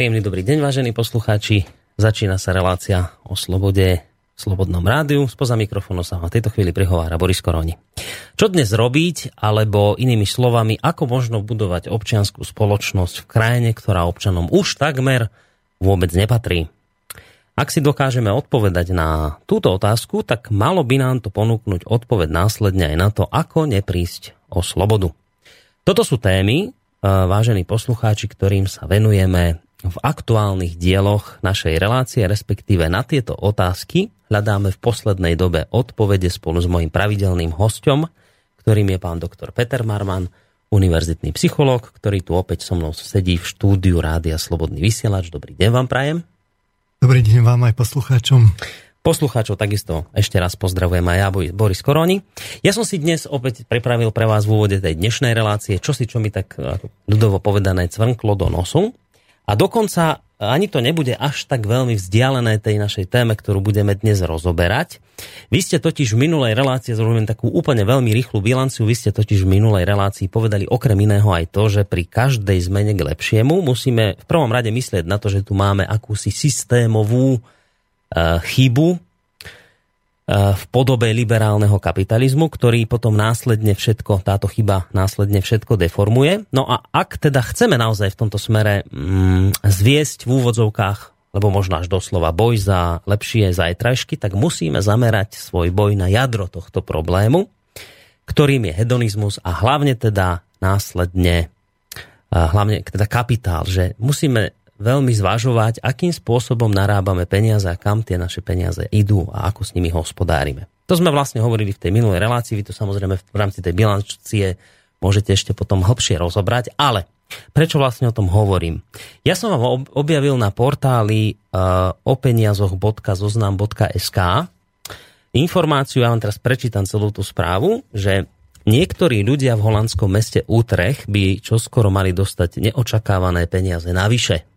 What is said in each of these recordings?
Príjemný dobrý deň, vážení poslucháči. Začína sa relácia o slobode v Slobodnom rádiu. Spoza mikrofónu sa v tejto chvíli prihovára Boris Koroni. Čo dnes robiť, alebo inými slovami, ako možno budovať občianskú spoločnosť v krajine, ktorá občanom už takmer vôbec nepatrí? Ak si dokážeme odpovedať na túto otázku, tak malo by nám to ponúknuť odpoveď následne aj na to, ako neprísť o slobodu. Toto sú témy, vážení poslucháči, ktorým sa venujeme v aktuálnych dieloch našej relácie, respektíve na tieto otázky hľadáme v poslednej dobe odpovede spolu s mojim pravidelným hostom, ktorým je pán doktor Peter Marman, univerzitný psychológ, ktorý tu opäť so mnou sedí v štúdiu Rádia Slobodný vysielač. Dobrý deň vám prajem. Dobrý deň vám aj poslucháčom. Poslucháčov takisto ešte raz pozdravujem aj ja, Boris Koroni. Ja som si dnes opäť pripravil pre vás v úvode tej dnešnej relácie, čo si čo mi tak ľudovo povedané cvrnklo do nosu. A dokonca ani to nebude až tak veľmi vzdialené tej našej téme, ktorú budeme dnes rozoberať. Vy ste totiž v minulej relácii, zrobím takú úplne veľmi rýchlu bilanciu, vy ste totiž v minulej relácii povedali okrem iného aj to, že pri každej zmene k lepšiemu musíme v prvom rade myslieť na to, že tu máme akúsi systémovú uh, chybu, v podobe liberálneho kapitalizmu, ktorý potom následne všetko, táto chyba následne všetko deformuje. No a ak teda chceme naozaj v tomto smere mm, zviesť v úvodzovkách, lebo možno až doslova boj za lepšie zajtrajšky, tak musíme zamerať svoj boj na jadro tohto problému, ktorým je hedonizmus a hlavne teda následne hlavne teda kapitál, že musíme veľmi zvažovať, akým spôsobom narábame peniaze a kam tie naše peniaze idú a ako s nimi hospodárime. To sme vlastne hovorili v tej minulej relácii, vy to samozrejme v rámci tej bilancie môžete ešte potom hlbšie rozobrať, ale prečo vlastne o tom hovorím? Ja som vám objavil na portáli uh, openiazoch.zoznam.sk informáciu, ja vám teraz prečítam celú tú správu, že niektorí ľudia v holandskom meste Utrecht by čoskoro mali dostať neočakávané peniaze navyše.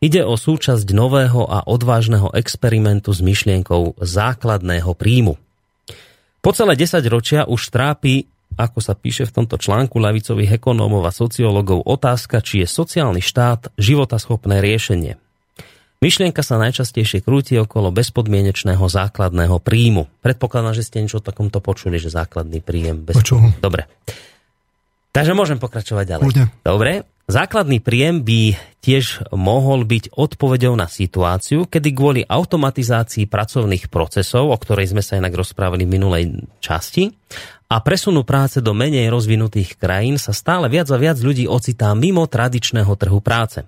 Ide o súčasť nového a odvážneho experimentu s myšlienkou základného príjmu. Po celé 10 ročia už trápi, ako sa píše v tomto článku lavicových ekonómov a sociológov, otázka, či je sociálny štát životaschopné riešenie. Myšlienka sa najčastejšie krúti okolo bezpodmienečného základného príjmu. Predpokladám, že ste niečo o takomto počuli, že základný príjem... Bez... Počul. Dobre. Takže môžem pokračovať ďalej. Bude. Dobre. Základný príjem by tiež mohol byť odpovedou na situáciu, kedy kvôli automatizácii pracovných procesov, o ktorej sme sa inak rozprávali v minulej časti, a presunu práce do menej rozvinutých krajín sa stále viac a viac ľudí ocitá mimo tradičného trhu práce.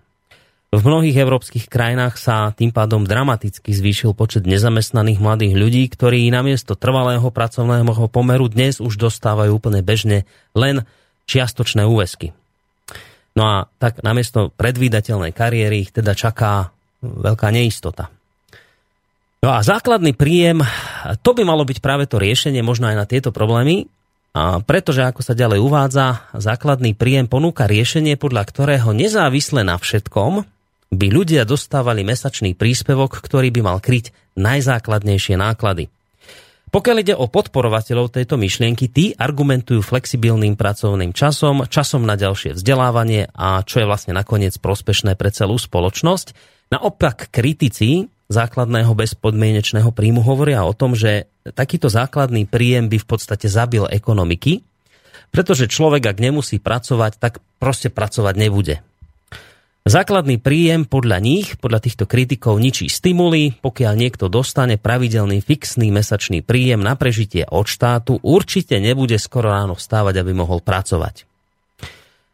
V mnohých európskych krajinách sa tým pádom dramaticky zvýšil počet nezamestnaných mladých ľudí, ktorí namiesto trvalého pracovného pomeru dnes už dostávajú úplne bežne len čiastočné úvesky. No a tak namiesto predvídateľnej kariéry ich teda čaká veľká neistota. No a základný príjem, to by malo byť práve to riešenie možno aj na tieto problémy, a pretože, ako sa ďalej uvádza, základný príjem ponúka riešenie, podľa ktorého nezávisle na všetkom by ľudia dostávali mesačný príspevok, ktorý by mal kryť najzákladnejšie náklady. Pokiaľ ide o podporovateľov tejto myšlienky, tí argumentujú flexibilným pracovným časom, časom na ďalšie vzdelávanie a čo je vlastne nakoniec prospešné pre celú spoločnosť. Naopak kritici základného bezpodmienečného príjmu hovoria o tom, že takýto základný príjem by v podstate zabil ekonomiky, pretože človek, ak nemusí pracovať, tak proste pracovať nebude. Základný príjem podľa nich, podľa týchto kritikov, ničí stimuly. Pokiaľ niekto dostane pravidelný fixný mesačný príjem na prežitie od štátu, určite nebude skoro ráno vstávať, aby mohol pracovať.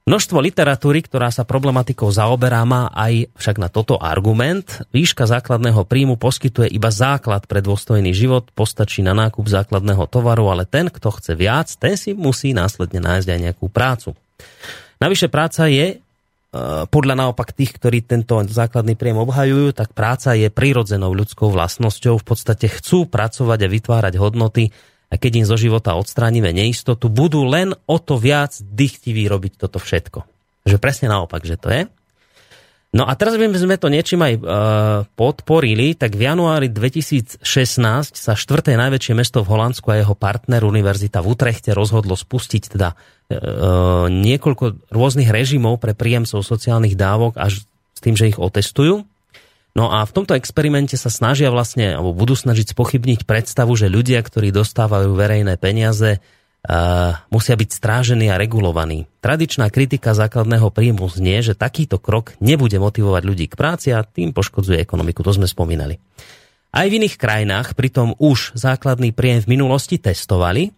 Množstvo literatúry, ktorá sa problematikou zaoberá, má aj však na toto argument. Výška základného príjmu poskytuje iba základ pre dôstojný život, postačí na nákup základného tovaru, ale ten, kto chce viac, ten si musí následne nájsť aj nejakú prácu. Navyše práca je podľa naopak tých, ktorí tento základný príjem obhajujú, tak práca je prirodzenou ľudskou vlastnosťou. V podstate chcú pracovať a vytvárať hodnoty a keď im zo života odstránime neistotu, budú len o to viac dychtiví robiť toto všetko. Že presne naopak, že to je. No a teraz by sme to niečím aj e, podporili, tak v januári 2016 sa štvrté najväčšie mesto v Holandsku a jeho partner Univerzita v Utrechte rozhodlo spustiť teda niekoľko rôznych režimov pre príjemcov sociálnych dávok až s tým, že ich otestujú. No a v tomto experimente sa snažia vlastne, alebo budú snažiť spochybniť predstavu, že ľudia, ktorí dostávajú verejné peniaze, uh, musia byť strážení a regulovaní. Tradičná kritika základného príjmu znie, že takýto krok nebude motivovať ľudí k práci a tým poškodzuje ekonomiku. To sme spomínali. Aj v iných krajinách pritom už základný príjem v minulosti testovali.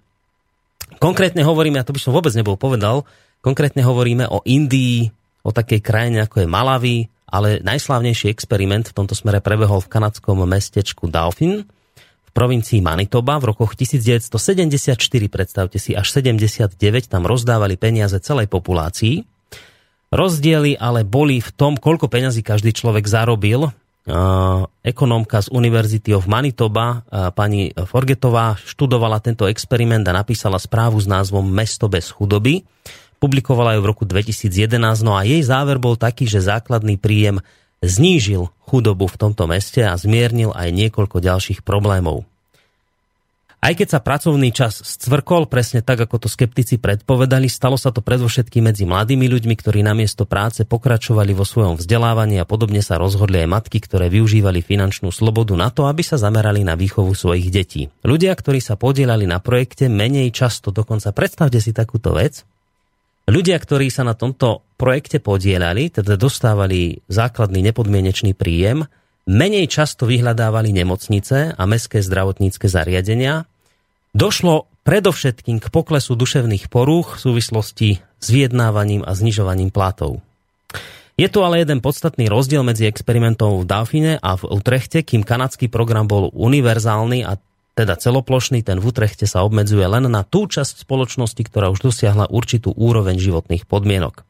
Konkrétne hovoríme, a to by som vôbec nebol povedal, konkrétne hovoríme o Indii, o takej krajine ako je Malavy, ale najslávnejší experiment v tomto smere prebehol v kanadskom mestečku Dauphin v provincii Manitoba v rokoch 1974, predstavte si, až 79 tam rozdávali peniaze celej populácii. Rozdiely ale boli v tom, koľko peňazí každý človek zarobil. Ekonomka z University of Manitoba, pani Forgetová, študovala tento experiment a napísala správu s názvom Mesto bez chudoby publikovala ju v roku 2011, no a jej záver bol taký, že základný príjem znížil chudobu v tomto meste a zmiernil aj niekoľko ďalších problémov. Aj keď sa pracovný čas scvrkol, presne tak, ako to skeptici predpovedali, stalo sa to predovšetkým medzi mladými ľuďmi, ktorí namiesto práce pokračovali vo svojom vzdelávaní a podobne sa rozhodli aj matky, ktoré využívali finančnú slobodu na to, aby sa zamerali na výchovu svojich detí. Ľudia, ktorí sa podielali na projekte, menej často, dokonca predstavte si takúto vec, Ľudia, ktorí sa na tomto projekte podielali, teda dostávali základný nepodmienečný príjem, menej často vyhľadávali nemocnice a mestské zdravotnícke zariadenia. Došlo predovšetkým k poklesu duševných porúch v súvislosti s vyjednávaním a znižovaním platov. Je tu ale jeden podstatný rozdiel medzi experimentom v Dauphine a v Utrechte, kým kanadský program bol univerzálny a teda celoplošný, ten v Utrechte sa obmedzuje len na tú časť spoločnosti, ktorá už dosiahla určitú úroveň životných podmienok.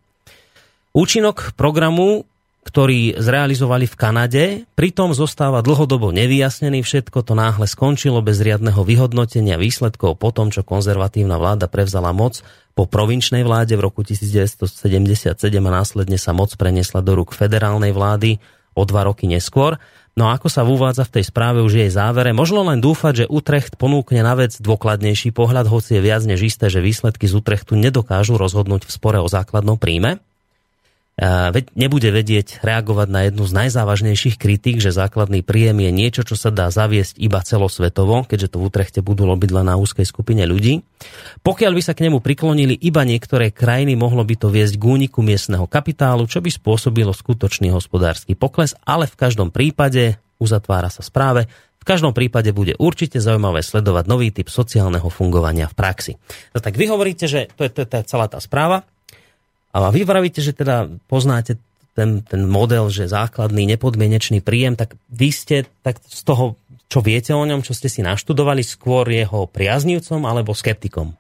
Účinok programu, ktorý zrealizovali v Kanade, pritom zostáva dlhodobo nevyjasnený. Všetko to náhle skončilo bez riadneho vyhodnotenia výsledkov po tom, čo konzervatívna vláda prevzala moc po provinčnej vláde v roku 1977 a následne sa moc preniesla do rúk federálnej vlády o dva roky neskôr. No a ako sa uvádza v tej správe už jej závere, možno len dúfať, že Utrecht ponúkne na vec dôkladnejší pohľad, hoci je viac než isté, že výsledky z Utrechtu nedokážu rozhodnúť v spore o základnom príjme nebude vedieť reagovať na jednu z najzávažnejších kritík, že základný príjem je niečo, čo sa dá zaviesť iba celosvetovo, keďže to v Utrechte budú len na úzkej skupine ľudí. Pokiaľ by sa k nemu priklonili iba niektoré krajiny, mohlo by to viesť k úniku miestneho kapitálu, čo by spôsobilo skutočný hospodársky pokles, ale v každom prípade, uzatvára sa správe, v každom prípade bude určite zaujímavé sledovať nový typ sociálneho fungovania v praxi. No tak vy hovoríte, že to to je, to je celá tá správa, a vy vravíte, že teda poznáte ten, ten model, že základný nepodmienečný príjem, tak vy ste tak z toho, čo viete o ňom, čo ste si naštudovali, skôr jeho priaznivcom alebo skeptikom?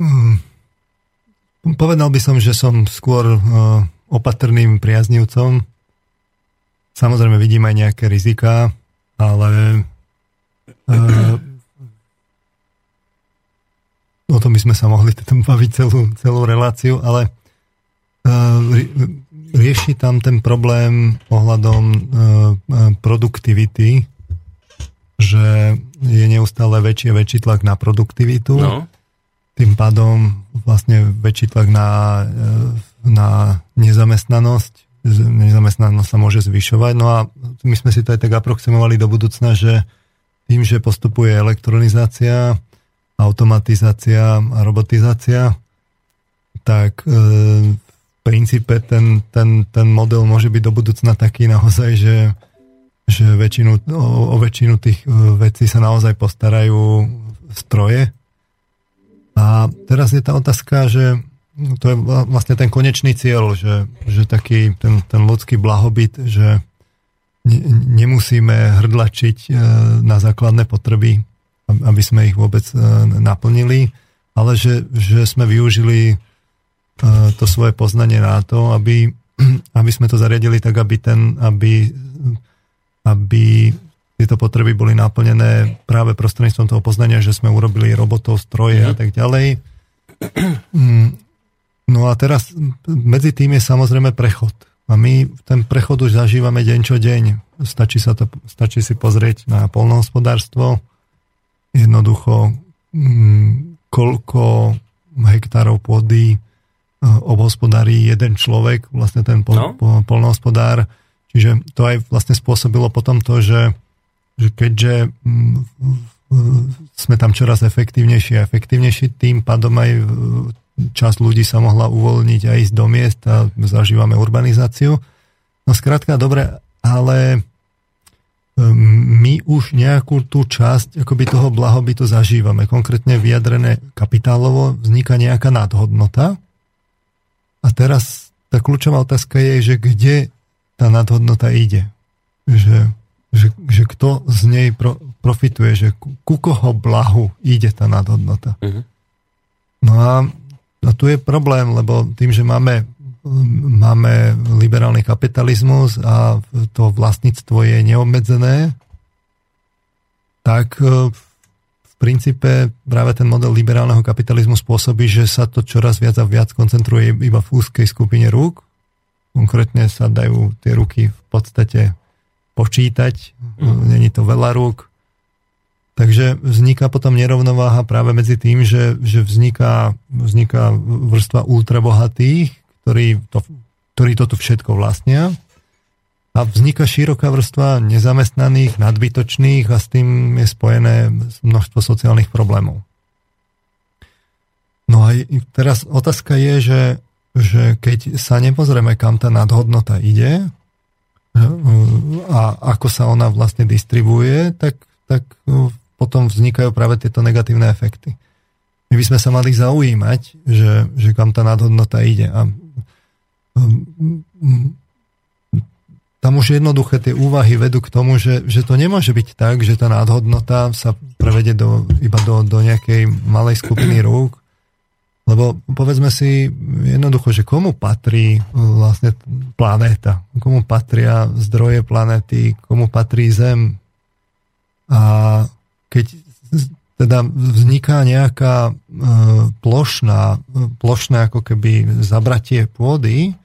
Hmm. Povedal by som, že som skôr uh, opatrným priaznivcom. Samozrejme vidím aj nejaké rizika, ale uh, o tom by sme sa mohli tam baviť celú, celú reláciu, ale uh, rieši tam ten problém ohľadom uh, produktivity, že je neustále väčší a väčší tlak na produktivitu. No. Tým pádom vlastne väčší tlak na, na nezamestnanosť. Nezamestnanosť sa môže zvyšovať. No a my sme si to aj tak aproximovali do budúcna, že tým, že postupuje elektronizácia, automatizácia a robotizácia, tak e, v princípe ten, ten, ten model môže byť do budúcna taký naozaj, že, že väčšinu, o, o väčšinu tých e, vecí sa naozaj postarajú stroje. A teraz je tá otázka, že to je vlastne ten konečný cieľ, že, že taký ten, ten ľudský blahobyt, že ne, nemusíme hrdlačiť e, na základné potreby aby sme ich vôbec e, naplnili, ale že, že sme využili e, to svoje poznanie na to, aby, aby sme to zariadili tak, aby, ten, aby, aby tieto potreby boli naplnené práve prostredníctvom toho poznania, že sme urobili robotov, stroje a mhm. tak ďalej. Mm, no a teraz medzi tým je samozrejme prechod. A my ten prechod už zažívame deň čo deň. Stačí, sa to, stačí si pozrieť na polnohospodárstvo, jednoducho mm, koľko hektárov pôdy obhospodári jeden človek, vlastne ten pol, no. polnohospodár. Čiže to aj vlastne spôsobilo potom to, že, že keďže sme tam čoraz efektívnejší a efektívnejší, tým pádom aj časť ľudí sa mohla uvoľniť a ísť do miest a zažívame urbanizáciu. No skrátka, dobre, ale my už nejakú tú časť akoby toho blahobytu zažívame. Konkrétne vyjadrené kapitálovo vzniká nejaká nadhodnota. A teraz tá kľúčová otázka je, že kde tá nadhodnota ide. Že, že, že kto z nej pro, profituje, že ku, ku koho blahu ide tá nadhodnota. Uh-huh. No a, a tu je problém, lebo tým, že máme máme liberálny kapitalizmus a to vlastníctvo je neobmedzené, tak e, v princípe práve ten model liberálneho kapitalizmu spôsobí, že sa to čoraz viac a viac koncentruje iba v úzkej skupine rúk. Konkrétne sa dajú tie ruky v podstate počítať, mm. není to veľa rúk. Takže vzniká potom nerovnováha práve medzi tým, že, že vzniká, vzniká vrstva ultrabohatých, ktorí, to, ktorí toto všetko vlastnia a vzniká široká vrstva nezamestnaných, nadbytočných a s tým je spojené množstvo sociálnych problémov. No a teraz otázka je, že, že keď sa nepozrieme, kam tá nadhodnota ide a ako sa ona vlastne distribuje, tak, tak potom vznikajú práve tieto negatívne efekty. My by sme sa mali zaujímať, že, že kam tá nadhodnota ide. A tam už jednoduché tie úvahy vedú k tomu, že, že to nemôže byť tak, že tá nadhodnota sa prevede do, iba do, do nejakej malej skupiny rúk, lebo povedzme si jednoducho, že komu patrí vlastne planéta, komu patria zdroje planéty, komu patrí Zem. A keď teda vzniká nejaká e, plošná, plošné ako keby zabratie pôdy,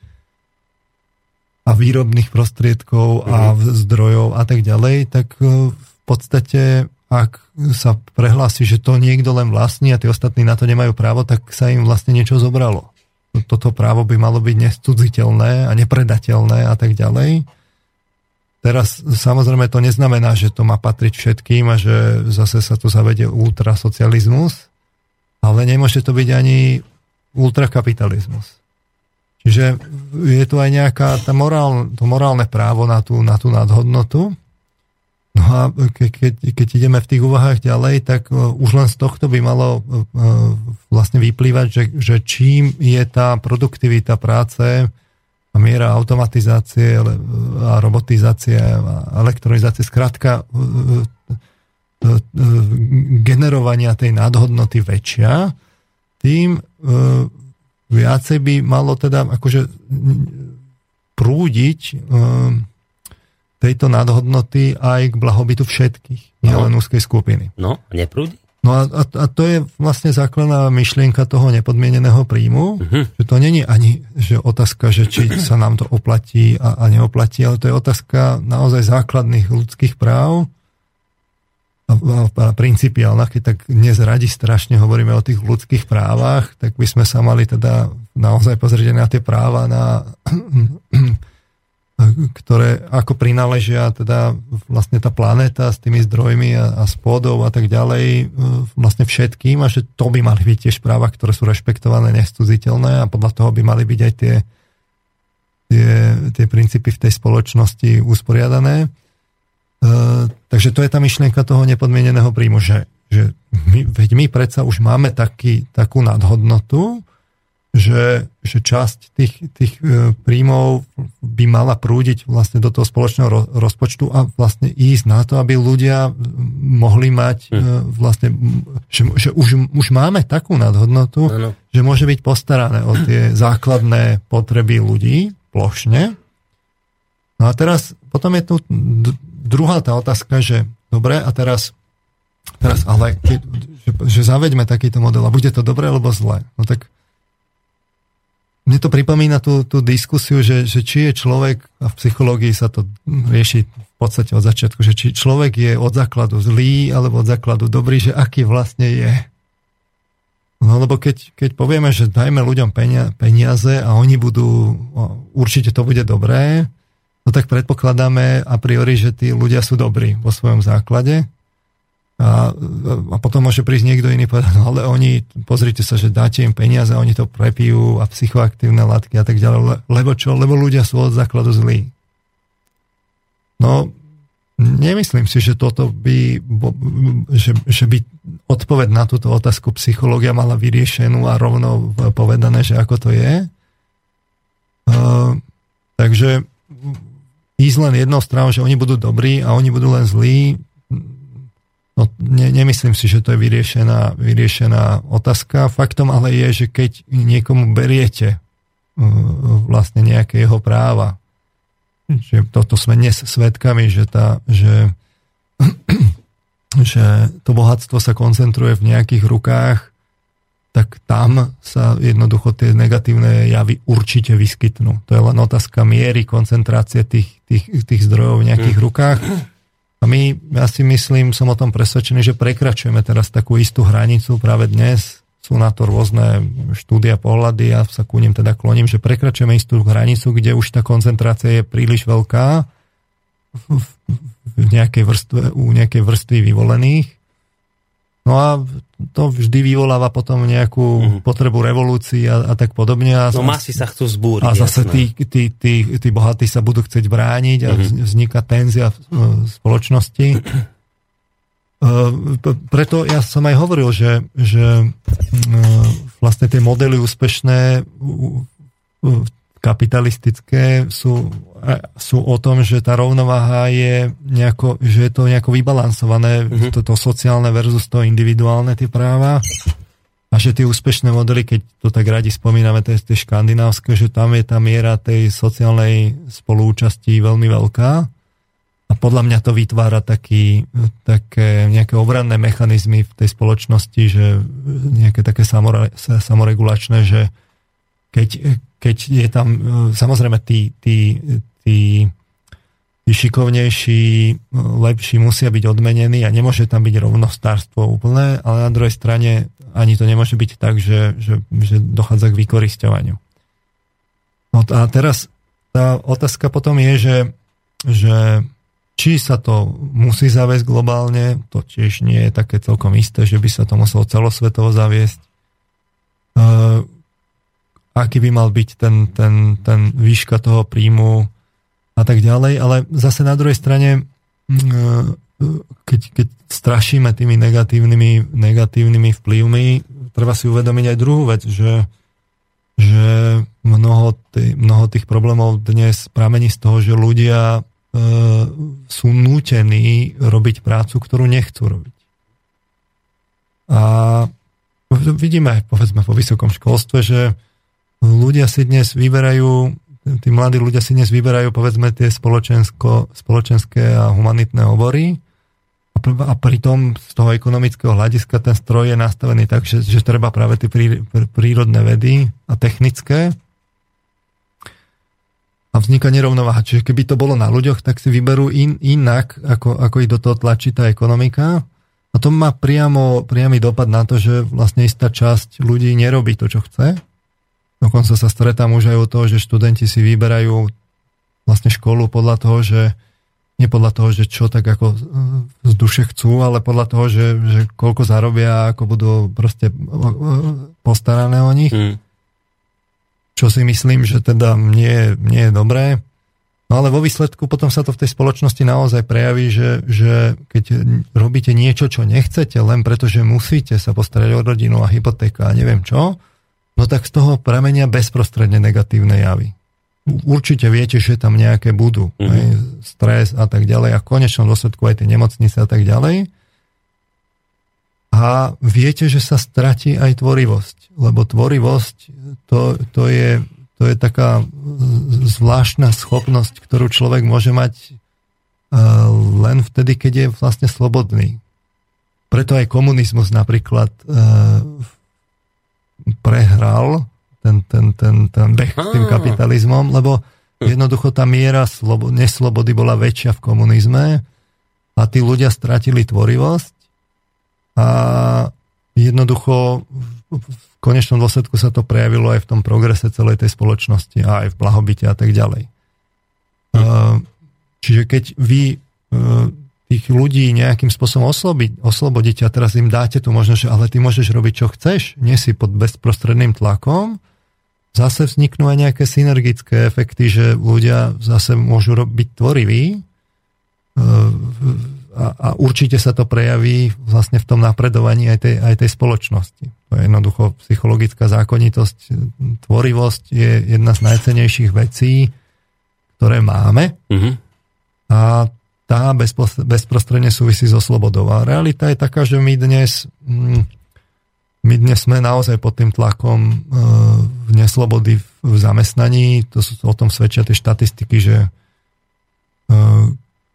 a výrobných prostriedkov a mhm. zdrojov a tak ďalej, tak e, v podstate ak sa prehlási, že to niekto len vlastní a tí ostatní na to nemajú právo, tak sa im vlastne niečo zobralo. Toto právo by malo byť nestudziteľné a nepredateľné a tak ďalej. Teraz samozrejme to neznamená, že to má patriť všetkým a že zase sa tu zavedie ultrasocializmus, ale nemôže to byť ani ultrakapitalizmus. Čiže je tu aj nejaká tá morál, to morálne právo na tú, na tú nadhodnotu. No a ke, keď, keď ideme v tých úvahách ďalej, tak e, už len z tohto by malo e, vlastne vyplývať, že, že čím je tá produktivita práce a miera automatizácie a robotizácie a elektronizácie, skrátka e, generovania tej nadhodnoty väčšia, tým viacej by malo teda akože prúdiť um, tejto nadhodnoty aj k blahobytu všetkých, nielen no. úzkej skupiny. No, neprúdi? No a, a, a to je vlastne základná myšlienka toho nepodmieneného príjmu, uh-huh. že to není ani že otázka, že či sa nám to oplatí a, a neoplatí, ale to je otázka naozaj základných ľudských práv, principiálna, keď tak dnes radi strašne hovoríme o tých ľudských právach, tak by sme sa mali teda naozaj pozrieť na tie práva, na, ktoré ako prináležia teda vlastne tá planéta s tými zdrojmi a, a s pôdou a tak ďalej e, vlastne všetkým a že to by mali byť tiež práva, ktoré sú rešpektované, nestuziteľné a podľa toho by mali byť aj tie, tie, tie princípy v tej spoločnosti usporiadané. Uh, takže to je tá myšlienka toho nepodmieneného príjmu, že, že my, veď my predsa už máme taký, takú nadhodnotu, že, že časť tých, tých uh, príjmov by mala prúdiť vlastne do toho spoločného ro, rozpočtu a vlastne ísť na to, aby ľudia mohli mať hm. uh, vlastne, že, že už, už máme takú nadhodnotu, ano. že môže byť postarané o tie základné potreby ľudí plošne. No a teraz potom je tu druhá tá otázka, že dobre, a teraz, teraz ale keď, že, že zaveďme takýto model a bude to dobre alebo zle. No tak mne to pripomína tú, tú diskusiu, že, že či je človek, a v psychológii sa to rieši v podstate od začiatku, že či človek je od základu zlý alebo od základu dobrý, že aký vlastne je. No lebo keď, keď povieme, že dajme ľuďom peniaze a oni budú, určite to bude dobré, no tak predpokladáme a priori, že tí ľudia sú dobrí vo svojom základe. A, a potom môže prísť niekto iný povedať, no ale oni, pozrite sa, že dáte im peniaze, oni to prepijú a psychoaktívne látky a tak ďalej, lebo čo? Lebo ľudia sú od základu zlí. No, Nemyslím si, že toto by, že, že by odpoveď na túto otázku psychológia mala vyriešenú a rovno povedané, že ako to je. Uh, takže ísť len jednou stranou, že oni budú dobrí a oni budú len zlí, no ne, nemyslím si, že to je vyriešená, vyriešená otázka. Faktom ale je, že keď niekomu beriete uh, vlastne nejaké jeho práva, že toto sme dnes svetkami, že, tá, že, že to bohatstvo sa koncentruje v nejakých rukách, tak tam sa jednoducho tie negatívne javy určite vyskytnú. To je len otázka miery koncentrácie tých, tých, tých zdrojov v nejakých mm. rukách. A my, ja si myslím, som o tom presvedčený, že prekračujeme teraz takú istú hranicu práve dnes sú na to rôzne štúdia, pohľady, ja sa ku ním teda kloním, že prekračujeme istú hranicu, kde už tá koncentrácia je príliš veľká v nejakej vrstve, u nejakej vrstvy vyvolených. No a to vždy vyvoláva potom nejakú mm-hmm. potrebu revolúcií a, a tak podobne. A no masy sa chcú zbúriť. A zase tí, tí, tí, tí bohatí sa budú chcieť brániť a mm-hmm. vzniká tenzia v spoločnosti. Ehm, preto ja som aj hovoril, že, že ehm, vlastne tie modely úspešné kapitalistické sú, sú o tom, že tá rovnováha je nejako, že je to nejako vybalansované, mm-hmm. toto sociálne versus to individuálne tie práva a že tie úspešné modely, keď to tak radi spomíname, to je tie škandinávske, že tam je tá miera tej sociálnej spolúčasti veľmi veľká a podľa mňa to vytvára taký, také nejaké obranné mechanizmy v tej spoločnosti, že nejaké také samore, samoregulačné, že keď, keď je tam, samozrejme tí, tí, tí, tí šikovnejší, lepší musia byť odmenení a nemôže tam byť rovnostárstvo úplné, ale na druhej strane ani to nemôže byť tak, že, že, že dochádza k vykoristovaniu. No a teraz tá otázka potom je, že, že či sa to musí zaviesť globálne, to tiež nie je také celkom isté, že by sa to muselo celosvetovo zaviesť. Uh, aký by mal byť ten, ten, ten výška toho príjmu a tak ďalej, ale zase na druhej strane, uh, keď, keď strašíme tými negatívnymi, negatívnymi vplyvmi, treba si uvedomiť aj druhú vec, že, že mnoho, tý, mnoho tých problémov dnes pramení z toho, že ľudia E, sú nútení robiť prácu, ktorú nechcú robiť. A vidíme, povedzme, po vysokom školstve, že ľudia si dnes vyberajú, tí mladí ľudia si dnes vyberajú, povedzme, tie spoločensko, spoločenské a humanitné obory a pritom z toho ekonomického hľadiska ten stroj je nastavený tak, že, že treba práve tie prírodné vedy a technické a vzniká nerovnováha. Čiže keby to bolo na ľuďoch, tak si vyberú in, inak, ako, ako ich do toho tlačí tá ekonomika. A to má priamo, priamy dopad na to, že vlastne istá časť ľudí nerobí to, čo chce. Dokonca sa stretám už aj o toho, že študenti si vyberajú vlastne školu podľa toho, že nie podľa toho, že čo tak ako z duše chcú, ale podľa toho, že, že koľko zarobia, ako budú proste postarané o nich. Mm čo si myslím, že teda nie, nie je dobré. No ale vo výsledku potom sa to v tej spoločnosti naozaj prejaví, že, že keď robíte niečo, čo nechcete, len preto, že musíte sa postarať o rodinu a hypotéka a neviem čo, no tak z toho pramenia bezprostredne negatívne javy. Určite viete, že tam nejaké budú. Mm-hmm. Aj, stres a tak ďalej a v konečnom dôsledku aj tie nemocnice a tak ďalej. A viete, že sa stratí aj tvorivosť, lebo tvorivosť to, to, je, to je taká zvláštna schopnosť, ktorú človek môže mať uh, len vtedy, keď je vlastne slobodný. Preto aj komunizmus napríklad uh, prehral ten, ten, ten, ten beh s tým kapitalizmom, lebo jednoducho tá miera slobo, neslobody bola väčšia v komunizme a tí ľudia stratili tvorivosť a jednoducho v konečnom dôsledku sa to prejavilo aj v tom progrese celej tej spoločnosti a aj v blahobite a tak ďalej. Hm. Čiže keď vy tých ľudí nejakým spôsobom oslobiť, oslobodiť a teraz im dáte tu možnosť, že ale ty môžeš robiť, čo chceš, nie si pod bezprostredným tlakom, zase vzniknú aj nejaké synergické efekty, že ľudia zase môžu byť tvoriví e, a, a určite sa to prejaví vlastne v tom napredovaní aj tej, aj tej spoločnosti. To je jednoducho psychologická zákonitosť, tvorivosť je jedna z najcenejších vecí, ktoré máme. Mm-hmm. A tá bezprostredne súvisí so slobodou. A realita je taká, že my dnes, mm, my dnes sme naozaj pod tým tlakom e, v neslobody v zamestnaní. To sú, o tom svedčia tie štatistiky, že e,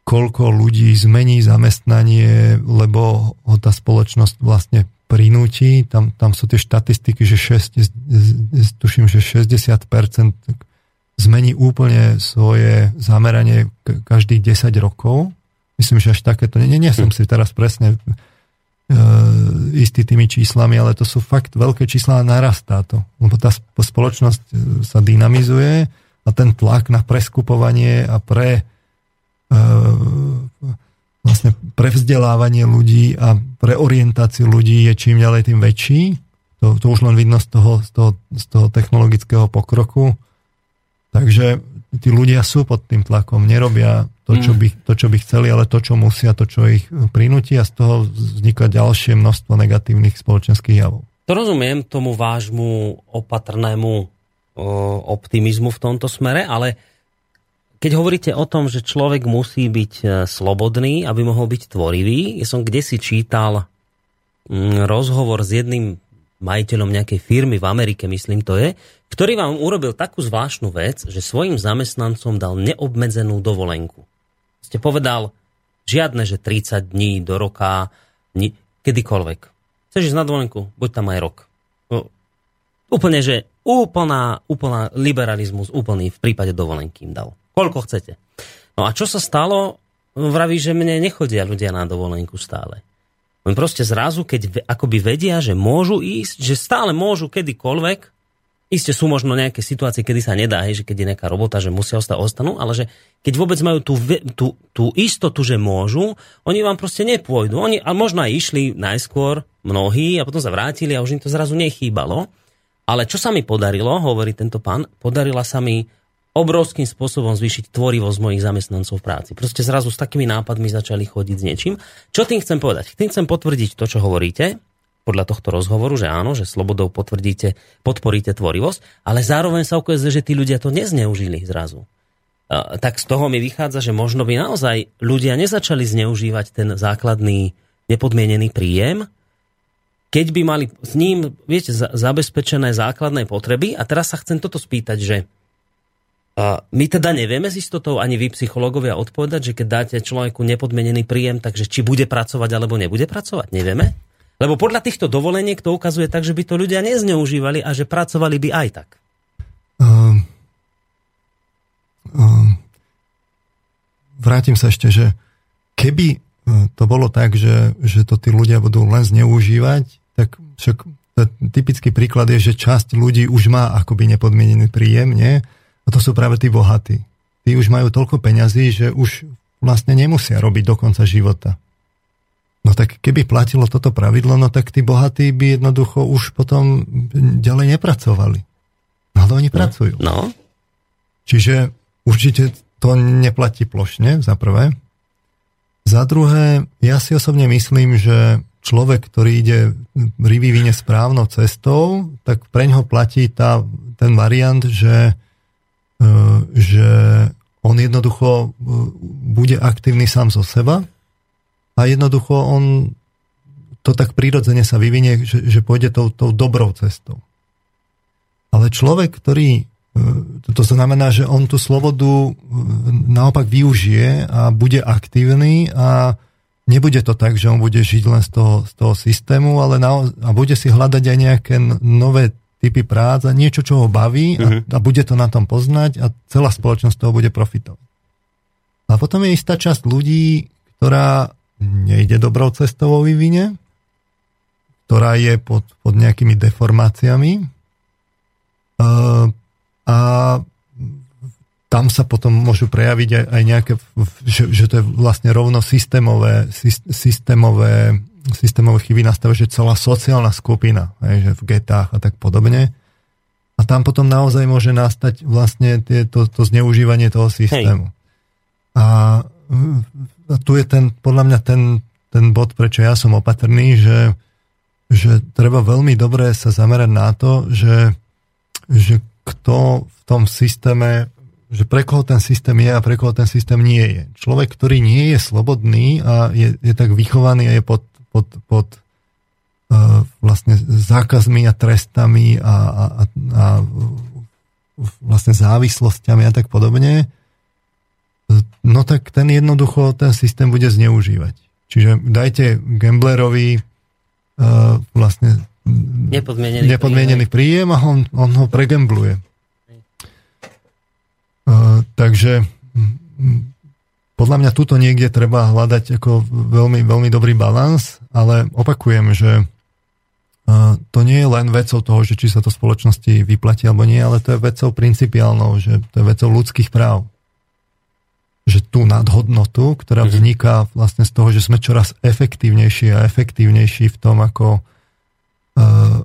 koľko ľudí zmení zamestnanie, lebo ho tá spoločnosť vlastne prinúti. Tam, tam sú tie štatistiky, že 6, tuším, že 60% zmení úplne svoje zameranie každých 10 rokov. Myslím, že až takéto. Nie, nie som hm. si teraz presne e, istý tými číslami, ale to sú fakt veľké čísla a narastá to. Lebo tá spoločnosť e, sa dynamizuje a ten tlak na preskupovanie a pre e, vlastne pre vzdelávanie ľudí a pre orientáciu ľudí je čím ďalej tým väčší. To, to už len vidno z toho, z toho, z toho technologického pokroku. Takže tí ľudia sú pod tým tlakom, nerobia to čo, mm. by, to, čo by chceli, ale to, čo musia, to, čo ich prinúti a z toho vzniká ďalšie množstvo negatívnych spoločenských javov. To rozumiem tomu vášmu opatrnému optimizmu v tomto smere, ale keď hovoríte o tom, že človek musí byť e, slobodný, aby mohol byť tvorivý, ja som kde si čítal mm, rozhovor s jedným majiteľom nejakej firmy v Amerike, myslím to je, ktorý vám urobil takú zvláštnu vec, že svojim zamestnancom dal neobmedzenú dovolenku. Ste povedal, žiadne, že 30 dní do roka, ni, kedykoľvek. Chceš ísť na dovolenku? Buď tam aj rok. No, úplne, že úplná, úplná liberalizmus, úplný v prípade dovolenky im dal. Koľko chcete. No a čo sa stalo? Vraví, že mne nechodia ľudia na dovolenku stále. Oni proste zrazu, keď akoby vedia, že môžu ísť, že stále môžu kedykoľvek, Isté sú možno nejaké situácie, kedy sa nedá, hej, že keď je nejaká robota, že musia ostať, ostanú, ale že keď vôbec majú tú, tú, tú istotu, že môžu, oni vám proste nepôjdu. Oni a možno aj išli najskôr mnohí a potom sa vrátili a už im to zrazu nechýbalo. Ale čo sa mi podarilo, hovorí tento pán, podarila sa mi obrovským spôsobom zvýšiť tvorivosť mojich zamestnancov v práci. Proste zrazu s takými nápadmi začali chodiť s niečím. Čo tým chcem povedať? Tým chcem potvrdiť to, čo hovoríte, podľa tohto rozhovoru, že áno, že slobodou potvrdíte, podporíte tvorivosť, ale zároveň sa ukazuje, že tí ľudia to nezneužili zrazu. Tak z toho mi vychádza, že možno by naozaj ľudia nezačali zneužívať ten základný nepodmienený príjem, keď by mali s ním, viete, zabezpečené základné potreby. A teraz sa chcem toto spýtať, že my teda nevieme s istotou, ani vy psychológovia odpovedať, že keď dáte človeku nepodmienený príjem, takže či bude pracovať alebo nebude pracovať, nevieme? Lebo podľa týchto dovoleniek to ukazuje tak, že by to ľudia nezneužívali a že pracovali by aj tak. Uh, uh, vrátim sa ešte, že keby uh, to bolo tak, že, že to tí ľudia budú len zneužívať, tak však typický príklad je, že časť ľudí už má akoby nepodmienený príjem, nie? A to sú práve tí bohatí. Tí už majú toľko peňazí, že už vlastne nemusia robiť do konca života. No tak keby platilo toto pravidlo, no tak tí bohatí by jednoducho už potom ďalej nepracovali. No ale oni no, pracujú. No. Čiže určite to neplatí plošne, za prvé. Za druhé, ja si osobne myslím, že človek, ktorý ide vyvine správnou cestou, tak pre ňoho platí tá, ten variant, že, že on jednoducho e, bude aktívny sám zo seba, a jednoducho on to tak prirodzene sa vyvinie, že, že pôjde tou, tou dobrou cestou. Ale človek, ktorý, e, to znamená, že on tú slobodu e, naopak využije a bude aktívny a nebude to tak, že on bude žiť len z toho, z toho systému, ale na, a bude si hľadať aj nejaké nové typy prác a niečo, čo ho baví a, uh-huh. a bude to na tom poznať a celá spoločnosť toho bude profitovať. A potom je istá časť ľudí, ktorá nejde dobrou cestou vo vývine. ktorá je pod, pod nejakými deformáciami a tam sa potom môžu prejaviť aj, aj nejaké, že, že to je vlastne rovno systémové, systémové, systémové chyby nastavé, že celá sociálna skupina, aj, že v getách a tak podobne. A tam potom naozaj môže nastať vlastne tie, to, to zneužívanie toho systému. A, a tu je ten, podľa mňa ten, ten bod, prečo ja som opatrný, že, že treba veľmi dobre sa zamerať na to, že, že kto v tom systéme že pre koho ten systém je a pre koho ten systém nie je. Človek, ktorý nie je slobodný a je, je tak vychovaný a je pod, pod, pod uh, vlastne zákazmi a trestami a, a, a vlastne závislosťami a tak podobne, no tak ten jednoducho ten systém bude zneužívať. Čiže dajte gamblerovi uh, vlastne nepodmienený, nepodmienený príjem a on, on ho pregembluje. Uh, takže podľa mňa tuto niekde treba hľadať ako veľmi, veľmi dobrý balans, ale opakujem, že uh, to nie je len vecou toho, že či sa to spoločnosti vyplatí alebo nie, ale to je vecou principiálnou, že to je vecou ľudských práv. Že tú nadhodnotu, ktorá mhm. vzniká vlastne z toho, že sme čoraz efektívnejší a efektívnejší v tom, ako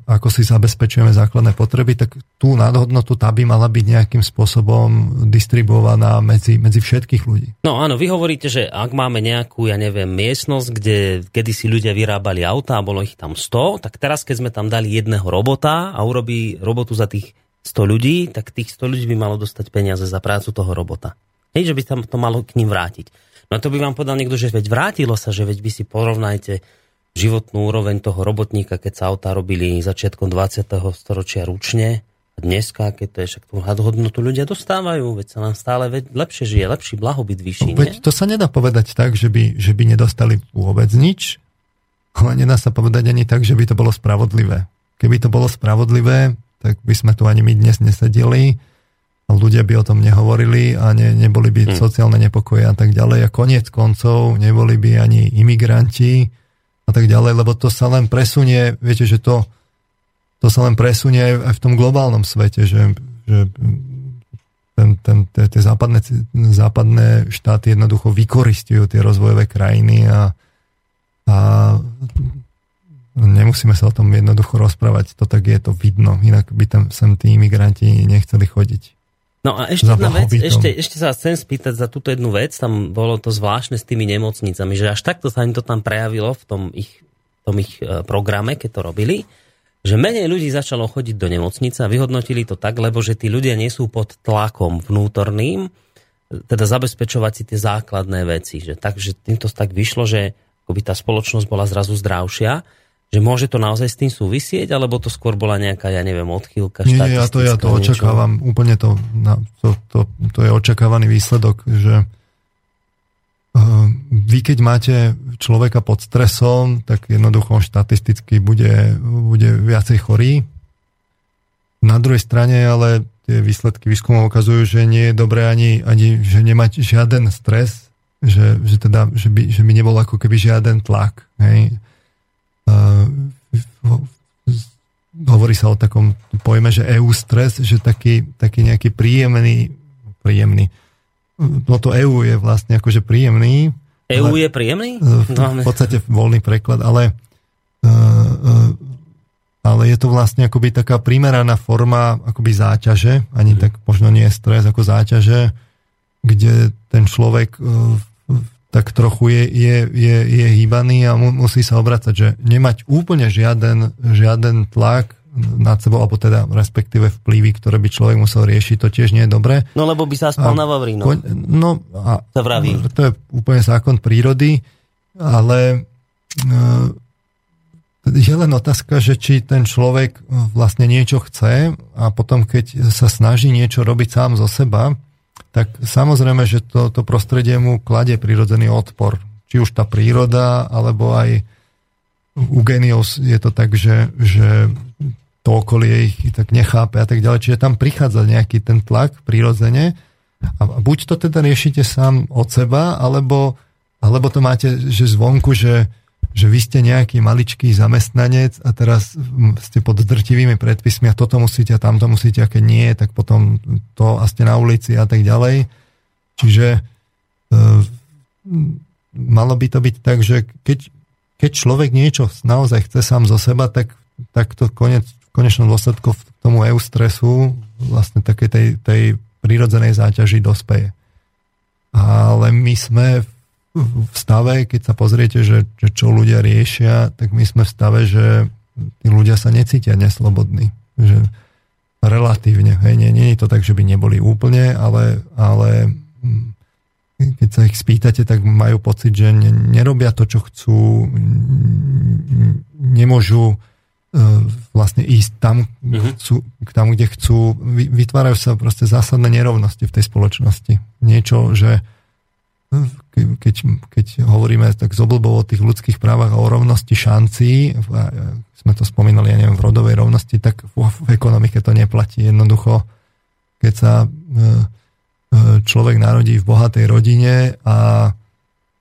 ako si zabezpečujeme základné potreby, tak tú nadhodnotu tá by mala byť nejakým spôsobom distribuovaná medzi, medzi všetkých ľudí. No áno, vy hovoríte, že ak máme nejakú, ja neviem, miestnosť, kde kedy si ľudia vyrábali auta a bolo ich tam 100, tak teraz keď sme tam dali jedného robota a urobí robotu za tých 100 ľudí, tak tých 100 ľudí by malo dostať peniaze za prácu toho robota. Hej, že by tam to malo k ním vrátiť. No to by vám povedal niekto, že veď vrátilo sa, že veď by si porovnajte životnú úroveň toho robotníka, keď sa autá robili začiatkom 20. storočia ručne. A dneska, keď to je však tú hodnotu ľudia dostávajú, veď sa nám stále lepšie žije, lepší blahobyt vyšší. Veď to sa nedá povedať tak, že by, že by nedostali vôbec nič, ale nedá sa povedať ani tak, že by to bolo spravodlivé. Keby to bolo spravodlivé, tak by sme tu ani my dnes nesedeli a ľudia by o tom nehovorili a ne, neboli by hmm. sociálne nepokoje a tak ďalej. A koniec koncov neboli by ani imigranti, a tak ďalej, lebo to sa len presunie, viete, že to, to sa len presunie aj, v tom globálnom svete, že, že ten, ten, tie západné, západné štáty jednoducho vykoristujú tie rozvojové krajiny a, a nemusíme sa o tom jednoducho rozprávať, to tak je to vidno, inak by tam sem tí imigranti nechceli chodiť. No a ešte jedna vec, ešte, ešte sa chcem spýtať za túto jednu vec, tam bolo to zvláštne s tými nemocnicami, že až takto sa im to tam prejavilo v tom ich, tom ich e, programe, keď to robili, že menej ľudí začalo chodiť do nemocnice a vyhodnotili to tak, lebo že tí ľudia nie sú pod tlakom vnútorným, teda zabezpečovať si tie základné veci. Že takže týmto tak vyšlo, že by tá spoločnosť bola zrazu zdravšia že môže to naozaj s tým súvisieť, alebo to skôr bola nejaká, ja neviem, odchýlka Nie, ja to, ja to očakávam, úplne to, to, to, to je očakávaný výsledok, že uh, vy keď máte človeka pod stresom, tak jednoducho štatisticky bude, bude viacej chorý. Na druhej strane ale tie výsledky výskumov ukazujú, že nie je dobré ani, ani že nemať žiaden stres, že, že, teda, že, by, že by nebol ako keby žiaden tlak. Hej hovorí sa o takom pojme, že EU stres, že taký, taký nejaký príjemný, príjemný, no to EU je vlastne akože príjemný. EU je príjemný? V, v podstate voľný preklad, ale ale je to vlastne akoby taká primeraná forma akoby záťaže, ani mm. tak možno nie je stres ako záťaže, kde ten človek tak trochu je, je, je, je hýbaný a mu, musí sa obracať, že nemať úplne žiaden, žiaden tlak nad sebou, alebo teda respektíve vplyvy, ktoré by človek musel riešiť, to tiež nie je dobré. No lebo by sa spal na Vavrínu. No a sa vraví. to je úplne zákon prírody, ale e, je len otázka, že či ten človek vlastne niečo chce a potom, keď sa snaží niečo robiť sám zo seba, tak samozrejme, že to, to prostredie mu kladie prirodzený odpor. Či už tá príroda, alebo aj u genios je to tak, že, že to okolie ich tak nechápe a tak ďalej. Čiže tam prichádza nejaký ten tlak prirodzene a buď to teda riešite sám od seba, alebo, alebo to máte, že zvonku, že, že vy ste nejaký maličký zamestnanec a teraz ste pod drtivými predpismi a toto musíte a tamto musíte a keď nie, tak potom to a ste na ulici a tak ďalej. Čiže e, malo by to byť tak, že keď, keď človek niečo naozaj chce sám zo seba, tak, tak to konec, v konečnom dôsledku k tomu eustresu vlastne také tej, tej prírodzenej záťaži dospeje. Ale my sme v stave, keď sa pozriete, že, že čo ľudia riešia, tak my sme v stave, že tí ľudia sa necítia neslobodní. Že relatívne. Hej, nie, nie je to tak, že by neboli úplne, ale, ale hm, keď sa ich spýtate, tak majú pocit, že nerobia to, čo chcú, nemôžu e, vlastne ísť tam, uh-huh. chcú, tam, kde chcú. Vytvárajú sa proste zásadné nerovnosti v tej spoločnosti. Niečo, že keď, keď hovoríme tak z oblbov o tých ľudských právach a o rovnosti šancí, sme to spomínali, ja neviem, v rodovej rovnosti, tak v, v ekonomike to neplatí. Jednoducho, keď sa e, e, človek narodí v bohatej rodine a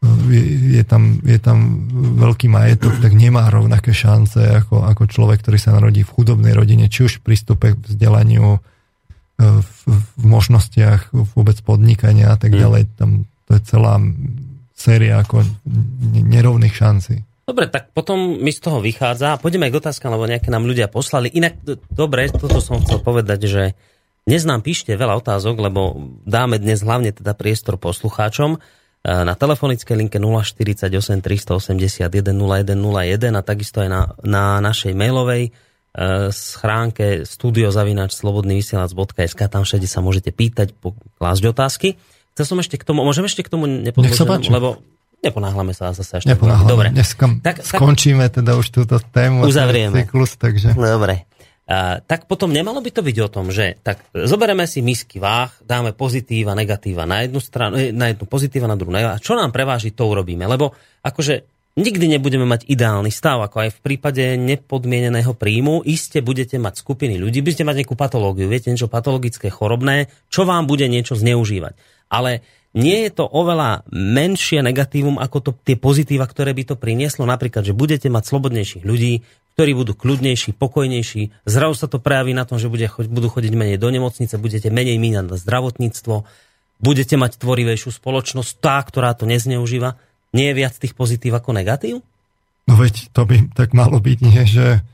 e, je, je, tam, je tam veľký majetok, tak nemá rovnaké šance ako, ako človek, ktorý sa narodí v chudobnej rodine, či už v prístupe k vzdelaniu, v, v možnostiach vôbec podnikania a tak mm. ďalej. Tam to je celá séria ako nerovných šancí. Dobre, tak potom mi z toho vychádza. Aj k otázkam, lebo nejaké nám ľudia poslali. Inak, dobre, toto som chcel povedať, že dnes nám píšte veľa otázok, lebo dáme dnes hlavne teda priestor poslucháčom e, na telefonickej linke 048 381 0101 a takisto aj na, na našej mailovej e, schránke studiozavinač.slobodnyvysielac.sk tam všade sa môžete pýtať, klásť otázky. Chcel som ešte k tomu, môžem ešte k tomu nepodloženému, lebo neponáhlame sa zase ešte. Neponáhlame. Dobre. Dneska tak, skončíme tak, teda už túto tému. Uzavrieme. Cyklus, takže... Dobre. Uh, tak potom nemalo by to byť o tom, že tak zoberieme si misky váh, dáme pozitíva, negatíva na jednu stranu, eh, na jednu pozitíva, na druhú negatíva. Čo nám preváži, to urobíme. Lebo akože nikdy nebudeme mať ideálny stav, ako aj v prípade nepodmieneného príjmu. Iste budete mať skupiny ľudí, budete mať nejakú patológiu, viete, niečo patologické, chorobné, čo vám bude niečo zneužívať ale nie je to oveľa menšie negatívum ako to, tie pozitíva, ktoré by to prinieslo. Napríklad, že budete mať slobodnejších ľudí, ktorí budú kľudnejší, pokojnejší. Zrazu sa to prejaví na tom, že bude, budú chodiť menej do nemocnice, budete menej míňať na zdravotníctvo, budete mať tvorivejšiu spoločnosť, tá, ktorá to nezneužíva. Nie je viac tých pozitív ako negatív? No veď to by tak malo byť, nie? Že,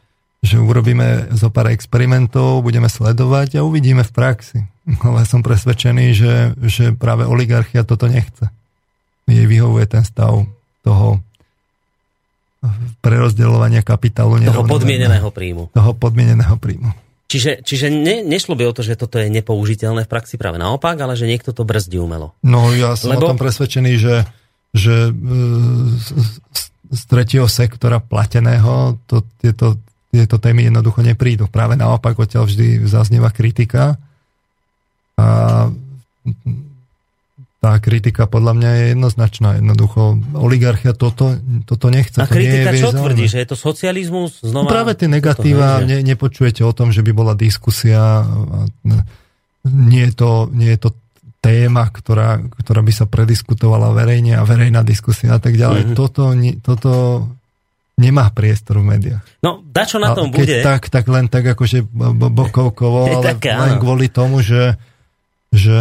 že urobíme zo pár experimentov, budeme sledovať a uvidíme v praxi ale som presvedčený, že, že práve oligarchia toto nechce. Jej vyhovuje ten stav toho prerozdeľovania kapitálu. Toho podmieneného príjmu. Toho podmieneného príjmu. Čiže, čiže ne, nešlo by o to, že toto je nepoužiteľné v praxi práve naopak, ale že niekto to brzdí umelo. No ja som Lebo... o tom presvedčený, že, že z, z tretieho sektora plateného to, tieto, tieto témy jednoducho neprídu. Práve naopak odtiaľ vždy zaznieva kritika a tá kritika podľa mňa je jednoznačná. Jednoducho, oligarchia toto, toto nechce. A to kritika nie je čo tvrdí? Že je to socializmus? Znova... No práve tie negatíva, ne, nepočujete o tom, že by bola diskusia. Nie je to, nie je to téma, ktorá, ktorá by sa prediskutovala verejne a verejná diskusia a tak ďalej. Mm-hmm. Toto, toto nemá priestor v médiách. No, dačo na tom a keď bude. tak, tak len tak akože bokovkovo, ale len kvôli tomu, že že,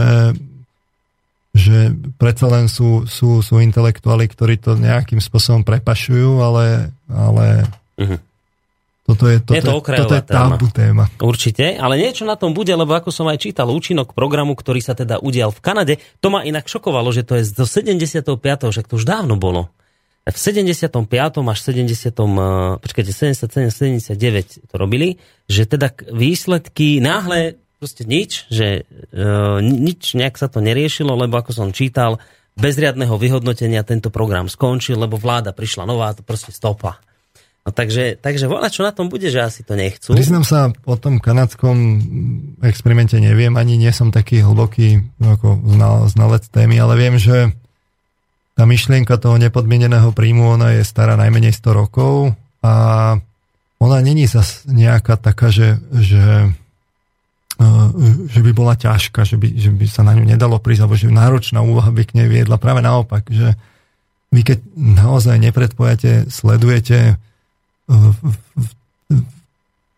že predsa len sú, sú, sú intelektuáli, ktorí to nejakým spôsobom prepašujú, ale, ale uh-huh. toto je, toto je, to toto je tabu téma. téma. Určite, ale niečo na tom bude, lebo ako som aj čítal účinok programu, ktorý sa teda udial v Kanade, to ma inak šokovalo, že to je zo 75. však to už dávno bolo. V 75. až 70. počkajte, 77, 79 to robili, že teda výsledky náhle proste nič, že e, nič nejak sa to neriešilo, lebo ako som čítal, bez riadneho vyhodnotenia tento program skončil, lebo vláda prišla nová, to proste stopa. No takže, takže voľa, čo na tom bude, že asi to nechcú. Priznám sa, o tom kanadskom experimente neviem, ani nie som taký hlboký ako znal, znalec témy, ale viem, že tá myšlienka toho nepodmieneného príjmu, ona je stará najmenej 100 rokov a ona není zas nejaká taká, že, že že by bola ťažká, že by, že by sa na ňu nedalo prísť, alebo že náročná úvaha by k nej viedla. Práve naopak, že vy keď naozaj nepredpojate, sledujete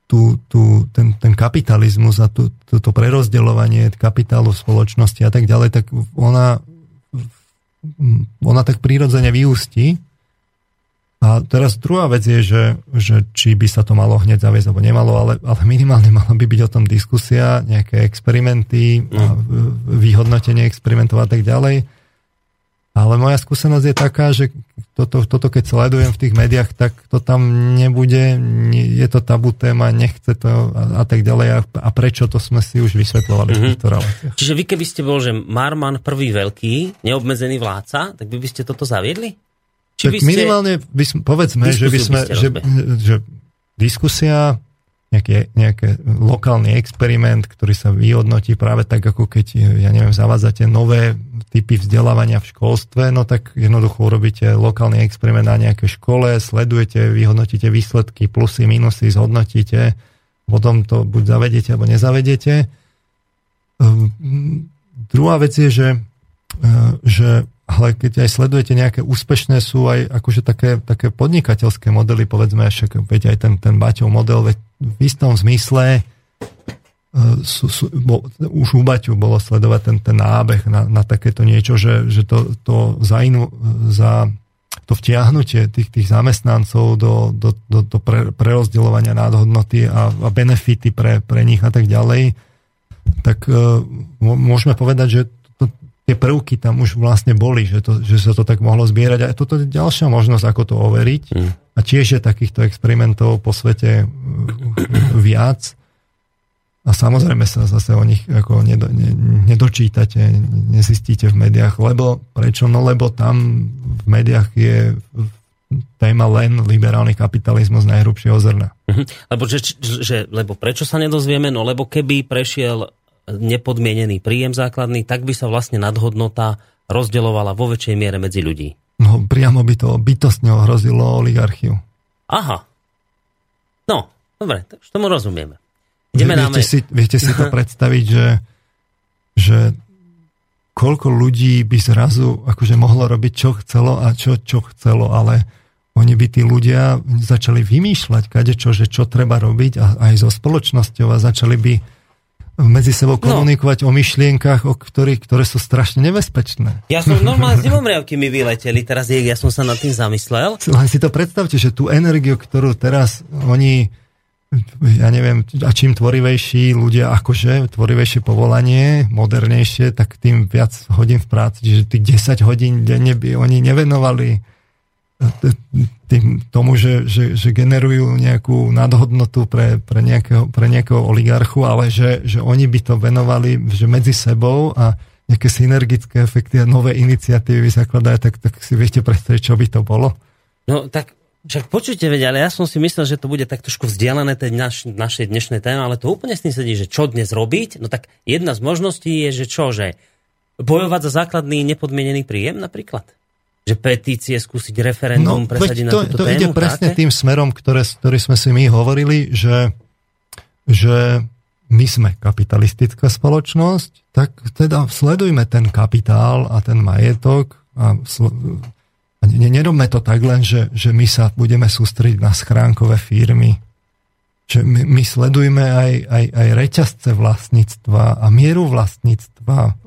tú, tú, ten, ten kapitalizmus a tú, prerozdeľovanie kapitálu v spoločnosti a tak ďalej, tak ona, ona tak prirodzene vyústi. A teraz druhá vec je, že, že či by sa to malo hneď zaviesť alebo nemalo, ale, ale minimálne mala by byť o tom diskusia, nejaké experimenty, a mm. vyhodnotenie experimentov a tak ďalej. Ale moja skúsenosť je taká, že toto, toto keď sledujem v tých médiách, tak to tam nebude, je to tabu téma, nechce to a, a tak ďalej. A, a prečo to sme si už vysvetlovali mm-hmm. v mhm. týchto reláciách. Čiže vy keby ste bol, že Marman prvý veľký, neobmedzený vládca, tak by, by ste toto zaviedli? Či tak by ste... minimálne, by sme, povedzme, že by sme, že, že diskusia nejaký, nejaký lokálny experiment, ktorý sa vyhodnotí práve tak, ako keď, ja neviem, zavádzate nové typy vzdelávania v školstve, no tak jednoducho urobíte lokálny experiment na nejakej škole, sledujete, vyhodnotíte výsledky, plusy, minusy, zhodnotíte, potom to buď zavedete, alebo nezavedete. Um, druhá vec je, že, uh, že ale keď aj sledujete nejaké úspešné, sú aj akože také, také podnikateľské modely, povedzme, však veď aj ten, ten Baťov model, veď v istom zmysle uh, sú, sú, bo, už u Baťu bolo sledovať ten, ten nábeh na, na takéto niečo, že, že to, to za, inú, za to vtiahnutie tých, tých zamestnancov do, do, do, do pre, prerozdeľovania nádhodnoty a, a benefity pre, pre nich a tak ďalej, tak uh, môžeme povedať, že tie prvky tam už vlastne boli, že, to, že sa to tak mohlo zbierať. A toto je ďalšia možnosť, ako to overiť. Mm. A tiež je takýchto experimentov po svete uh, viac. A samozrejme sa zase o nich ako nedo, ne, nedočítate, nezistíte v médiách. Lebo prečo? No lebo tam v médiách je téma len liberálny kapitalizmus najhrubšieho zrna. Mm-hmm. Lebo, že, že, lebo prečo sa nedozvieme? No lebo keby prešiel nepodmienený príjem základný, tak by sa vlastne nadhodnota rozdeľovala vo väčšej miere medzi ľudí. No, priamo by to bytostne ohrozilo oligarchiu. Aha. No, dobre, tak už tomu rozumieme. Ideme viete, si, viete si to predstaviť, že, že koľko ľudí by zrazu akože mohlo robiť, čo chcelo a čo, čo chcelo, ale oni by tí ľudia začali vymýšľať kadečo, že čo treba robiť a aj so spoločnosťou a začali by medzi sebou no. komunikovať no. o myšlienkach, o ktorých, ktoré sú strašne nebezpečné. Ja som normálne s divomriavky mi vyleteli, teraz je, ja som sa nad tým zamyslel. Len si to predstavte, že tú energiu, ktorú teraz oni, ja neviem, a čím tvorivejší ľudia, akože tvorivejšie povolanie, modernejšie, tak tým viac hodín v práci, že tých 10 hodín denne by oni nevenovali tým, tomu, že, že, že generujú nejakú nadhodnotu pre, pre, nejakého, pre nejakého oligarchu, ale že, že oni by to venovali že medzi sebou a nejaké synergické efekty a nové iniciatívy zakladajú, tak, tak si viete predstaviť, čo by to bolo? No tak však počujte, veď, ale ja som si myslel, že to bude tak trošku vzdialené tej naš, našej dnešnej téme, ale to úplne s tým sedí, že čo dnes robiť? No tak jedna z možností je, že čo, že bojovať za základný nepodmienený príjem napríklad? Že petície, skúsiť referendum, no, presadiť to, na túto to tému? ide presne tým smerom, ktoré, ktorý sme si my hovorili, že, že my sme kapitalistická spoločnosť, tak teda sledujme ten kapitál a ten majetok a, a nerobme to tak len, že, že my sa budeme sústrediť na schránkové firmy, že my, my sledujeme aj, aj, aj reťazce vlastníctva a mieru vlastníctva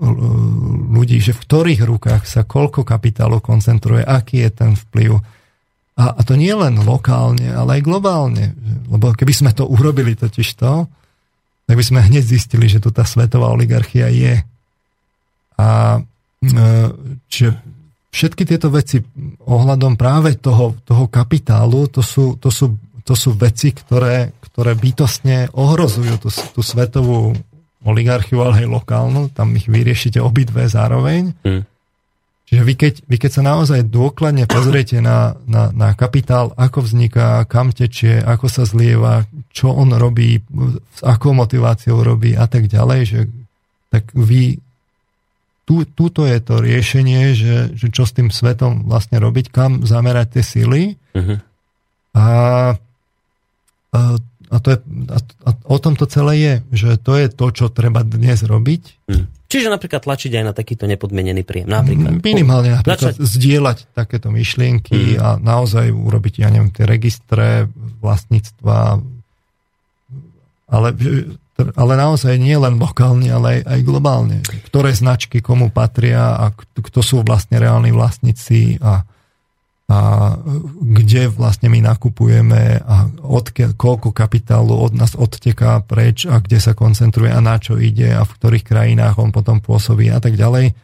ľudí, že v ktorých rukách sa koľko kapitálu koncentruje, aký je ten vplyv. A, a to nie len lokálne, ale aj globálne. Lebo keby sme to urobili totiž to, tak by sme hneď zistili, že tu tá svetová oligarchia je. A e, čiže všetky tieto veci ohľadom práve toho, toho kapitálu, to sú, to sú to sú veci, ktoré, ktoré bytostne ohrozujú tú, tú svetovú oligarchiu, ale aj lokálnu. Tam ich vyriešite obidve zároveň. Mm. Čiže vy keď, vy keď sa naozaj dôkladne pozriete na, na, na kapitál, ako vzniká, kam tečie, ako sa zlieva, čo on robí, s akou motiváciou robí a tak ďalej, že, tak vy tu, tuto je to riešenie, že, že čo s tým svetom vlastne robiť, kam zamerať tie sily. Mm-hmm. A a, to je, a, a o tom to celé je, že to je to, čo treba dnes robiť. Hmm. Čiže napríklad tlačiť aj na takýto nepodmenený príjem. Napríklad. Minimálne napríklad Začať... zdieľať takéto myšlienky mm. a naozaj urobiť, ja neviem, tie registre vlastníctva, ale, ale naozaj nie len lokálne, ale aj, aj globálne. Ktoré značky komu patria a kto sú vlastne reálni vlastníci a a kde vlastne my nakupujeme a odkiaľ, koľko kapitálu od nás odteká preč a kde sa koncentruje a na čo ide a v ktorých krajinách on potom pôsobí a tak ďalej.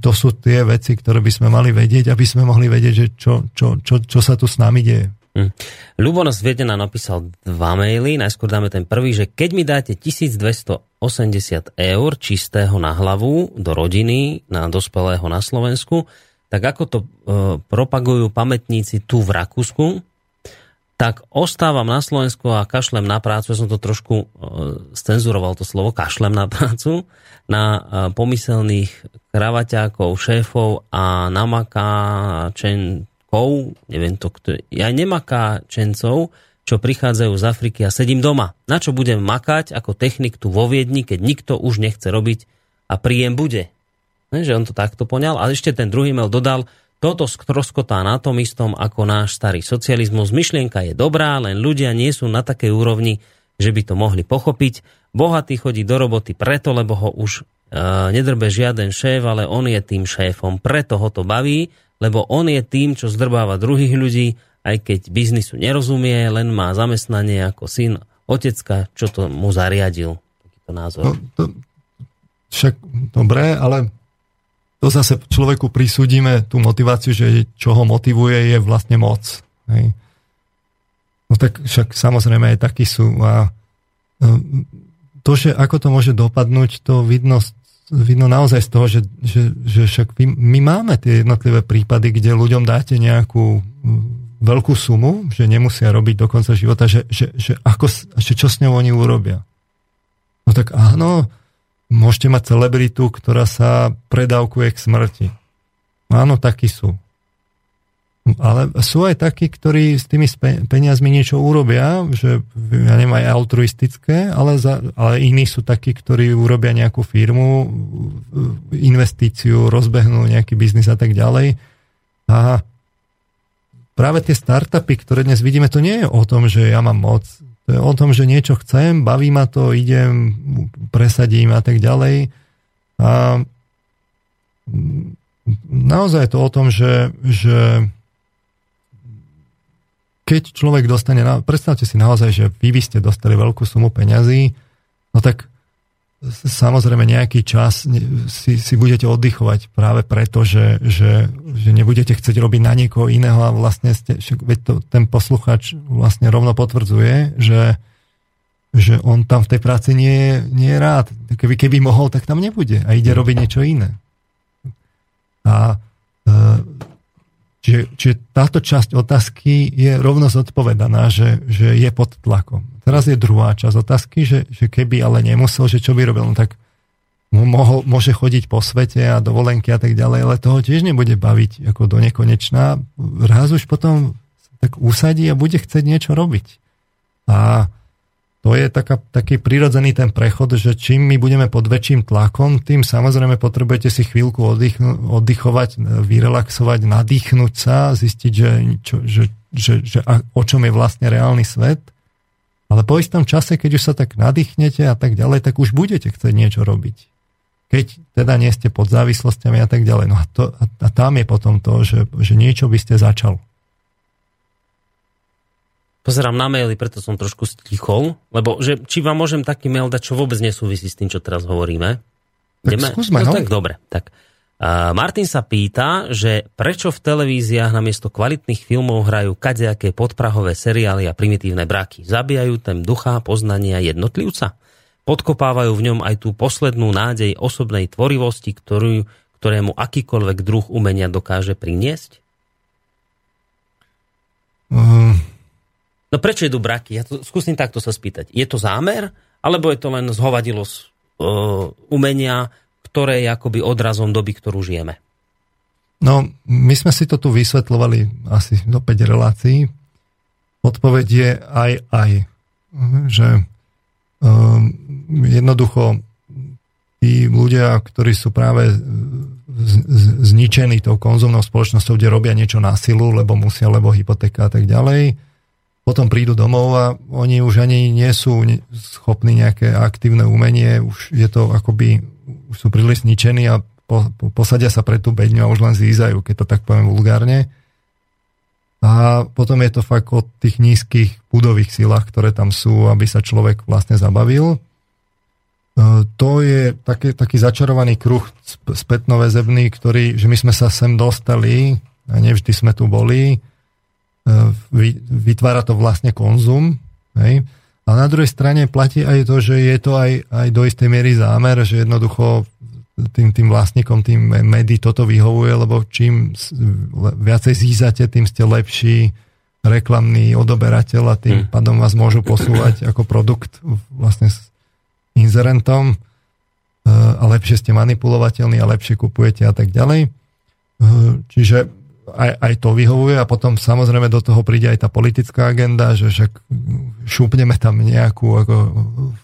To sú tie veci, ktoré by sme mali vedieť, aby sme mohli vedieť, že čo, čo, čo, čo sa tu s nami deje. Hm. Ľubo nás Viedena napísal dva maily. Najskôr dáme ten prvý, že keď mi dáte 1280 eur čistého na hlavu do rodiny, na dospelého na Slovensku, tak ako to e, propagujú pamätníci tu v Rakúsku, tak ostávam na Slovensku a kašlem na prácu, ja som to trošku e, cenzuroval to slovo, kašlem na prácu, na e, pomyselných kravaťákov, šéfov a namakáčenkov, neviem to, kto, ja nemakáčencov, čo prichádzajú z Afriky a sedím doma. Na čo budem makať ako technik tu vo Viedni, keď nikto už nechce robiť a príjem bude že on to takto poňal. A ešte ten druhý mail dodal, toto skroskotá na tom istom ako náš starý socializmus. Myšlienka je dobrá, len ľudia nie sú na takej úrovni, že by to mohli pochopiť. Bohatý chodí do roboty preto, lebo ho už e, nedrbe žiaden šéf, ale on je tým šéfom. Preto ho to baví, lebo on je tým, čo zdrbáva druhých ľudí, aj keď biznisu nerozumie, len má zamestnanie ako syn otecka, čo to mu zariadil. Takýto názor. No, to, však dobre, ale to zase človeku prisúdime tú motiváciu, že čo ho motivuje je vlastne moc. Hej. No tak však samozrejme aj takí sú. A no, to, že ako to môže dopadnúť, to vidno, vidno naozaj z toho, že, že, že však my máme tie jednotlivé prípady, kde ľuďom dáte nejakú veľkú sumu, že nemusia robiť do konca života, že, že, že, ako, že čo s ňou oni urobia. No tak áno, Môžete mať celebritu, ktorá sa predávkuje k smrti. Áno, takí sú. Ale sú aj takí, ktorí s tými peniazmi niečo urobia, že ja neviem, aj altruistické, ale, za, ale iní sú takí, ktorí urobia nejakú firmu, investíciu, rozbehnú nejaký biznis a tak ďalej. A práve tie startupy, ktoré dnes vidíme, to nie je o tom, že ja mám moc, je o tom, že niečo chcem, baví ma to, idem, presadím a tak ďalej. A naozaj je to o tom, že, že keď človek dostane, predstavte si naozaj, že vy by ste dostali veľkú sumu peňazí, no tak samozrejme nejaký čas si, si budete oddychovať práve preto, že, že, že nebudete chcieť robiť na niekoho iného a vlastne ste, veď to, ten posluchač vlastne rovno potvrdzuje, že, že on tam v tej práci nie, nie je rád. Keby, keby mohol, tak tam nebude a ide robiť niečo iné. A e, čiže, čiže táto časť otázky je rovno zodpovedaná, že, že je pod tlakom. Teraz je druhá časť otázky, že, že keby ale nemusel, že čo by robil, no tak mohol, môže chodiť po svete a dovolenky a tak ďalej, ale toho tiež nebude baviť ako do nekonečná. Raz už potom tak usadí a bude chcieť niečo robiť. A to je taká, taký prirodzený ten prechod, že čím my budeme pod väčším tlakom, tým samozrejme potrebujete si chvíľku oddychnu, oddychovať, vyrelaxovať, nadýchnuť sa, zistiť, že, čo, že, že, že a, o čom je vlastne reálny svet – ale po istom čase, keď už sa tak nadýchnete a tak ďalej, tak už budete chcieť niečo robiť. Keď teda nie ste pod závislosťami a tak ďalej. No a, to, a, a tam je potom to, že, že niečo by ste začal. Pozerám na maily, preto som trošku stichol, lebo že, či vám môžem taký mail dať, čo vôbec nesúvisí s tým, čo teraz hovoríme. Tak Ideme? skúsme, no, no. Tak dobre, tak Martin sa pýta, že prečo v televíziách namiesto kvalitných filmov hrajú kadejaké podprahové seriály a primitívne braky. Zabijajú ten ducha poznania jednotlivca? Podkopávajú v ňom aj tú poslednú nádej osobnej tvorivosti, ktorú, ktorému akýkoľvek druh umenia dokáže priniesť? Uh. No prečo idú braky? Ja to skúsim takto sa spýtať. Je to zámer? Alebo je to len zhovadilo z uh, umenia, ktoré je akoby odrazom doby, ktorú žijeme? No, my sme si to tu vysvetlovali asi do 5 relácií. Odpoveď je aj aj. Že um, jednoducho tí ľudia, ktorí sú práve zničení tou konzumnou spoločnosťou, kde robia niečo na silu, lebo musia, lebo hypotéka a tak ďalej, potom prídu domov a oni už ani nie sú schopní nejaké aktívne umenie, už je to akoby, už sú príliš zničení a po, po, posadia sa pre tú bedňu a už len zízajú, keď to tak poviem vulgárne. A potom je to fakt o tých nízkych púdových silách, ktoré tam sú, aby sa človek vlastne zabavil. E, to je taký, taký začarovaný kruh spätnoväzebný, ktorý, že my sme sa sem dostali a nevždy sme tu boli. E, vytvára to vlastne konzum. Hej? A na druhej strane platí aj to, že je to aj, aj do istej miery zámer, že jednoducho tým, tým vlastníkom, tým médií toto vyhovuje, lebo čím viacej zízate, tým ste lepší reklamný odoberateľ a tým hmm. pádom vás môžu posúvať ako produkt vlastne s inzerentom e, a lepšie ste manipulovateľní a lepšie kupujete a tak ďalej. E, čiže aj, aj to vyhovuje a potom samozrejme do toho príde aj tá politická agenda, že však šúpneme tam nejakú ako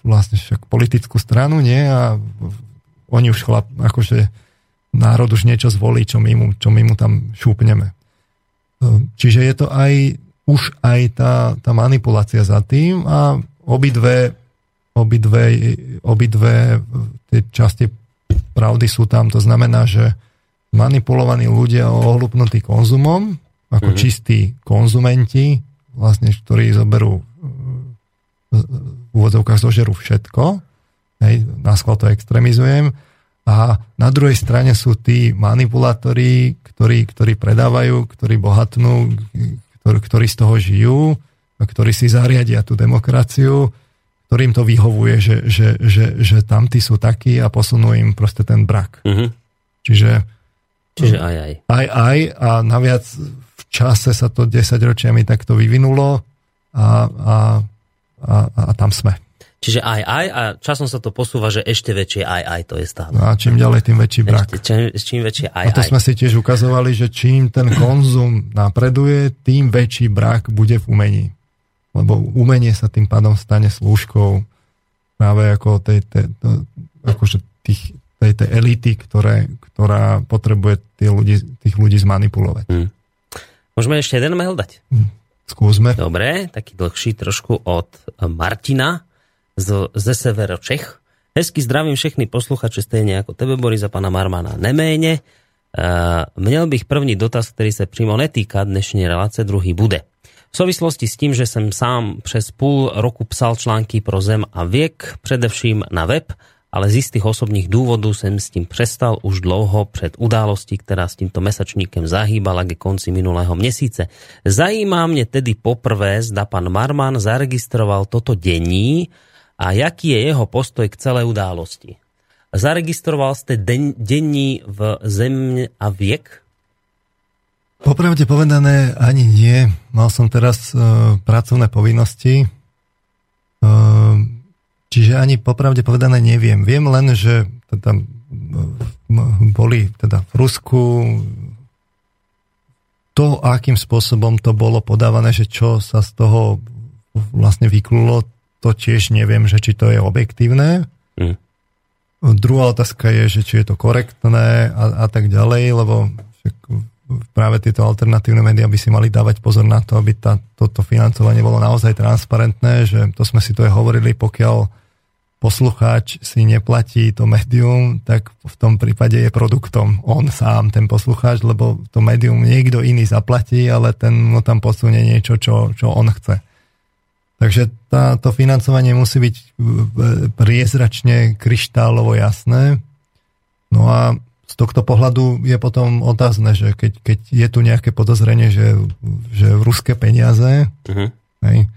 vlastne však politickú stranu, nie? A oni už chlap, akože národ už niečo zvolí, čo my mu, čo my mu tam šúpneme. Čiže je to aj, už aj tá, tá manipulácia za tým a obidve, obidve, obidve tie časti pravdy sú tam. To znamená, že manipulovaní ľudia ohlupnutí konzumom, ako mm-hmm. čistí konzumenti, vlastne, ktorí zoberú v úvodzovkách zožerú všetko, hej, na to extrémizujem, a na druhej strane sú tí manipulátori, ktorí, ktorí predávajú, ktorí bohatnú, ktorí, ktorí z toho žijú, a ktorí si zariadia tú demokraciu, ktorým to vyhovuje, že, že, že, že tamtí sú takí a posunú im proste ten brak. Mm-hmm. Čiže, Čiže aj aj. Aj aj a naviac v čase sa to 10 ročiami takto vyvinulo a, a, a, a tam sme. Čiže aj aj a časom sa to posúva, že ešte väčšie aj aj to je stále. No a čím ďalej, tým väčší brak. Ešte, čím, čím väčšie aj A to aj. sme si tiež ukazovali, že čím ten konzum napreduje, tým väčší brak bude v umení. Lebo umenie sa tým pádom stane slúžkou práve ako tej, tej, akože tých, tej, tej elity, ktoré, ktorá potrebuje tých ľudí, tých ľudí zmanipulovať. Hmm. Môžeme ešte jeden mail dať? Hmm. Skúsme. Dobre, taký dlhší trošku od Martina z, ze severo Čech. Hezky zdravím všechny posluchače stejně jako tebe, Boris a pana Marmana Neméně. Uh, měl bych první dotaz, který se přímo netýká dnešní relace, druhý bude. V souvislosti s tím, že jsem sám přes půl roku psal články pro Zem a věk, především na web, ale z istých osobních důvodů jsem s tím přestal už dlouho před událostí, která s tímto mesačníkem zahýbala ke konci minulého měsíce. Zajímá mě tedy poprvé, zda pan Marman zaregistroval toto denní a jaký je jeho postoj k celé události. Zaregistroval ste den, denní v Země a viek? Popravde povedané ani nie. Mal som teraz uh, pracovné povinnosti, uh, čiže ani popravde povedané neviem. Viem len, že teda, boli teda v Rusku to, akým spôsobom to bolo podávané, že čo sa z toho vlastne vyklulo, to tiež neviem, že či to je objektívne. Mm. Druhá otázka je, že či je to korektné a, a tak ďalej, lebo práve tieto alternatívne médiá by si mali dávať pozor na to, aby tá, toto financovanie bolo naozaj transparentné, že to sme si to aj hovorili, pokiaľ poslucháč si neplatí to médium, tak v tom prípade je produktom on sám, ten poslucháč, lebo to médium niekto iný zaplatí, ale ten mu tam posunie niečo, čo, čo on chce. Takže tá, to financovanie musí byť priezračne kryštálovo jasné. No a z tohto pohľadu je potom otázne, že keď, keď je tu nejaké podozrenie, že, že ruské peniaze, uh-huh. hej,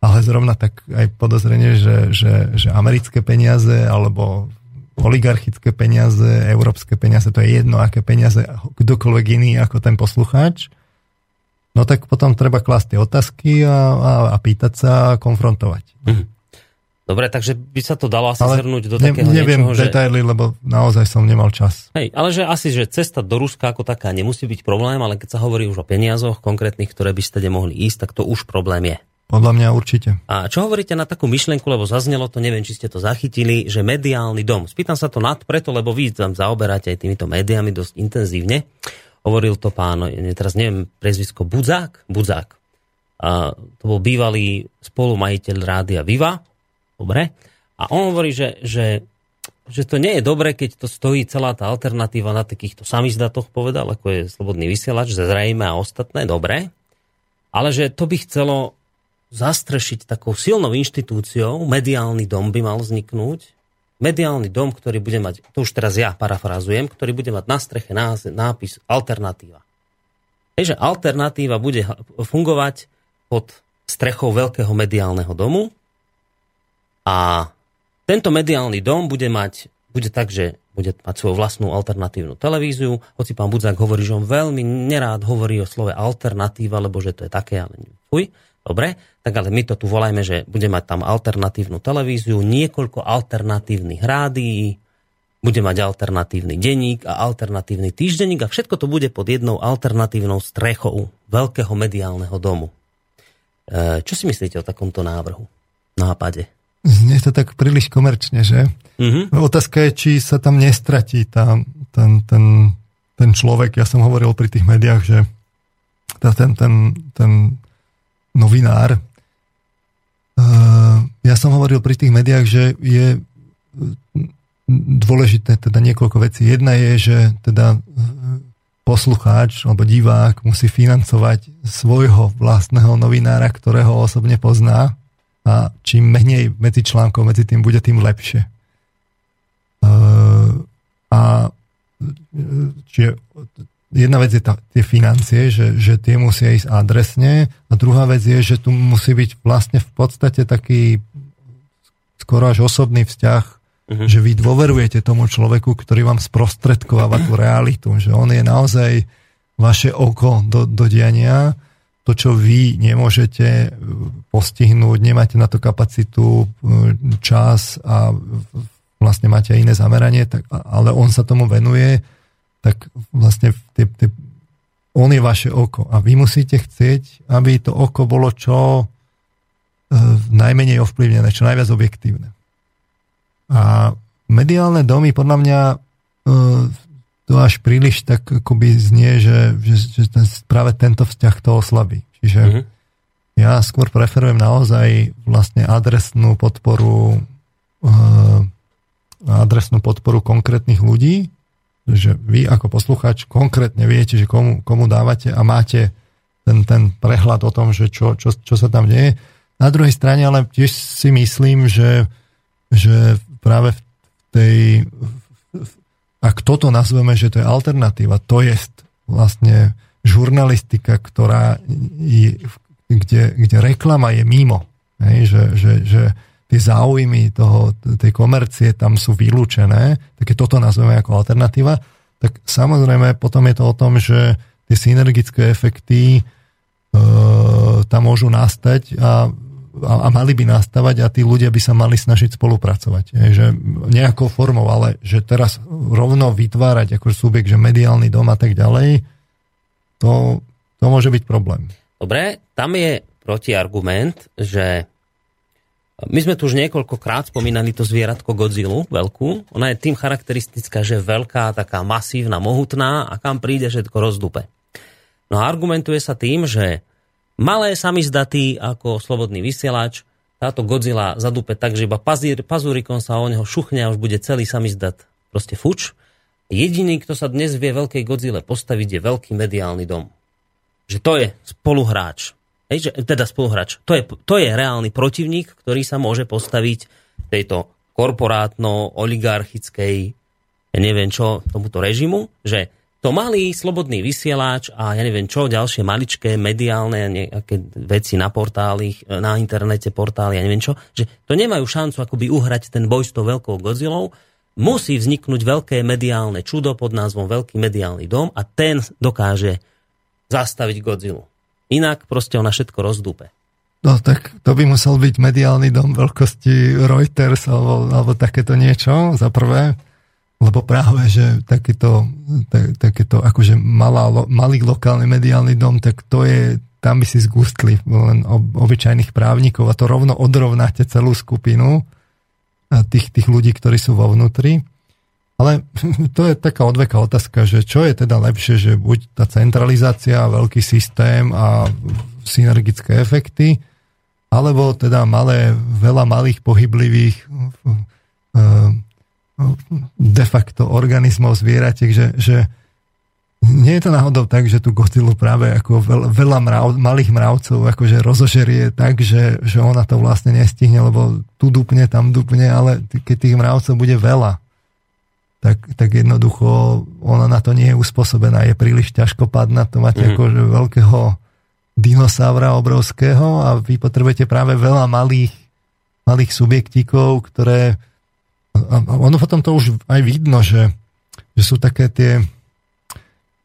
ale zrovna tak aj podozrenie, že, že, že americké peniaze alebo oligarchické peniaze, európske peniaze, to je jedno, aké peniaze kdokoľvek iný ako ten poslucháč, no tak potom treba klásť tie otázky a, a, a pýtať sa a konfrontovať. Mhm. Dobre, takže by sa to dalo asi ale zhrnúť do ne, takého neviem niečoho, detaily, že... lebo naozaj som nemal čas. Hej, ale že asi, že cesta do Ruska ako taká nemusí byť problém, ale keď sa hovorí už o peniazoch konkrétnych, ktoré by ste mohli ísť, tak to už problém je. Podľa mňa určite. A čo hovoríte na takú myšlenku, lebo zaznelo to, neviem, či ste to zachytili, že mediálny dom. Spýtam sa to nad preto, lebo vy tam zaoberáte aj týmito médiami dosť intenzívne. Hovoril to pán, teraz neviem, prezvisko Budzák? Budzák. A to bol bývalý spolumajiteľ rádia Viva. Dobre. A on hovorí, že, že, že to nie je dobre, keď to stojí celá tá alternatíva na takýchto samizdatoch, povedal, ako je Slobodný vysielač, zrejme a ostatné, dobre. Ale že to by chcelo zastrešiť takou silnou inštitúciou, mediálny dom by mal vzniknúť, mediálny dom, ktorý bude mať, to už teraz ja parafrazujem, ktorý bude mať na streche nápis alternatíva. Takže alternatíva bude fungovať pod strechou veľkého mediálneho domu a tento mediálny dom bude mať bude tak, že bude mať svoju vlastnú alternatívnu televíziu. Hoci pán Budzák hovorí, že on veľmi nerád hovorí o slove alternatíva, lebo že to je také, ale fuj. Dobre, tak ale my to tu volajme, že bude mať tam alternatívnu televíziu, niekoľko alternatívnych rádií, bude mať alternatívny denník a alternatívny týždenník a všetko to bude pod jednou alternatívnou strechou veľkého mediálneho domu. E, čo si myslíte o takomto návrhu, nápade? Znie to tak príliš komerčne, že? Mm-hmm. Otázka je, či sa tam nestratí tá, ten, ten, ten človek. Ja som hovoril pri tých médiách, že ten, ten, ten novinár. Ja som hovoril pri tých médiách, že je dôležité teda niekoľko vecí. Jedna je, že teda poslucháč alebo divák musí financovať svojho vlastného novinára, ktorého osobne pozná a čím menej medzi článkov medzi tým bude, tým lepšie. A čiže jedna vec je tá, tie financie, že, že tie musia ísť adresne a druhá vec je, že tu musí byť vlastne v podstate taký skoro až osobný vzťah, uh-huh. že vy dôverujete tomu človeku, ktorý vám sprostredkováva tú realitu, že on je naozaj vaše oko do, do diania, to, čo vy nemôžete postihnúť, nemáte na to kapacitu, čas a vlastne máte aj iné zameranie, tak, ale on sa tomu venuje, tak vlastne tie, tie, on je vaše oko a vy musíte chcieť, aby to oko bolo čo e, najmenej ovplyvnené, čo najviac objektívne. A mediálne domy podľa mňa e, to až príliš tak akoby znie, že, že, že ten, práve tento vzťah to oslabí. Čiže mm-hmm. ja skôr preferujem naozaj vlastne adresnú podporu e, adresnú podporu konkrétnych ľudí, že vy ako poslucháč konkrétne viete, že komu, komu dávate a máte ten, ten prehľad o tom, že čo, čo, čo sa tam deje. Na druhej strane ale tiež si myslím, že, že práve v tej, ak toto nazveme, že to je alternatíva, to je vlastne žurnalistika, ktorá je, kde, kde reklama je mimo. Hej, že, že, že tie záujmy toho, tej komercie tam sú vylúčené, tak toto nazveme ako alternatíva, tak samozrejme potom je to o tom, že tie synergické efekty e, tam môžu nastať a, a, a mali by nastávať a tí ľudia by sa mali snažiť spolupracovať. Je, že nejakou formou, ale že teraz rovno vytvárať ako subjekt, že mediálny dom a tak ďalej, to, to môže byť problém. Dobre, tam je protiargument, že my sme tu už niekoľkokrát spomínali to zvieratko Godzilla, veľkú. Ona je tým charakteristická, že veľká, taká masívna, mohutná a kam príde všetko rozdupe. No a argumentuje sa tým, že malé samizdaty ako slobodný vysielač, táto Godzilla zadupe tak, že iba pazúrikom sa o neho šuchne a už bude celý samizdat proste fuč. Jediný, kto sa dnes vie veľkej Godzilla postaviť, je veľký mediálny dom. Že to je spoluhráč Hej, že, teda spoluhráč. To je, to je reálny protivník, ktorý sa môže postaviť tejto korporátno-oligarchickej, ja neviem čo, tomuto režimu, že to malý slobodný vysielač a ja neviem čo, ďalšie maličké mediálne nejaké veci na portáli, na internete, portály, ja neviem čo, že to nemajú šancu akoby uhrať ten boj s tou veľkou Godzillou, musí vzniknúť veľké mediálne čudo pod názvom Veľký mediálny dom a ten dokáže zastaviť Godzillu. Inak proste ona všetko rozdúpe. No tak to by musel byť mediálny dom veľkosti Reuters alebo, alebo takéto niečo za prvé, lebo práve, že takéto, tak, takéto akože malá, malý lokálny mediálny dom, tak to je tam by si zgustli len obyčajných právnikov a to rovno odrovnáte celú skupinu tých, tých ľudí, ktorí sú vo vnútri. Ale to je taká odveká otázka, že čo je teda lepšie, že buď tá centralizácia, veľký systém a synergické efekty, alebo teda malé, veľa malých pohyblivých eh, de facto organizmov zvieratiek, že, že nie je to náhodou tak, že tu Godzilla práve ako veľa, veľa mrav, malých mravcov akože rozožerie tak, že, že ona to vlastne nestihne, lebo tu dupne, tam dupne, ale keď tých mravcov bude veľa, tak, tak jednoducho ona na to nie je uspôsobená, je príliš ťažkopadná, to máte mm. akože veľkého dinosaura obrovského a vy potrebujete práve veľa malých, malých subjektíkov, ktoré a ono potom to už aj vidno, že, že sú také tie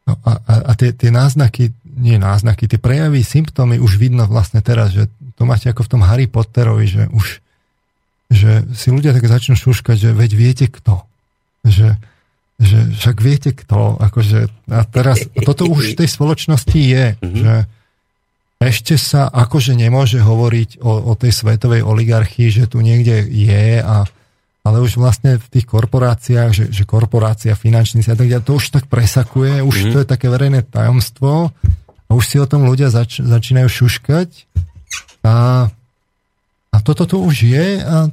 no a, a, a tie, tie náznaky, nie náznaky, tie prejavy, symptómy už vidno vlastne teraz, že to máte ako v tom Harry Potterovi, že už že si ľudia tak začnú šuškať, že veď viete kto. Že, že však viete kto. Akože, a teraz, a toto už v tej spoločnosti je, mm-hmm. že ešte sa akože nemôže hovoriť o, o tej svetovej oligarchii, že tu niekde je, a, ale už vlastne v tých korporáciách, že, že korporácia, finančníci a tak ďalej, to už tak presakuje, už mm. to je také verejné tajomstvo a už si o tom ľudia zač, začínajú šuškať a, a toto tu už je a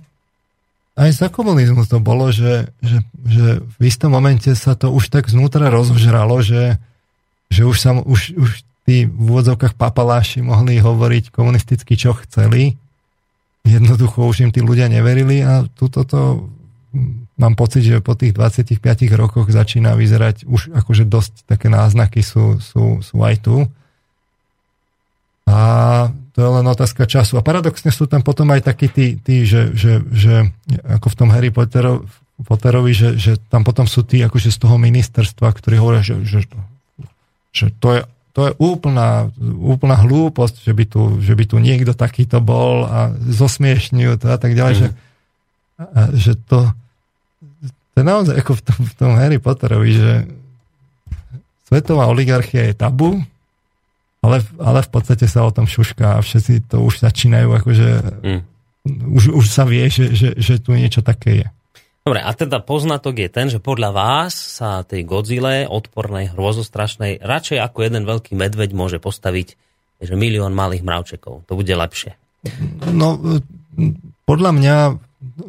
aj za komunizmu to bolo, že, že, že v istom momente sa to už tak znútra rozžralo, že, že už, sa, už, už tí v úvodzovkách papaláši mohli hovoriť komunisticky, čo chceli. Jednoducho už im tí ľudia neverili a túto to mám pocit, že po tých 25 rokoch začína vyzerať už akože dosť také náznaky sú, sú, sú aj tu. A to je len otázka času. A paradoxne sú tam potom aj takí tí, tí že, že, že ako v tom Harry Potterovi, Potterovi že, že tam potom sú tí akože z toho ministerstva, ktorí hovoria, že, že, že to je to je úplná, úplná hlúposť, že by, tu, že by tu niekto takýto bol a zosmiešňujú to a tak ďalej, mm. že, a, že to, to je naozaj ako v tom, v tom Harry Potterovi, že svetová oligarchia je tabu, ale, ale v podstate sa o tom šušká a všetci to už začínajú akože mm. už, už sa vie, že, že, že tu niečo také je. Dobre, a teda poznatok je ten, že podľa vás sa tej Godzile, odpornej, hrozostrašnej, radšej ako jeden veľký medveď môže postaviť že milión malých mravčekov. To bude lepšie. No, podľa mňa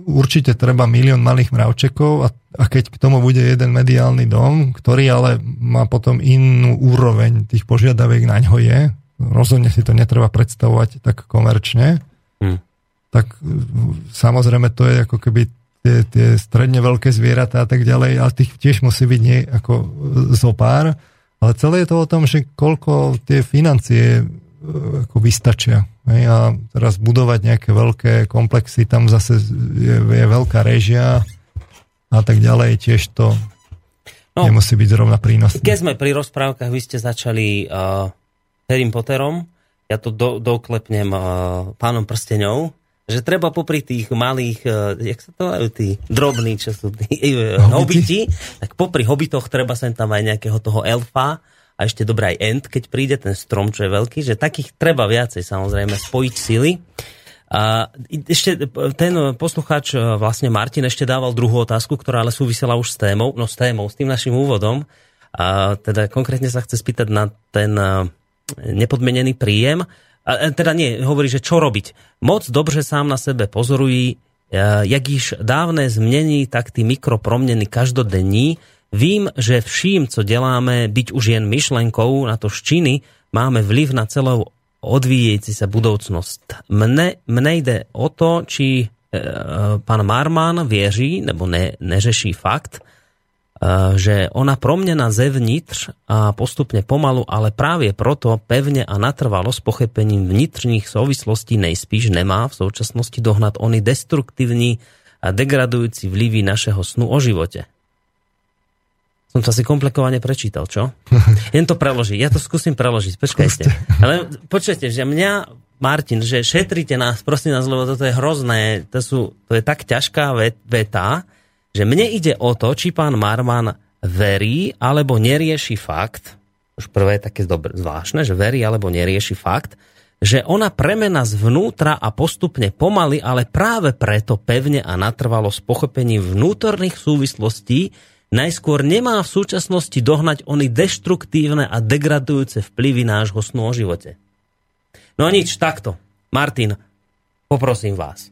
určite treba milión malých mravčekov a, a keď k tomu bude jeden mediálny dom, ktorý ale má potom inú úroveň tých požiadaviek na ňo je, rozhodne si to netreba predstavovať tak komerčne, hmm. tak samozrejme to je ako keby tie, tie stredne veľké zvieratá a tak ďalej, ale tých tiež musí byť nie ako zopár. Ale celé je to o tom, že koľko tie financie e, ako vystačia. A teraz budovať nejaké veľké komplexy, tam zase je, je veľká režia a tak ďalej, tiež to no, nemusí byť zrovna prínosné. Keď sme pri rozprávkach, vy ste začali uh, Harry Potterom, ja to do, doklepnem uh, pánom prsteňov, že treba popri tých malých, uh, jak sa to majú tí drobní, čo sú tí uh, hobiti, tak popri hobitoch treba sem tam aj nejakého toho elfa a ešte dobrý aj end, keď príde ten strom, čo je veľký, že takých treba viacej samozrejme spojiť sily. A ešte ten poslucháč, vlastne Martin, ešte dával druhú otázku, ktorá ale súvisela už s témou, no s témou, s tým našim úvodom. A teda konkrétne sa chce spýtať na ten nepodmenený príjem. A, teda nie, hovorí, že čo robiť. Moc dobře sám na sebe pozorují, e, jak již dávné změní, tak ty mikroproměny každodenní. Vím, že vším, co děláme, byť už jen myšlenkou na to ščiny, máme vliv na celou odvíjející se budoucnost. Mne, mne jde o to, či e, pan Marman věří, nebo ne, neřeší fakt, Eh, že ona promnená zevnitř a postupne pomalu, ale právě proto pevne a natrvalo s pochepením vnitřních souvislostí nejspíš nemá v současnosti dohnat ony destruktívní a degradujúci vlivy našeho snu o živote. Som to asi komplikovane prečítal, čo? Jen to preložiť. Ja to skúsim preložiť. Počkajte. Ale počujete, že mňa, Martin, že šetrite nás, prosím nás, lebo toto je hrozné. To, sú, to je tak ťažká veta, že mne ide o to, či pán Marman verí alebo nerieši fakt, už prvé je také dobré, zvláštne, že verí alebo nerieši fakt, že ona premena zvnútra a postupne pomaly, ale práve preto pevne a natrvalo s pochopením vnútorných súvislostí najskôr nemá v súčasnosti dohnať oni deštruktívne a degradujúce vplyvy nášho snu o živote. No nič, takto. Martin, poprosím vás.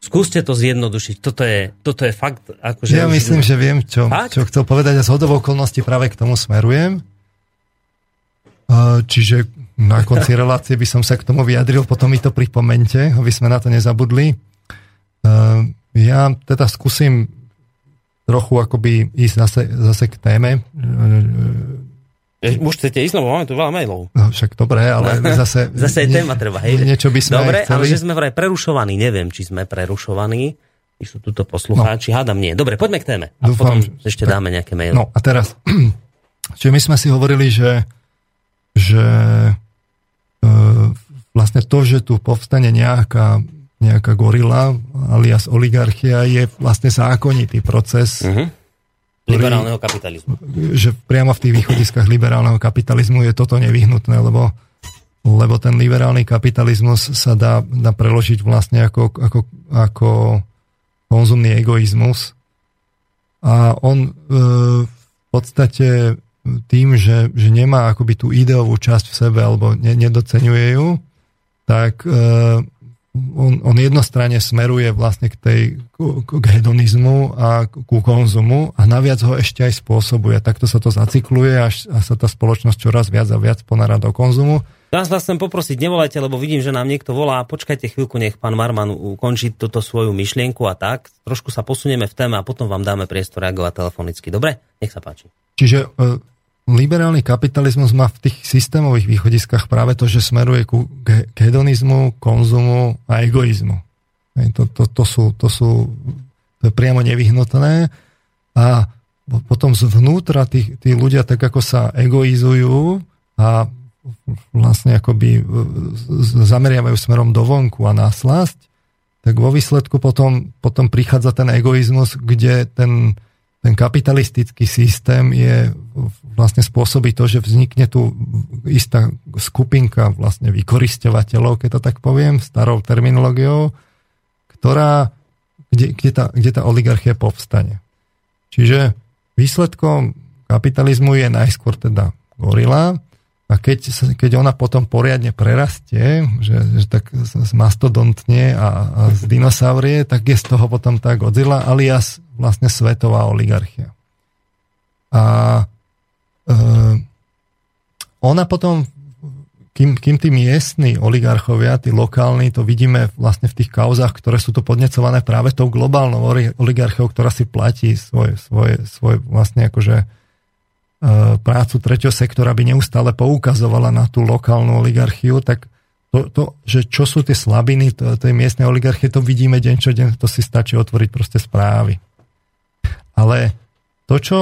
Skúste to zjednodušiť. Toto je, toto je fakt... Akože ja myslím, že viem, čo, čo chcel povedať a z hodov okolností práve k tomu smerujem. Čiže na konci relácie by som sa k tomu vyjadril, potom mi to pripomente, aby sme na to nezabudli. Ja teda skúsim trochu akoby ísť zase, zase k téme. Už chcete ísť, lebo máme tu veľa mailov. No, však dobre, ale zase... zase je téma treba, hej? Niečo by sme Dobre, chceli. ale že sme vraj prerušovaní, neviem, či sme prerušovaní. Či sú tuto poslucháči, no. hádam nie. Dobre, poďme k téme. A Dúfam, potom ešte tak, dáme nejaké maily. No a teraz, čiže my sme si hovorili, že, že e, vlastne to, že tu povstane nejaká, nejaká gorila, alias oligarchia, je vlastne zákonitý proces. Uh-huh liberálneho kapitalizmu. Že priamo v tých východiskách liberálneho kapitalizmu je toto nevyhnutné, lebo, lebo ten liberálny kapitalizmus sa dá, dá preložiť vlastne ako, ako, ako konzumný egoizmus. A on e, v podstate tým, že, že nemá akoby tú ideovú časť v sebe alebo ne, nedocenuje ju, tak e, on, on jednostranne smeruje vlastne k, tej, k hedonizmu a ku konzumu a naviac ho ešte aj spôsobuje. Takto sa to zacykluje až, a sa tá spoločnosť čoraz viac a viac ponára do konzumu. Ja vás chcem poprosiť, nevolajte, lebo vidím, že nám niekto volá. Počkajte chvíľku, nech pán Marman ukončí túto svoju myšlienku a tak. Trošku sa posunieme v téme a potom vám dáme priestor reagovať telefonicky. Dobre? Nech sa páči. Čiže e, liberálny kapitalizmus má v tých systémových východiskách práve to, že smeruje ku hedonizmu, konzumu a egoizmu. To, to, to, sú, to sú to je priamo nevyhnutné a potom zvnútra tí, tí ľudia tak ako sa egoizujú a vlastne akoby zameriavajú smerom do vonku a na slasť, tak vo výsledku potom, potom prichádza ten egoizmus, kde ten, ten kapitalistický systém je vlastne spôsobí to, že vznikne tu istá skupinka vlastne vykoristovateľov, keď to tak poviem, starou terminológiou, ktorá, kde, kde, tá, kde tá oligarchia povstane. Čiže výsledkom kapitalizmu je najskôr teda gorila a keď, keď ona potom poriadne prerastie, že, že tak zmastodontne a, a z dinosaurie, tak je z toho potom tá Godzilla alias vlastne svetová oligarchia. A e, ona potom, kým, kým tí miestni oligarchovia, tí lokálni, to vidíme vlastne v tých kauzach, ktoré sú tu podnecované práve tou globálnou oligarchiou, ktorá si platí svoje, svoje, svoje vlastne akože prácu tretieho sektora by neustále poukazovala na tú lokálnu oligarchiu, tak to, to, že čo sú tie slabiny tej miestnej oligarchie, to vidíme deň čo deň, to si stačí otvoriť proste správy. Ale to, čo,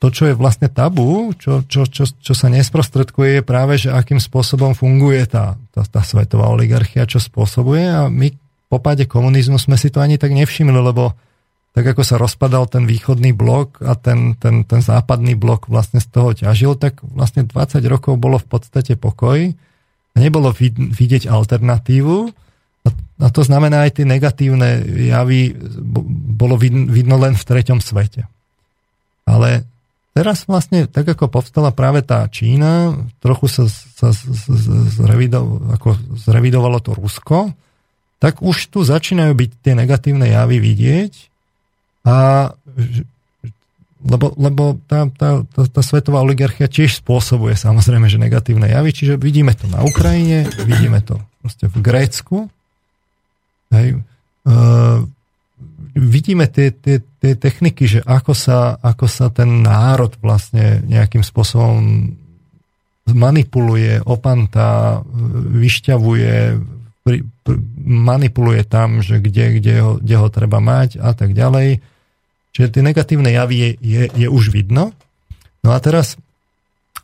to, čo je vlastne tabu, čo, čo, čo, čo sa nesprostredkuje, je práve, že akým spôsobom funguje tá, tá, tá svetová oligarchia, čo spôsobuje a my po páde komunizmu sme si to ani tak nevšimli, lebo tak ako sa rozpadal ten východný blok a ten, ten, ten západný blok vlastne z toho ťažil, tak vlastne 20 rokov bolo v podstate pokoj. A nebolo vidieť alternatívu. A to znamená aj tie negatívne javy bolo vidno len v treťom svete. Ale teraz vlastne, tak ako povstala práve tá Čína, trochu sa, sa zrevido, ako zrevidovalo to Rusko, tak už tu začínajú byť tie negatívne javy vidieť a lebo, lebo tá, tá, tá, tá svetová oligarchia tiež spôsobuje samozrejme, že negatívne javy, čiže vidíme to na Ukrajine, vidíme to proste v Grécku, Hej. Uh, vidíme tie, tie, tie techniky, že ako sa, ako sa ten národ vlastne nejakým spôsobom manipuluje, opantá, vyšťavuje, pri, pri, manipuluje tam, že kde, kde, ho, kde ho treba mať a tak ďalej. Čiže tie negatívne javy je, je, je už vidno. No a teraz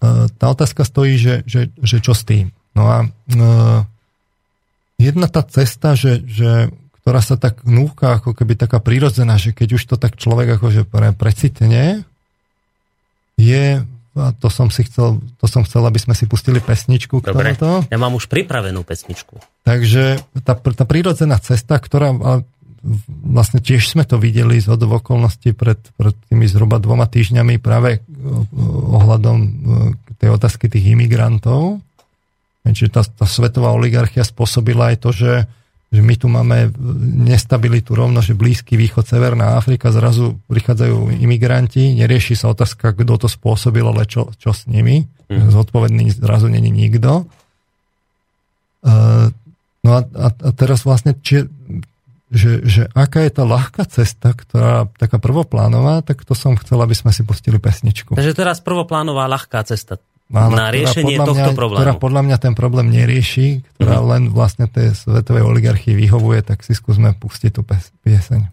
uh, tá otázka stojí, že, že, že čo s tým? No a uh, jedna tá cesta, že, že, ktorá sa tak núka, ako keby taká prírodzená, že keď už to tak človek akože pre, precitne, je a to som si chcel, to som chcel, aby sme si pustili pesničku k Dobre, tomuto. ja mám už pripravenú pesničku. Takže tá, tá prírodzená cesta, ktorá vlastne tiež sme to videli z hodov okolností pred, pred tými zhruba dvoma týždňami práve ohľadom e, tej otázky tých imigrantov. Čiže tá, tá svetová oligarchia spôsobila aj to, že že my tu máme nestabilitu rovno, že Blízky východ, Severná Afrika, zrazu prichádzajú imigranti, nerieši sa otázka, kto to spôsobil, ale čo, čo s nimi. Mm. Zodpovedný zrazu není nikto. Uh, no a, a, a teraz vlastne, či, že, že aká je tá ľahká cesta, ktorá taká prvoplánová, tak to som chcel, aby sme si pustili pesničku. Takže teraz prvoplánová ľahká cesta Áno, na riešenie tohto mňa, problému. Ktorá podľa mňa ten problém nerieši, ktorá mm-hmm. len vlastne tej svetovej oligarchii vyhovuje, tak si skúsme pustiť tú pieseň.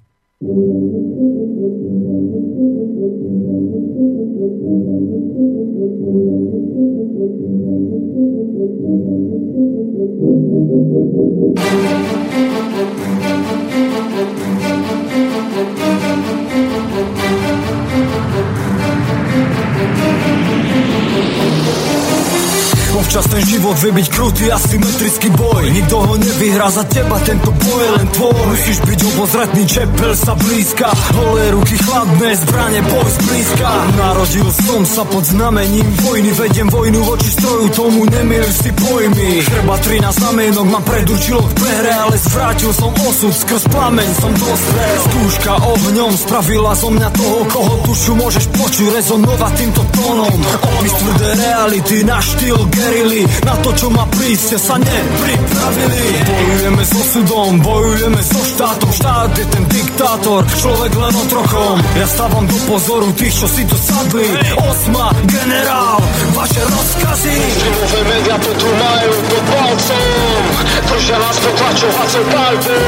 Občas ten život vie krutý, asymetrický boj. Nikto ho nevyhrá za teba, tento boj je len tvoj. Musíš byť obozretný, čepel sa blízka. Holé ruky chladné, zbranie, boj zblízka. Narodil som sa pod znamením vojny Vediem vojnu voči stroju, tomu nemil si pojmy. Chrba 13 znamenok ma predurčilo k prehre Ale zvrátil som osud, skrz plameň som dostrel Skúška ohňom spravila zo mňa toho, koho dušu môžeš počuť Rezonovať týmto tónom. Opis tvrdé reality na štýl Gary verili Na to, čo má prísť, sa nepripravili. Bojujeme s osudom, bojujeme so štátom. Štát je ten diktátor, človek len otrokom Ja stávam do pozoru tých, čo si to sadli Osma, generál, vaše rozkazy. Filmové média to tu majú pod palcom Držia nás potlačovacou palbou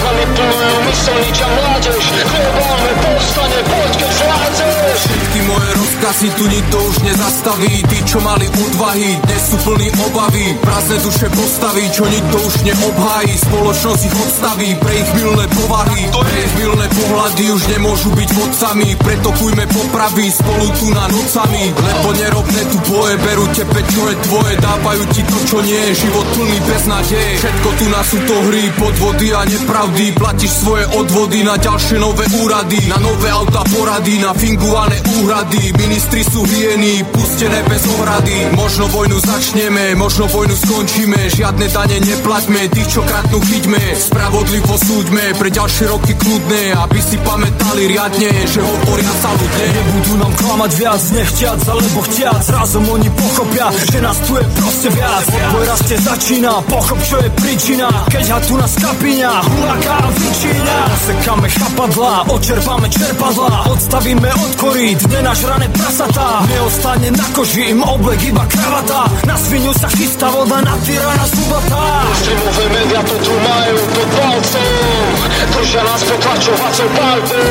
Manipulujú mysl, ničia mládež Globálne povstane, poď keď vládzeš Všetky moje rozkazy tu nikto už nezastaví. Tí, čo mali odvahy, dnes sú plní obavy. Prázdne duše postaví, čo nikto už neobhájí Spoločnosť ich odstaví pre ich milné povahy Pre ich milné pohľady už nemôžu byť vodcami. Preto kujme popravy spolu tu na nocami. Lebo nerobne tu boje, berú tepe čo je tvoje. Dávajú ti to čo nie je, život plný beznádej Všetko tu na sú to hry, podvody a nepravdy. Platíš svoje odvody na ďalšie nové úrady Na nové auta porady, na fingované úhrady Ministri sú hyeny, pustené bez ohrady. Možno vojnu začneme, možno vojnu skončíme Žiadne dane neplaťme, tých čo kratnú chyťme. Spravodlivo súďme, pre ďalšie roky kľudné Aby si pamätali riadne, že hovoria sa ľudne Nebudú nám klamať viac, nechtiac alebo chtiac. Razom oni pochopia, že nás tu je proste viac. Odboj rastie začína, pochop čo je príčina. Keď ha tu nás kapiňa, hulaká vyčíňa. Osekáme chapadlá, očerpáme čerpadlá. Odstavíme od korít, nenažrané prasatá. Neostane na koži im oblek iba kravata. Na svinu sa chystá voda na tyrana zubatá Streamové média to tu majú pod palcom. Držia nás potlačovacou palbou.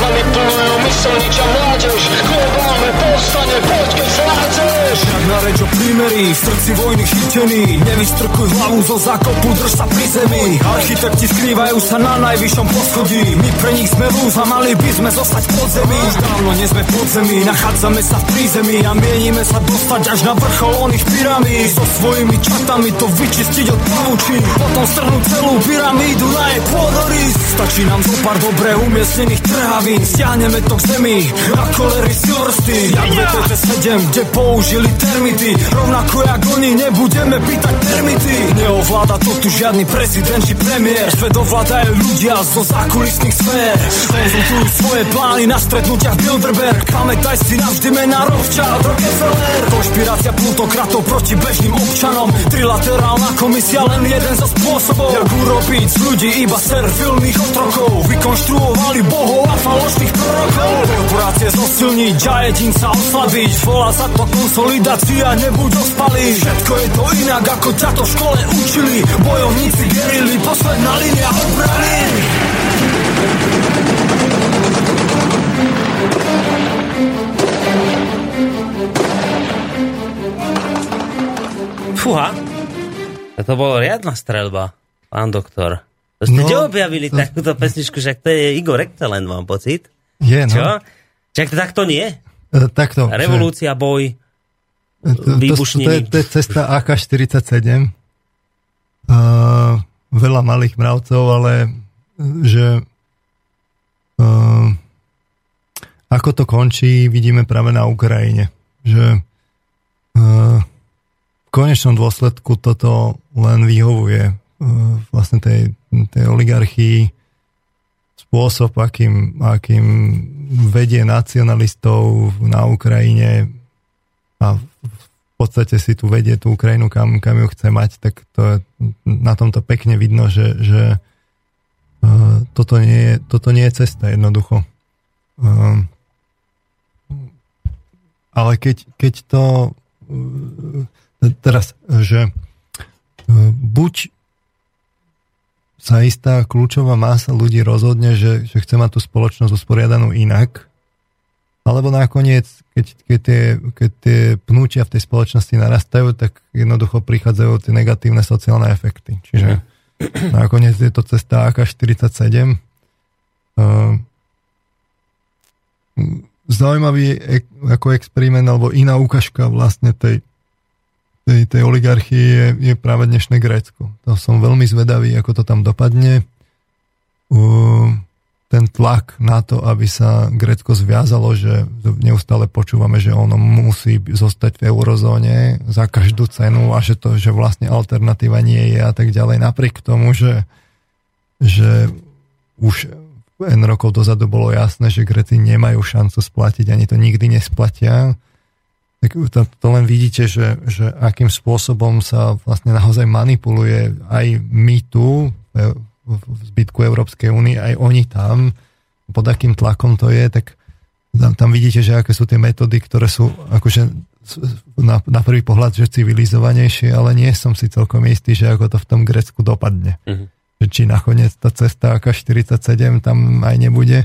Manipulujú mysl, ničia mládež. Globálne povstane, poď keď vládzeš Tak na reč o prímery, v srdci vojny chytený Nevystrkuj hlavu zo zákopu, drž sa pri zemi. Architekti skrývajú sa na najvyššom poschodí. My pre nich sme lúz a mali by sme zostať pod zemi dávno nie sme pod zemi, nachádzame sa v prízemí A mienime sa dostať až na vrchol oných pyramíd. So svojimi čatami to vyčistiť od pavučín Potom strhnúť celú pyramídu na jej pôdorys Stačí nám zo pár dobre umiestnených trhavín. Stiahneme to k zemi na kolery Silversty Jak VTT-7, kde použili termity. Rovnako jak oni nebudeme pýtať termity Neovláda to tu žiadny prezident či premiér. Svet ovládajú ľudia zo zákulisných sfér. Konzultujú svoje plány na stretnutiach Bilderberg Pamätaj si navždy mena Rothschild, Rockefeller. Konšpirácia Pluto autokratov proti bežným občanom. Trilaterálna komisia len jeden zo spôsobov. Jak urobiť z ľudí iba servilných otrokov. Vykonštruovali bohov a falošných prorokov. Korporácie zosilniť a jedinca oslabiť. Volá sa to konsolidácia, nebuď ospalý. Všetko je to inak, ako ťa to v škole učili. Bojovníci gerili, posledná línia obrany Fúha, to bolo riadna strelba, pán doktor. To ste no, objavili to... takúto pesničku, že to je Igor Excellent, mám pocit. Je, no. Čo? Čak to takto nie? E, takto. Revolúcia, že... boj, to, to, to, je, to je cesta AK-47. Uh, veľa malých mravcov, ale že uh, ako to končí, vidíme práve na Ukrajine. Že uh, konečnom dôsledku toto len vyhovuje uh, vlastne tej, tej oligarchii spôsob, akým, akým vedie nacionalistov na Ukrajine a v podstate si tu vedie tú Ukrajinu, kam, kam ju chce mať, tak to je, na tomto pekne vidno, že, že uh, toto, nie je, toto nie je cesta jednoducho. Uh, ale keď, keď to uh, teraz, že uh, buď sa istá kľúčová masa ľudí rozhodne, že, že chce mať tú spoločnosť usporiadanú inak, alebo nakoniec, keď, keď, tie, keď tie pnúčia v tej spoločnosti narastajú, tak jednoducho prichádzajú tie negatívne sociálne efekty. Čiže mm. nakoniec je to cesta AK-47. Uh, zaujímavý ako experiment alebo iná ukážka vlastne tej, tej, tej oligarchie je, je práve dnešné Grécko. To som veľmi zvedavý, ako to tam dopadne. Uh, ten tlak na to, aby sa Grécko zviazalo, že neustále počúvame, že ono musí zostať v eurozóne za každú cenu a že to, že vlastne alternatíva nie je a tak ďalej. Napriek tomu, že, že už N rokov dozadu bolo jasné, že Greci nemajú šancu splatiť, ani to nikdy nesplatia, tak to, to len vidíte, že, že akým spôsobom sa vlastne naozaj manipuluje aj my tu v zbytku Európskej únie, aj oni tam, pod akým tlakom to je, tak tam, tam vidíte, že aké sú tie metódy, ktoré sú akože na, na prvý pohľad, že civilizovanejšie, ale nie som si celkom istý, že ako to v tom Grecku dopadne. Uh-huh. Že či nakoniec tá cesta AK-47 tam aj nebude.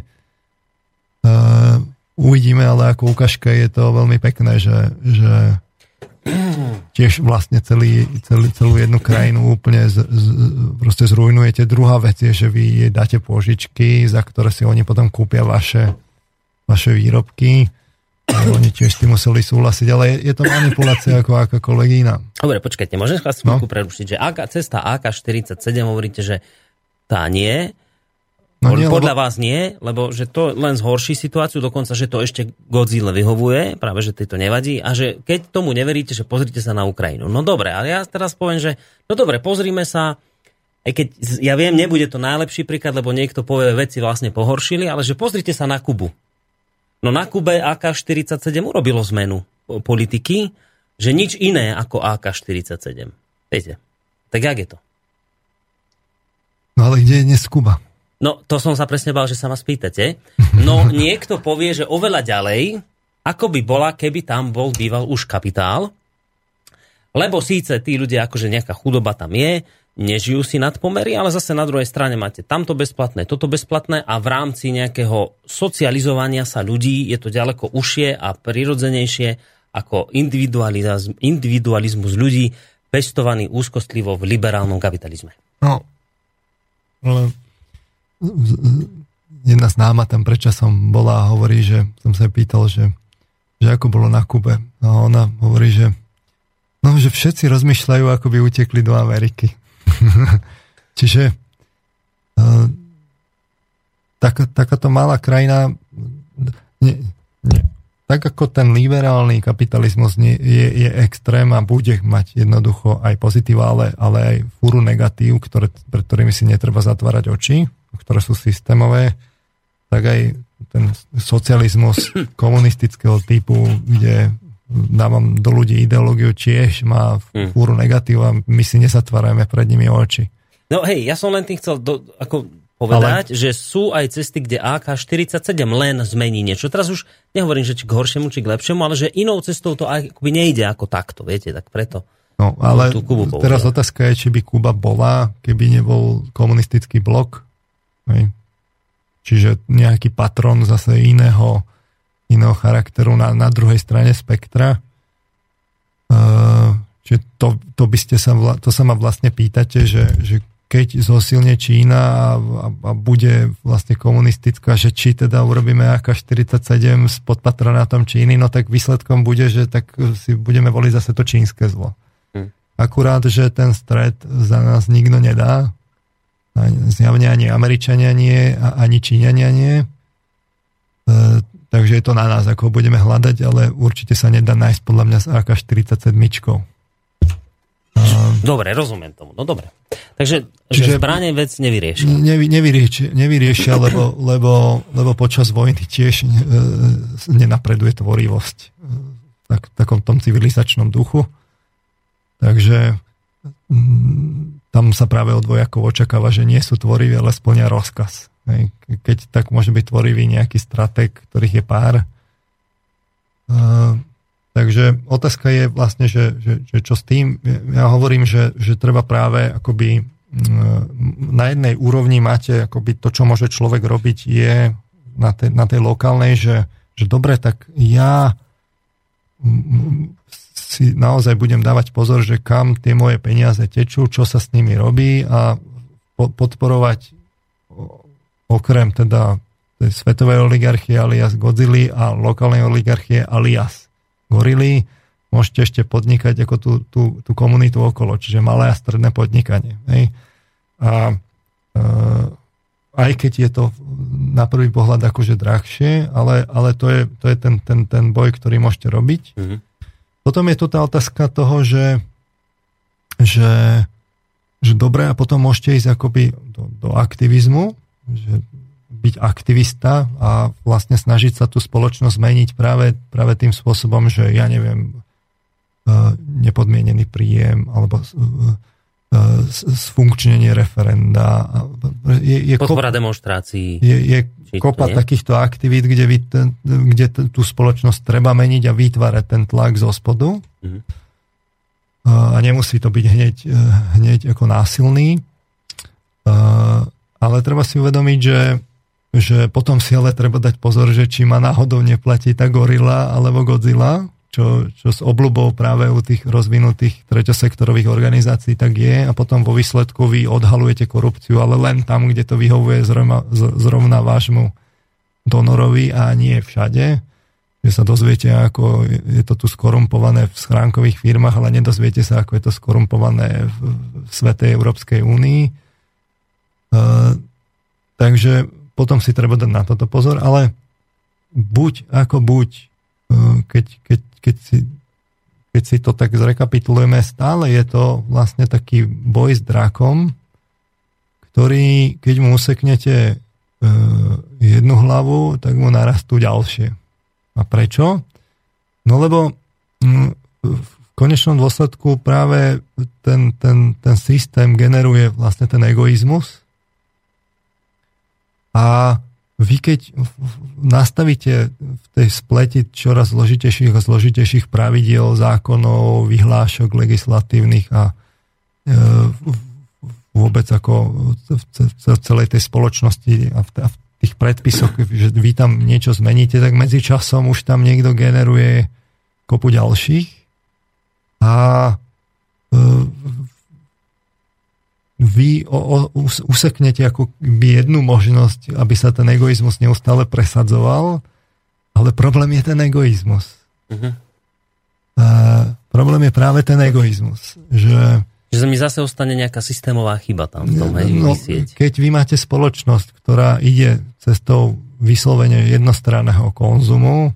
Uh, uvidíme, ale ako ukážka je to veľmi pekné, že, že tiež vlastne celý, celý, celú jednu krajinu úplne z, z, proste zrujnujete. Druhá vec je, že vy jej dáte požičky, za ktoré si oni potom kúpia vaše, vaše výrobky. A oni tiež s tým museli súhlasiť, ale je, je to manipulácia ako akákoľvek iná. Dobre, počkajte, môžem vás no? prerušiť, že AK, cesta AK-47 hovoríte, že tá nie, No nie, Podľa lebo... vás nie, lebo že to len zhorší situáciu, dokonca, že to ešte Godzilla vyhovuje, práve že to nevadí a že keď tomu neveríte, že pozrite sa na Ukrajinu. No dobre, ale ja teraz poviem, že no dobre, pozrime sa, aj keď ja viem, nebude to najlepší príklad, lebo niekto povie, veci vlastne pohoršili, ale že pozrite sa na Kubu. No na Kube AK-47 urobilo zmenu politiky, že nič iné ako AK-47. Viete, tak jak je to? No ale kde je dnes Kuba? No, to som sa presne bál, že sa ma spýtate. No, niekto povie, že oveľa ďalej, ako by bola, keby tam bol býval už kapitál, lebo síce tí ľudia, akože nejaká chudoba tam je, nežijú si nad pomery, ale zase na druhej strane máte tamto bezplatné, toto bezplatné a v rámci nejakého socializovania sa ľudí je to ďaleko užšie a prirodzenejšie ako individualizmus, individualizmus ľudí pestovaný úzkostlivo v liberálnom kapitalizme. No, ale jedna známa tam predčasom bola a hovorí, že som sa pýtal, že, že ako bolo na Kube. A ona hovorí, že no, že všetci rozmýšľajú, ako by utekli do Ameriky. Čiže uh, tak, takáto malá krajina nie, nie. tak ako ten liberálny kapitalizmus nie, je, je extrém a bude mať jednoducho aj pozitíva, ale, ale aj fúru negatív, ktoré, pred ktorými si netreba zatvárať oči, ktoré sú systémové, tak aj ten socializmus komunistického typu, kde dávam do ľudí ideológiu, tiež má hm. fúru negatív a my si nesatvárajme pred nimi oči. No hej, ja som len tým chcel do, ako povedať, Ale... že sú aj cesty, kde AK-47 len zmení niečo. Teraz už nehovorím, že či k horšiemu, či k lepšiemu, ale že inou cestou to akoby nejde ako takto, viete, tak preto. No, ale teraz otázka je, či by Kuba bola, keby nebol komunistický blok, Hej. Čiže nejaký patron zase iného, iného charakteru na, na druhej strane spektra. Uh, čiže to, to, by ste sa, to sa ma vlastne pýtate, že, že keď zosilne Čína a, a, a bude vlastne komunistická, že či teda urobíme AK-47 s podpatronátom Číny, no tak výsledkom bude, že tak si budeme voliť zase to čínske zlo. Hm. Akurát, že ten stred za nás nikto nedá. Zjavne ani Američania nie, ani Číňania nie. E, takže je to na nás, ako budeme hľadať, ale určite sa nedá nájsť podľa mňa s AK-47. Dobre, rozumiem tomu. No dobre. Takže že zbranie vec nevyriešia. Nevy, nevyriešia, nevyriešia lebo, lebo, lebo počas vojny tiež e, nenapreduje tvorivosť e, tak, v takom tom civilizačnom duchu. Takže mm, tam sa práve od vojakov očakáva, že nie sú tvoriví, ale splňa rozkaz. Keď tak môže byť tvorivý nejaký strateg, ktorých je pár. Takže otázka je vlastne, že, že, že čo s tým, ja hovorím, že, že treba práve akoby na jednej úrovni máte akoby to, čo môže človek robiť je na tej, na tej lokálnej, že, že dobre, tak ja si naozaj budem dávať pozor, že kam tie moje peniaze tečú, čo sa s nimi robí a podporovať okrem teda tej svetovej oligarchie alias Godzilla a lokálnej oligarchie alias gorily, môžete ešte podnikať ako tú, tú, tú komunitu okolo, čiže malé a stredné podnikanie. Hej. A e, aj keď je to na prvý pohľad akože drahšie, ale, ale to je, to je ten, ten, ten boj, ktorý môžete robiť. Mm-hmm. Potom je tu tá otázka toho, že, že, že dobre, a potom môžete ísť akoby do, do aktivizmu, že byť aktivista a vlastne snažiť sa tú spoločnosť zmeniť práve, práve tým spôsobom, že ja neviem, e, nepodmienený príjem alebo sfunkčnenie e, referenda. Je, je Podpora kop, demonstrácií. Je, je kopa nie? takýchto aktivít, kde, vy, ten, kde tú spoločnosť treba meniť a vytvárať ten tlak zo spodu. Mhm. A nemusí to byť hneď, e, hneď ako násilný. Ale treba si uvedomiť, že že potom si ale treba dať pozor, že či ma náhodou neplatí tá gorila alebo Godzilla, čo, čo s obľubou práve u tých rozvinutých treťosektorových organizácií tak je a potom vo výsledku vy odhalujete korupciu, ale len tam, kde to vyhovuje zrovna, zrovna vášmu donorovi a nie všade. Že sa dozviete, ako je to tu skorumpované v schránkových firmách, ale nedozviete sa, ako je to skorumpované v, v Svetej Európskej únii. Uh, takže potom si treba dať na toto pozor, ale buď ako buď, e, keď, keď, keď, si, keď si to tak zrekapitulujeme, stále je to vlastne taký boj s drakom, ktorý, keď mu useknete e, jednu hlavu, tak mu narastú ďalšie. A prečo? No lebo v konečnom dôsledku práve ten, ten, ten systém generuje vlastne ten egoizmus, a vy keď nastavíte v tej spleti čoraz zložitejších a zložitejších pravidiel, zákonov, vyhlášok legislatívnych a e, vôbec ako v celej tej spoločnosti a v, tých predpisoch, že vy tam niečo zmeníte, tak medzi časom už tam niekto generuje kopu ďalších a e, vy o, o, useknete ako jednu možnosť, aby sa ten egoizmus neustále presadzoval, ale problém je ten egoizmus. Uh-huh. A problém je práve ten egoizmus, že že mi zase ostane nejaká systémová chyba tam v tom, hej, no, Keď vy máte spoločnosť, ktorá ide cestou vyslovene jednostranného konzumu,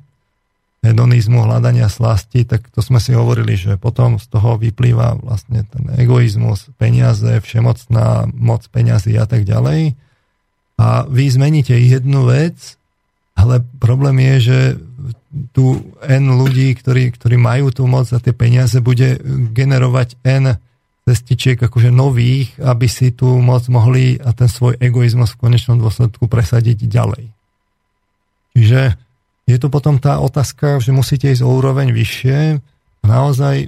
hedonizmu, hľadania slasti, tak to sme si hovorili, že potom z toho vyplýva vlastne ten egoizmus, peniaze, všemocná moc peniazy a tak ďalej. A vy zmeníte jednu vec, ale problém je, že tu N ľudí, ktorí, ktorí majú tú moc a tie peniaze, bude generovať N cestičiek akože nových, aby si tú moc mohli a ten svoj egoizmus v konečnom dôsledku presadiť ďalej. Čiže je tu potom tá otázka, že musíte ísť o úroveň vyššie a naozaj e,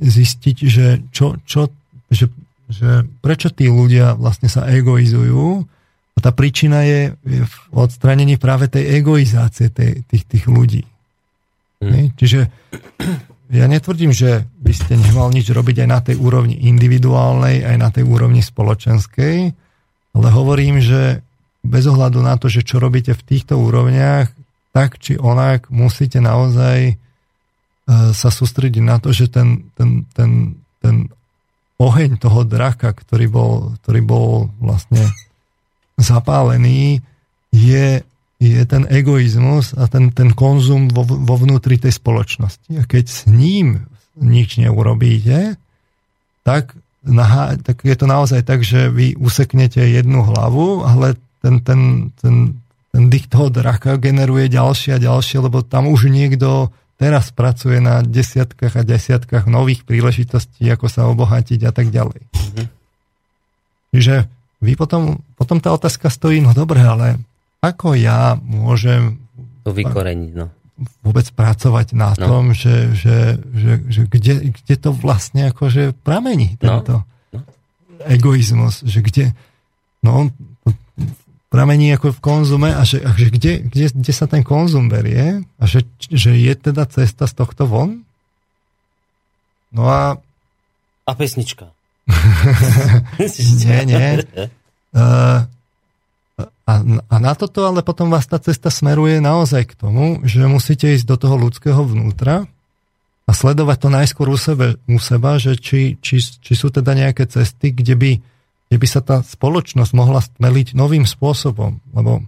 zistiť, že, čo, čo, že, že prečo tí ľudia vlastne sa egoizujú a tá príčina je, je v odstranení práve tej egoizácie tej, tých, tých ľudí. Hmm. Čiže ja netvrdím, že by ste nemal nič robiť aj na tej úrovni individuálnej, aj na tej úrovni spoločenskej, ale hovorím, že bez ohľadu na to, že čo robíte v týchto úrovniach, tak či onak musíte naozaj e, sa sústrediť na to, že ten, ten, ten, ten oheň toho draka, ktorý bol, ktorý bol vlastne zapálený, je, je ten egoizmus a ten, ten konzum vo, vo vnútri tej spoločnosti. A keď s ním nič neurobíte, tak, na, tak je to naozaj tak, že vy useknete jednu hlavu, ale ten, ten, ten, toho draka generuje ďalšie a ďalšie, lebo tam už niekto teraz pracuje na desiatkách a desiatkách nových príležitostí, ako sa obohatiť a tak ďalej. Čiže vy potom, potom tá otázka stojí, no dobre, ale ako ja môžem to vykoreniť, no. vôbec pracovať na no. tom, že, že, že, že kde, kde to vlastne akože pramení no. tento no. No. egoizmus, že kde, no pramení ako v konzume a že, a že kde, kde, kde sa ten konzum berie a že, že je teda cesta z tohto von? No a... A pesnička. nie, nie. Uh, a, a na toto ale potom vás tá cesta smeruje naozaj k tomu, že musíte ísť do toho ľudského vnútra a sledovať to najskôr u, sebe, u seba, že či, či, či sú teda nejaké cesty, kde by kde by sa tá spoločnosť mohla stmeliť novým spôsobom. Lebo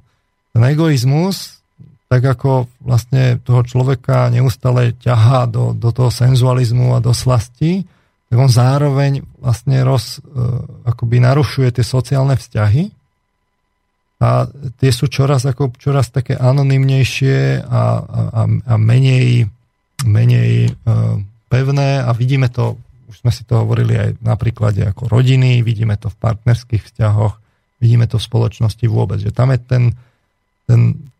ten egoizmus, tak ako vlastne toho človeka neustále ťahá do, do toho senzualizmu a do slasti, tak on zároveň vlastne roz, e, akoby narušuje tie sociálne vzťahy a tie sú čoraz, ako, čoraz také anonymnejšie a, a, a menej, menej uh, pevné a vidíme to už sme si to hovorili aj na príklade ako rodiny, vidíme to v partnerských vzťahoch, vidíme to v spoločnosti vôbec, že tam je ten, ten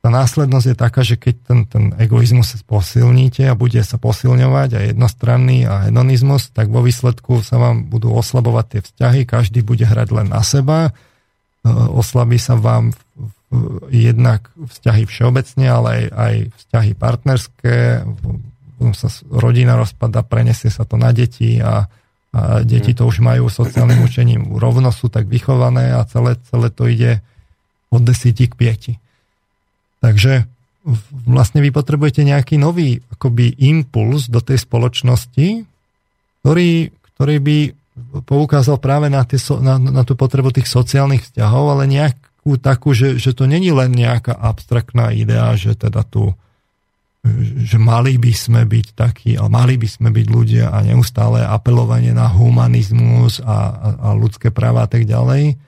tá následnosť je taká, že keď ten, ten egoizmus posilníte a bude sa posilňovať a jednostranný a hedonizmus, tak vo výsledku sa vám budú oslabovať tie vzťahy, každý bude hrať len na seba, e, oslabí sa vám jednak vzťahy všeobecne, ale aj, aj vzťahy partnerské, potom sa rodina rozpada, prenesie sa to na deti a, a deti to už majú sociálnym učením rovno sú tak vychované a celé, celé to ide od desíti k pieti. Takže vlastne vy potrebujete nejaký nový akoby impuls do tej spoločnosti, ktorý, ktorý by poukázal práve na, tie, na, na tú potrebu tých sociálnych vzťahov, ale nejakú takú, že, že to není len nejaká abstraktná idea, že teda tu že mali by sme byť takí, ale mali by sme byť ľudia a neustále apelovanie na humanizmus a, a, a ľudské práva a tak ďalej.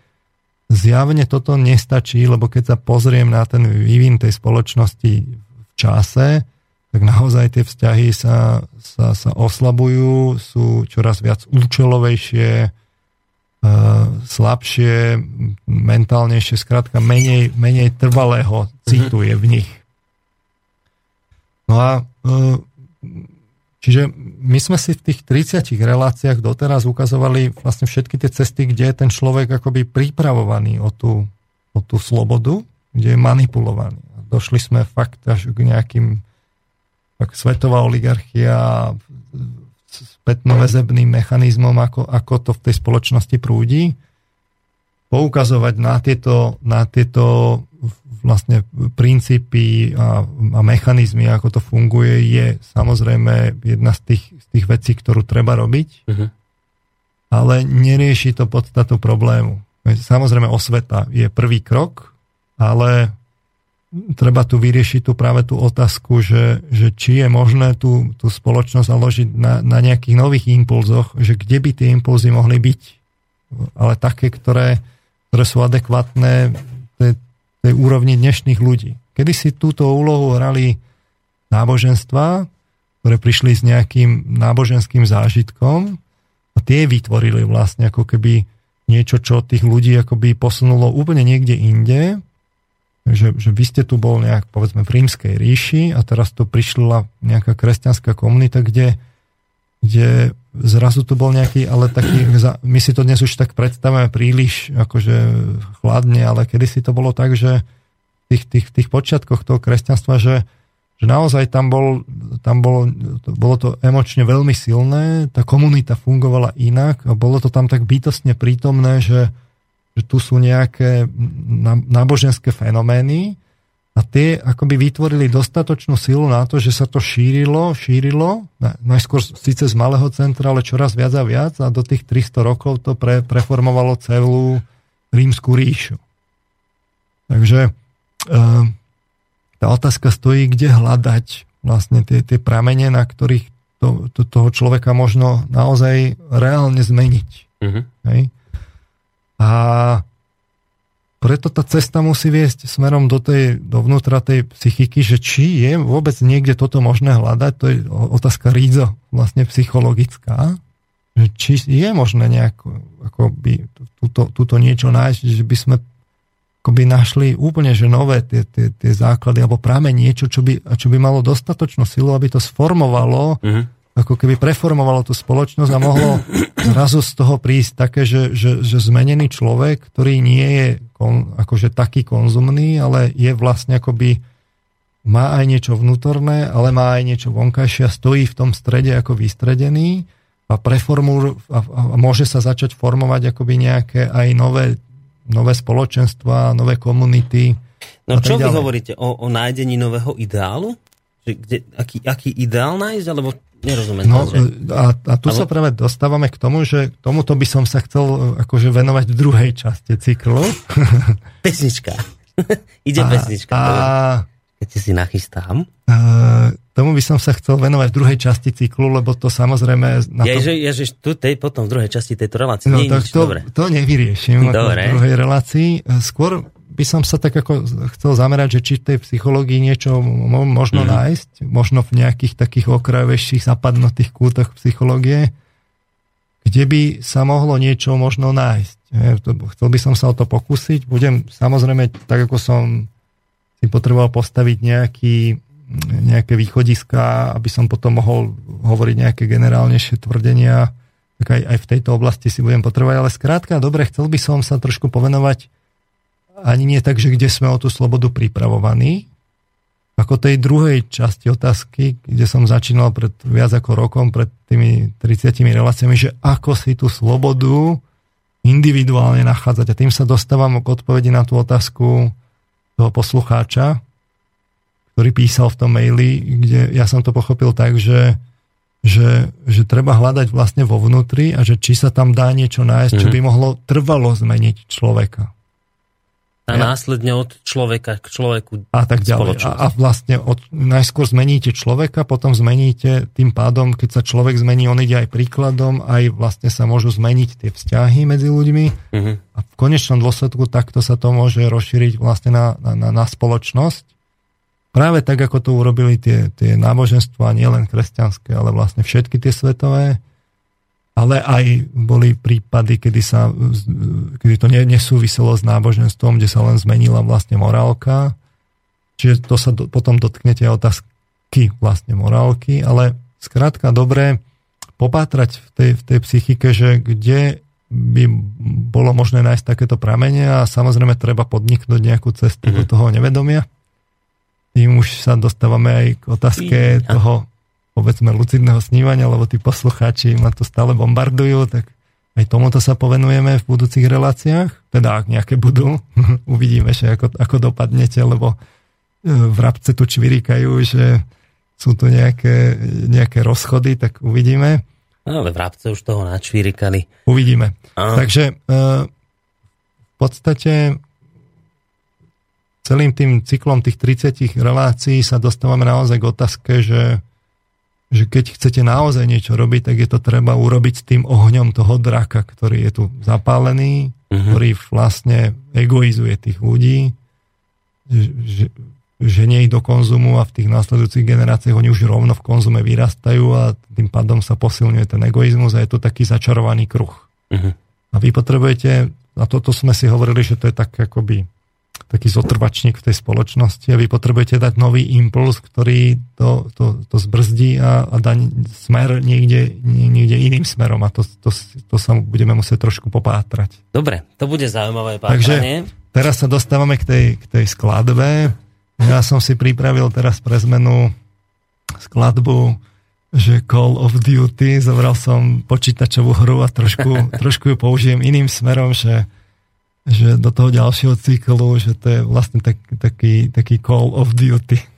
Zjavne toto nestačí, lebo keď sa pozriem na ten vývin tej spoločnosti v čase, tak naozaj tie vzťahy sa, sa, sa oslabujú, sú čoraz viac účelovejšie, uh, slabšie, mentálnejšie, skrátka menej, menej trvalého citu je v nich. No a e, čiže my sme si v tých 30 reláciách doteraz ukazovali vlastne všetky tie cesty, kde je ten človek akoby pripravovaný o tú, o tú slobodu, kde je manipulovaný. Došli sme fakt až k nejakým tak svetová oligarchia spätnovezebným mechanizmom, ako, ako to v tej spoločnosti prúdi. Poukazovať na tieto, na tieto vlastne princípy a, a mechanizmy, ako to funguje, je samozrejme jedna z tých, z tých vecí, ktorú treba robiť, uh-huh. ale nerieši to podstatu problému. Samozrejme osveta je prvý krok, ale treba tu vyriešiť tu práve tú otázku, že, že či je možné tú, tú spoločnosť založiť na, na nejakých nových impulzoch, že kde by tie impulzy mohli byť, ale také, ktoré, ktoré sú adekvátne tej úrovni dnešných ľudí. Kedy si túto úlohu hrali náboženstva, ktoré prišli s nejakým náboženským zážitkom a tie vytvorili vlastne ako keby niečo, čo tých ľudí akoby posunulo úplne niekde inde, že, že vy ste tu bol nejak, povedzme, v rímskej ríši a teraz tu prišla nejaká kresťanská komunita, kde, kde zrazu tu bol nejaký, ale taký, my si to dnes už tak predstavujeme príliš akože chladne, ale kedysi to bolo tak, že v tých, tých, tých počiatkoch toho kresťanstva, že, že naozaj tam, bol, tam bolo, bolo to emočne veľmi silné, tá komunita fungovala inak a bolo to tam tak bytostne prítomné, že, že tu sú nejaké náboženské fenomény a tie akoby vytvorili dostatočnú silu na to, že sa to šírilo, šírilo, najskôr síce z malého centra, ale čoraz viac a viac a do tých 300 rokov to pre, preformovalo celú rímsku ríšu. Takže uh, tá otázka stojí, kde hľadať vlastne tie, tie pramene, na ktorých to, to, toho človeka možno naozaj reálne zmeniť. Uh-huh. Hej? A preto tá cesta musí viesť smerom do tej, dovnútra tej psychiky, že či je vôbec niekde toto možné hľadať, to je otázka rízo, vlastne psychologická, že či je možné nejako, ako by túto, túto niečo nájsť, že by sme akoby našli úplne že nové tie, tie, tie základy alebo práve niečo, čo by, čo by malo dostatočnú silu, aby to sformovalo, uh-huh. ako keby preformovalo tú spoločnosť a mohlo zrazu z toho prísť také, že, že, že zmenený človek, ktorý nie je kon, akože taký konzumný, ale je vlastne akoby má aj niečo vnútorné, ale má aj niečo vonkajšie a stojí v tom strede ako vystredený a, preformul, a, a môže sa začať formovať akoby nejaké aj nové nové spoločenstva, nové komunity. No čo vy hovoríte o, o nájdení nového ideálu? Že kde, aký, aký ideál nájsť, alebo nerozumiem. No, že... a, a tu alebo... sa práve dostávame k tomu, že tomuto by som sa chcel akože venovať v druhej časti cyklu. Pesnička. Ide a, pesnička. A, keď si nachystám. A, tomu by som sa chcel venovať v druhej časti cyklu, lebo to samozrejme... Na to... Ježe, ježiš, tu tej, potom v druhej časti tejto relácie. No, Nie, tak nič, to, dobre. to nevyriešim dobre. v druhej relácii. Skôr by som sa tak ako chcel zamerať, že či v tej psychológii niečo možno mm. nájsť, možno v nejakých takých okrajovejších zapadnutých kútoch psychológie, kde by sa mohlo niečo možno nájsť. Chcel by som sa o to pokúsiť. Budem samozrejme, tak ako som si potreboval postaviť nejaký nejaké východiska, aby som potom mohol hovoriť nejaké generálnejšie tvrdenia, tak aj, aj v tejto oblasti si budem potrebovať. Ale skrátka, dobre, chcel by som sa trošku povenovať ani nie tak, že kde sme o tú slobodu pripravovaní, ako tej druhej časti otázky, kde som začínal pred viac ako rokom, pred tými 30 reláciami, že ako si tú slobodu individuálne nachádzať. A tým sa dostávam k odpovedi na tú otázku toho poslucháča, ktorý písal v tom maili, kde ja som to pochopil tak, že, že, že treba hľadať vlastne vo vnútri a že či sa tam dá niečo nájsť, mm-hmm. čo by mhm. mohlo trvalo zmeniť človeka. A následne od človeka k človeku a tak ďalej. A, a vlastne od, najskôr zmeníte človeka, potom zmeníte tým pádom, keď sa človek zmení, on ide aj príkladom, aj vlastne sa môžu zmeniť tie vzťahy medzi ľuďmi. Mm-hmm. a v konečnom dôsledku takto sa to môže rozšíriť vlastne na, na, na, na spoločnosť. Práve tak, ako to urobili tie, tie náboženstva, nielen kresťanské, ale vlastne všetky tie svetové, ale aj boli prípady, kedy, sa, kedy to nesúviselo s náboženstvom, kde sa len zmenila vlastne morálka. Čiže to sa do, potom dotknete otázky vlastne morálky, ale skrátka dobre popátrať v tej, v tej psychike, že kde by bolo možné nájsť takéto pramene a samozrejme treba podniknúť nejakú cestu mm-hmm. do toho nevedomia tým už sa dostávame aj k otázke I, toho, povedzme, lucidného snívania, lebo tí poslucháči ma to stále bombardujú, tak aj tomuto sa povenujeme v budúcich reláciách, teda ak nejaké budú, uvidíme, že ako, ako dopadnete, lebo e, v rabce tu čvirikajú, že sú tu nejaké, nejaké rozchody, tak uvidíme. No, ale v rabce už toho načvirikali. Uvidíme. Aha. Takže e, v podstate celým tým cyklom tých 30 relácií sa dostávame naozaj k otázke, že, že keď chcete naozaj niečo robiť, tak je to treba urobiť s tým ohňom toho draka, ktorý je tu zapálený, uh-huh. ktorý vlastne egoizuje tých ľudí, že, ženie ich do konzumu a v tých následujúcich generáciách oni už rovno v konzume vyrastajú a tým pádom sa posilňuje ten egoizmus a je to taký začarovaný kruh. Uh-huh. A vy potrebujete, a toto sme si hovorili, že to je tak akoby taký zotrvačník v tej spoločnosti a vy potrebujete dať nový impuls, ktorý to, to, to zbrzdí a, a dá smer niekde, niekde iným smerom a to, to, to sa budeme musieť trošku popátrať. Dobre, to bude zaujímavé pátranie. Takže teraz sa dostávame k tej, k tej skladbe. Ja som si pripravil teraz pre zmenu skladbu, že Call of Duty, zobral som počítačovú hru a trošku, trošku ju použijem iným smerom, že, že do toho ďalšieho cyklu, že to je vlastne tak, taký, taký Call of Duty.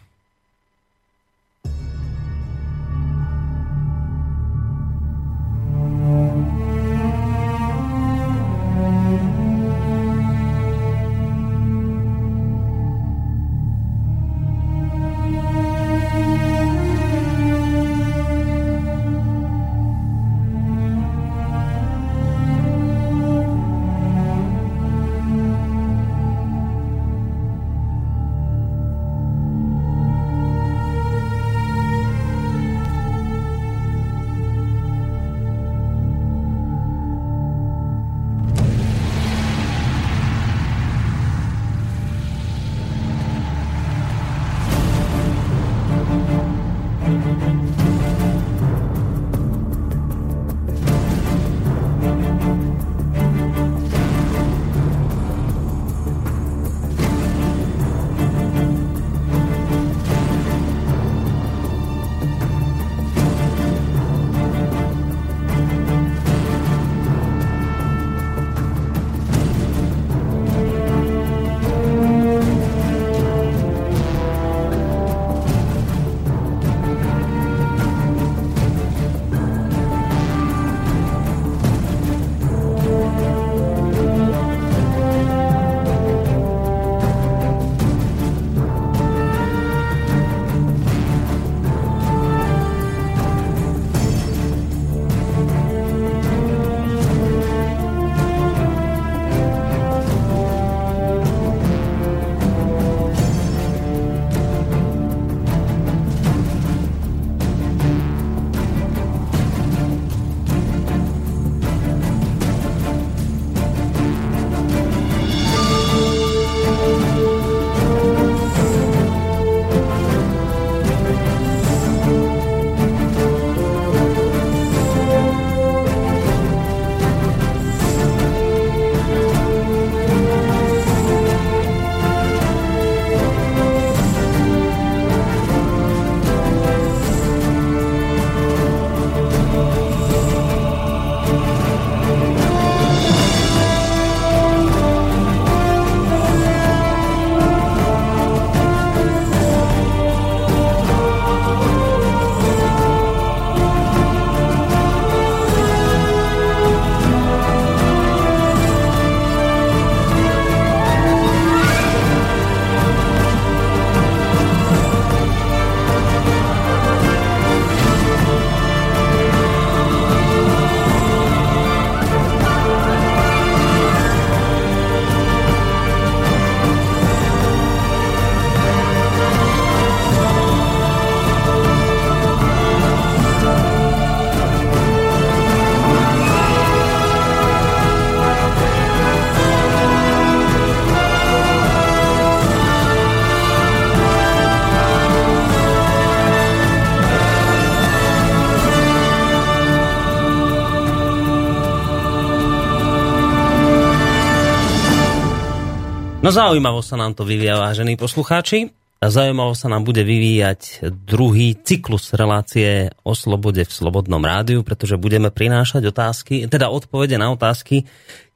No zaujímavo sa nám to vyvíja, vážení poslucháči. A zaujímavo sa nám bude vyvíjať druhý cyklus relácie o slobode v Slobodnom rádiu, pretože budeme prinášať otázky, teda odpovede na otázky,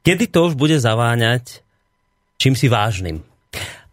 kedy to už bude zaváňať čím si vážnym.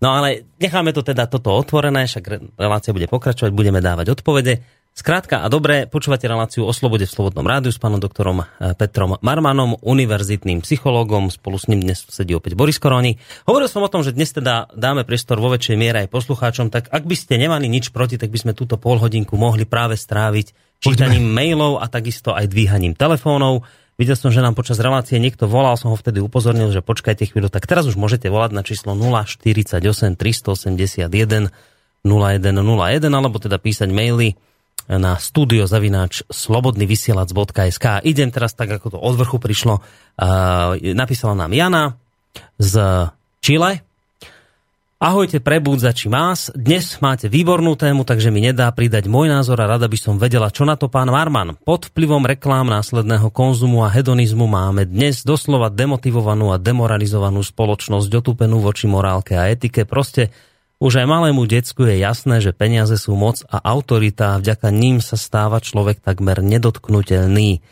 No ale necháme to teda toto otvorené, však relácia bude pokračovať, budeme dávať odpovede. Skrátka a dobre, počúvate reláciu o slobode v Slobodnom rádiu s pánom doktorom eh, Petrom Marmanom, univerzitným psychológom. Spolu s ním dnes sedí opäť Boris Koroni. Hovoril som o tom, že dnes teda dáme priestor vo väčšej miere aj poslucháčom, tak ak by ste nemali nič proti, tak by sme túto polhodinku mohli práve stráviť čítaním mailov a takisto aj dvíhaním telefónov. Videl som, že nám počas relácie niekto volal, som ho vtedy upozornil, že počkajte chvíľu, tak teraz už môžete volať na číslo 048 381 0101 alebo teda písať maily na studio zavináč slobodnyvysielac.sk. Idem teraz tak, ako to od vrchu prišlo. Napísala nám Jana z Chile. Ahojte, prebúdzači más. Dnes máte výbornú tému, takže mi nedá pridať môj názor a rada by som vedela, čo na to pán Marman. Pod vplyvom reklám následného konzumu a hedonizmu máme dnes doslova demotivovanú a demoralizovanú spoločnosť, otupenú voči morálke a etike. Proste Už aj malému decku je jasné, že peniaze sú moc a autorita a vďaka ním sa stáva človek takmer nedotknutelný.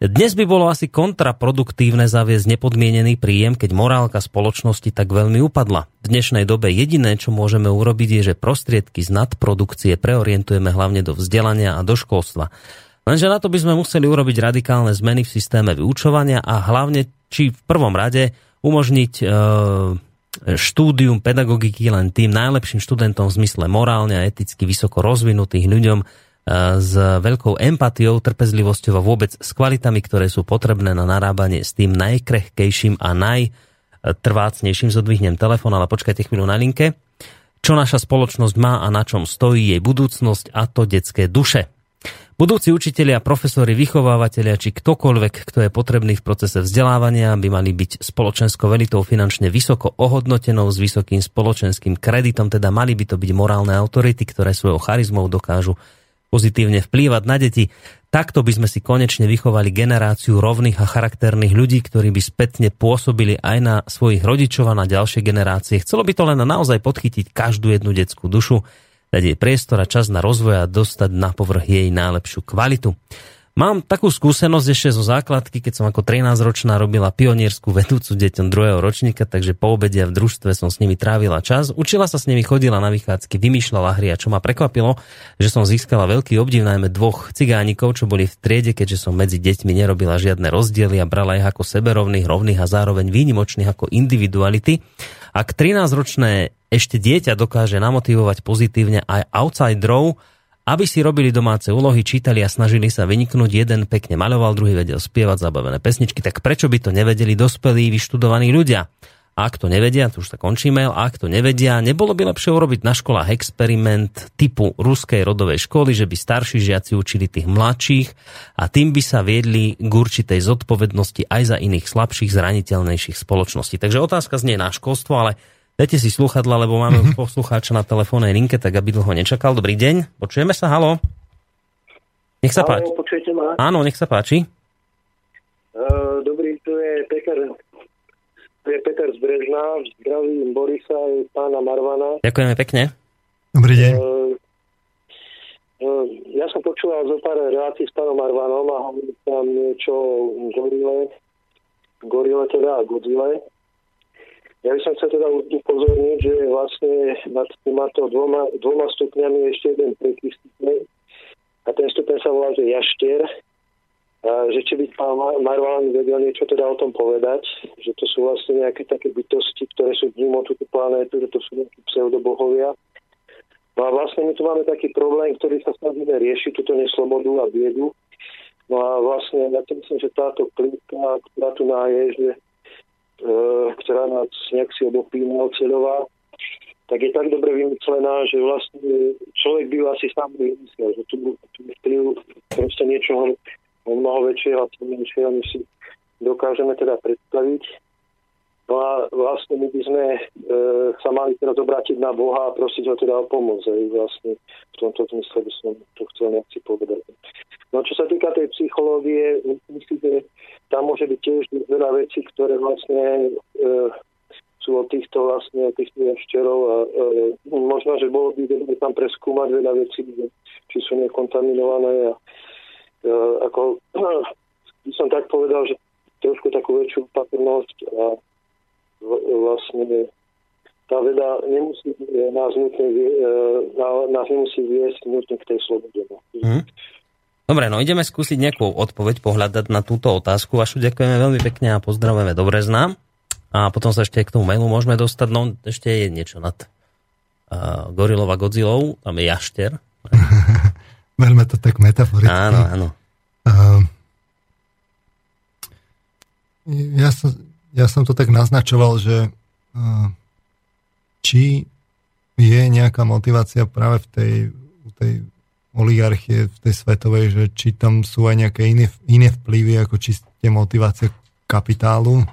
Dnes by bolo asi kontraproduktívne zaviesť nepodmienený príjem, keď morálka spoločnosti tak veľmi upadla. V dnešnej dobe jediné, čo môžeme urobiť, je, že prostriedky z nadprodukcie preorientujeme hlavne do vzdelania a do školstva. Lenže na to by sme museli urobiť radikálne zmeny v systéme vyučovania a hlavne, či v prvom rade umožniť e, štúdium pedagogiky len tým najlepším študentom v zmysle morálne a eticky vysoko rozvinutých ľuďom e, s veľkou empatiou, trpezlivosťou a vôbec s kvalitami, ktoré sú potrebné na narábanie s tým najkrehkejším a najtrvácnejším. Zodvihnem telefon, ale počkajte chvíľu na linke. Čo naša spoločnosť má a na čom stojí jej budúcnosť a to detské duše. Budúci učitelia, profesori, vychovávateľia či ktokoľvek, kto je potrebný v procese vzdelávania, by mali byť spoločenskou velitou finančne vysoko ohodnotenou s vysokým spoločenským kreditom, teda mali by to byť morálne autority, ktoré svojou charizmou dokážu pozitívne vplývať na deti. Takto by sme si konečne vychovali generáciu rovných a charakterných ľudí, ktorí by spätne pôsobili aj na svojich rodičov a na ďalšie generácie. Chcelo by to len naozaj podchytiť každú jednu detskú dušu dať jej priestor a čas na rozvoj a dostať na povrch jej najlepšiu kvalitu. Mám takú skúsenosť ešte zo základky, keď som ako 13-ročná robila pionierskú vedúcu deťom druhého ročníka, takže po obede v družstve som s nimi trávila čas. Učila sa s nimi, chodila na vychádzky, vymýšľala hry a čo ma prekvapilo, že som získala veľký obdiv najmä dvoch cigánikov, čo boli v triede, keďže som medzi deťmi nerobila žiadne rozdiely a brala ich ako seberovných, rovných a zároveň výnimočných ako individuality. Ak 13-ročné ešte dieťa dokáže namotivovať pozitívne aj outsiderov, aby si robili domáce úlohy, čítali a snažili sa vyniknúť. Jeden pekne maľoval, druhý vedel spievať zabavené pesničky, tak prečo by to nevedeli dospelí, vyštudovaní ľudia? Ak to nevedia, to už sa končíme, ak to nevedia, nebolo by lepšie urobiť na školách experiment typu ruskej rodovej školy, že by starší žiaci učili tých mladších a tým by sa viedli k určitej zodpovednosti aj za iných slabších, zraniteľnejších spoločností. Takže otázka znie na školstvo, ale Dajte si sluchadla, lebo máme už poslucháča na telefónnej linke, tak aby dlho nečakal. Dobrý deň, počujeme sa, halo. Nech sa páči. Počujete ma? Áno, nech sa páči. Uh, dobrý, tu je Peter, tu je Peter z Brežna, zdravím Borisa a pána Marvana. Ďakujeme pekne. Dobrý deň. Uh, uh, ja som počúval zo pár relácií s pánom Marvanom a hovoril tam niečo o gorile, gorile teda a Godzilla. Ja by som chcel teda upozorniť, že vlastne nad týmto dvoma, dvoma stupňami je ešte jeden tretí stupeň. A ten stupeň sa volá, že jaštier. A že či by pán Marvan vedel niečo teda o tom povedať, že to sú vlastne nejaké také bytosti, ktoré sú mimo túto planétu, že to sú nejaké pseudobohovia. No a vlastne my tu máme taký problém, ktorý sa snažíme riešiť, túto neslobodu a biedu. No a vlastne ja si myslím, že táto klika, ktorá tu má je, že ktorá nás nejak si obopína oceľová, tak je tak dobre vymyslená, že vlastne človek by asi sám vymyslel, že tu, tu vplyv proste niečoho o mnoho väčšieho a menšieho, než si dokážeme teda predstaviť. No a vlastne my by sme e, sa mali teraz obrátiť na Boha a prosiť ho teda o pomoc. Aj vlastne v tomto zmysle by som to chcel nejak si povedať. No čo sa týka tej psychológie, myslím, že tam môže byť tiež veľa vecí, ktoré vlastne e, sú od týchto vlastne týchto šterov a e, možno, že bolo by dobre tam preskúmať veľa vecí, či sú nekontaminované a e, ako by som tak povedal, že trošku takú väčšiu opatrnosť a vlastne tá veda nemusí nás, nutne, nás nemusí viesť nutne k tej slobode. Mm. Dobre, no ideme skúsiť nejakú odpoveď pohľadať na túto otázku. Vašu ďakujeme veľmi pekne a pozdravujeme do Brezna. A potom sa ešte k tomu mailu môžeme dostať. No ešte je niečo nad uh, Gorilova Godzillou. Tam je jašter. Veľmi to tak metaforicky. Áno, áno. Uh, ja, som, ja som to tak naznačoval, že uh, či je nejaká motivácia práve v tej, v tej oligarchie v tej svetovej, že či tam sú aj nejaké iné, iné vplyvy ako čisté motivácie kapitálu. E,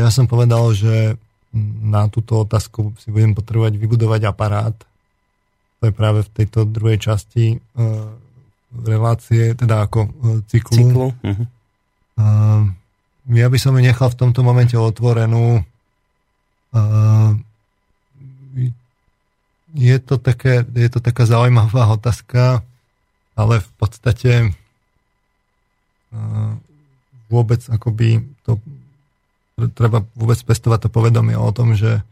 ja som povedal, že na túto otázku si budem potrebovať vybudovať aparát. To je práve v tejto druhej časti e, relácie, teda ako e, cyklu. cyklu. Uh-huh. Ja by som ju nechal v tomto momente otvorenú je, to také, je to taká zaujímavá otázka, ale v podstate vôbec akoby to treba vôbec pestovať to povedomie o tom, že,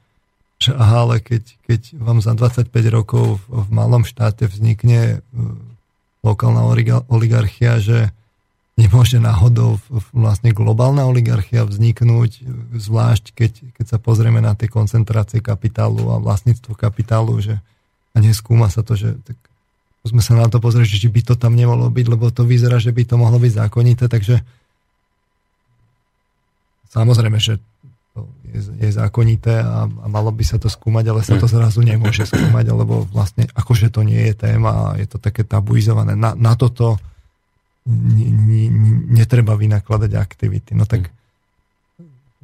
že aha, ale keď, keď vám za 25 rokov v, v malom štáte vznikne e, lokálna oligarchia, že nemôže náhodou vlastne globálna oligarchia vzniknúť, zvlášť keď, keď sa pozrieme na tie koncentrácie kapitálu a vlastníctvo kapitálu, že a neskúma sa to, že tak sme sa na to pozrieť, že by to tam nemalo byť, lebo to vyzerá, že by to mohlo byť zákonité, takže Samozrejme, že to je, je zákonité a, a malo by sa to skúmať, ale sa to mm. zrazu nemôže skúmať, lebo vlastne akože to nie je téma a je to také tabuizované. Na, na toto netreba vynakladať aktivity. No tak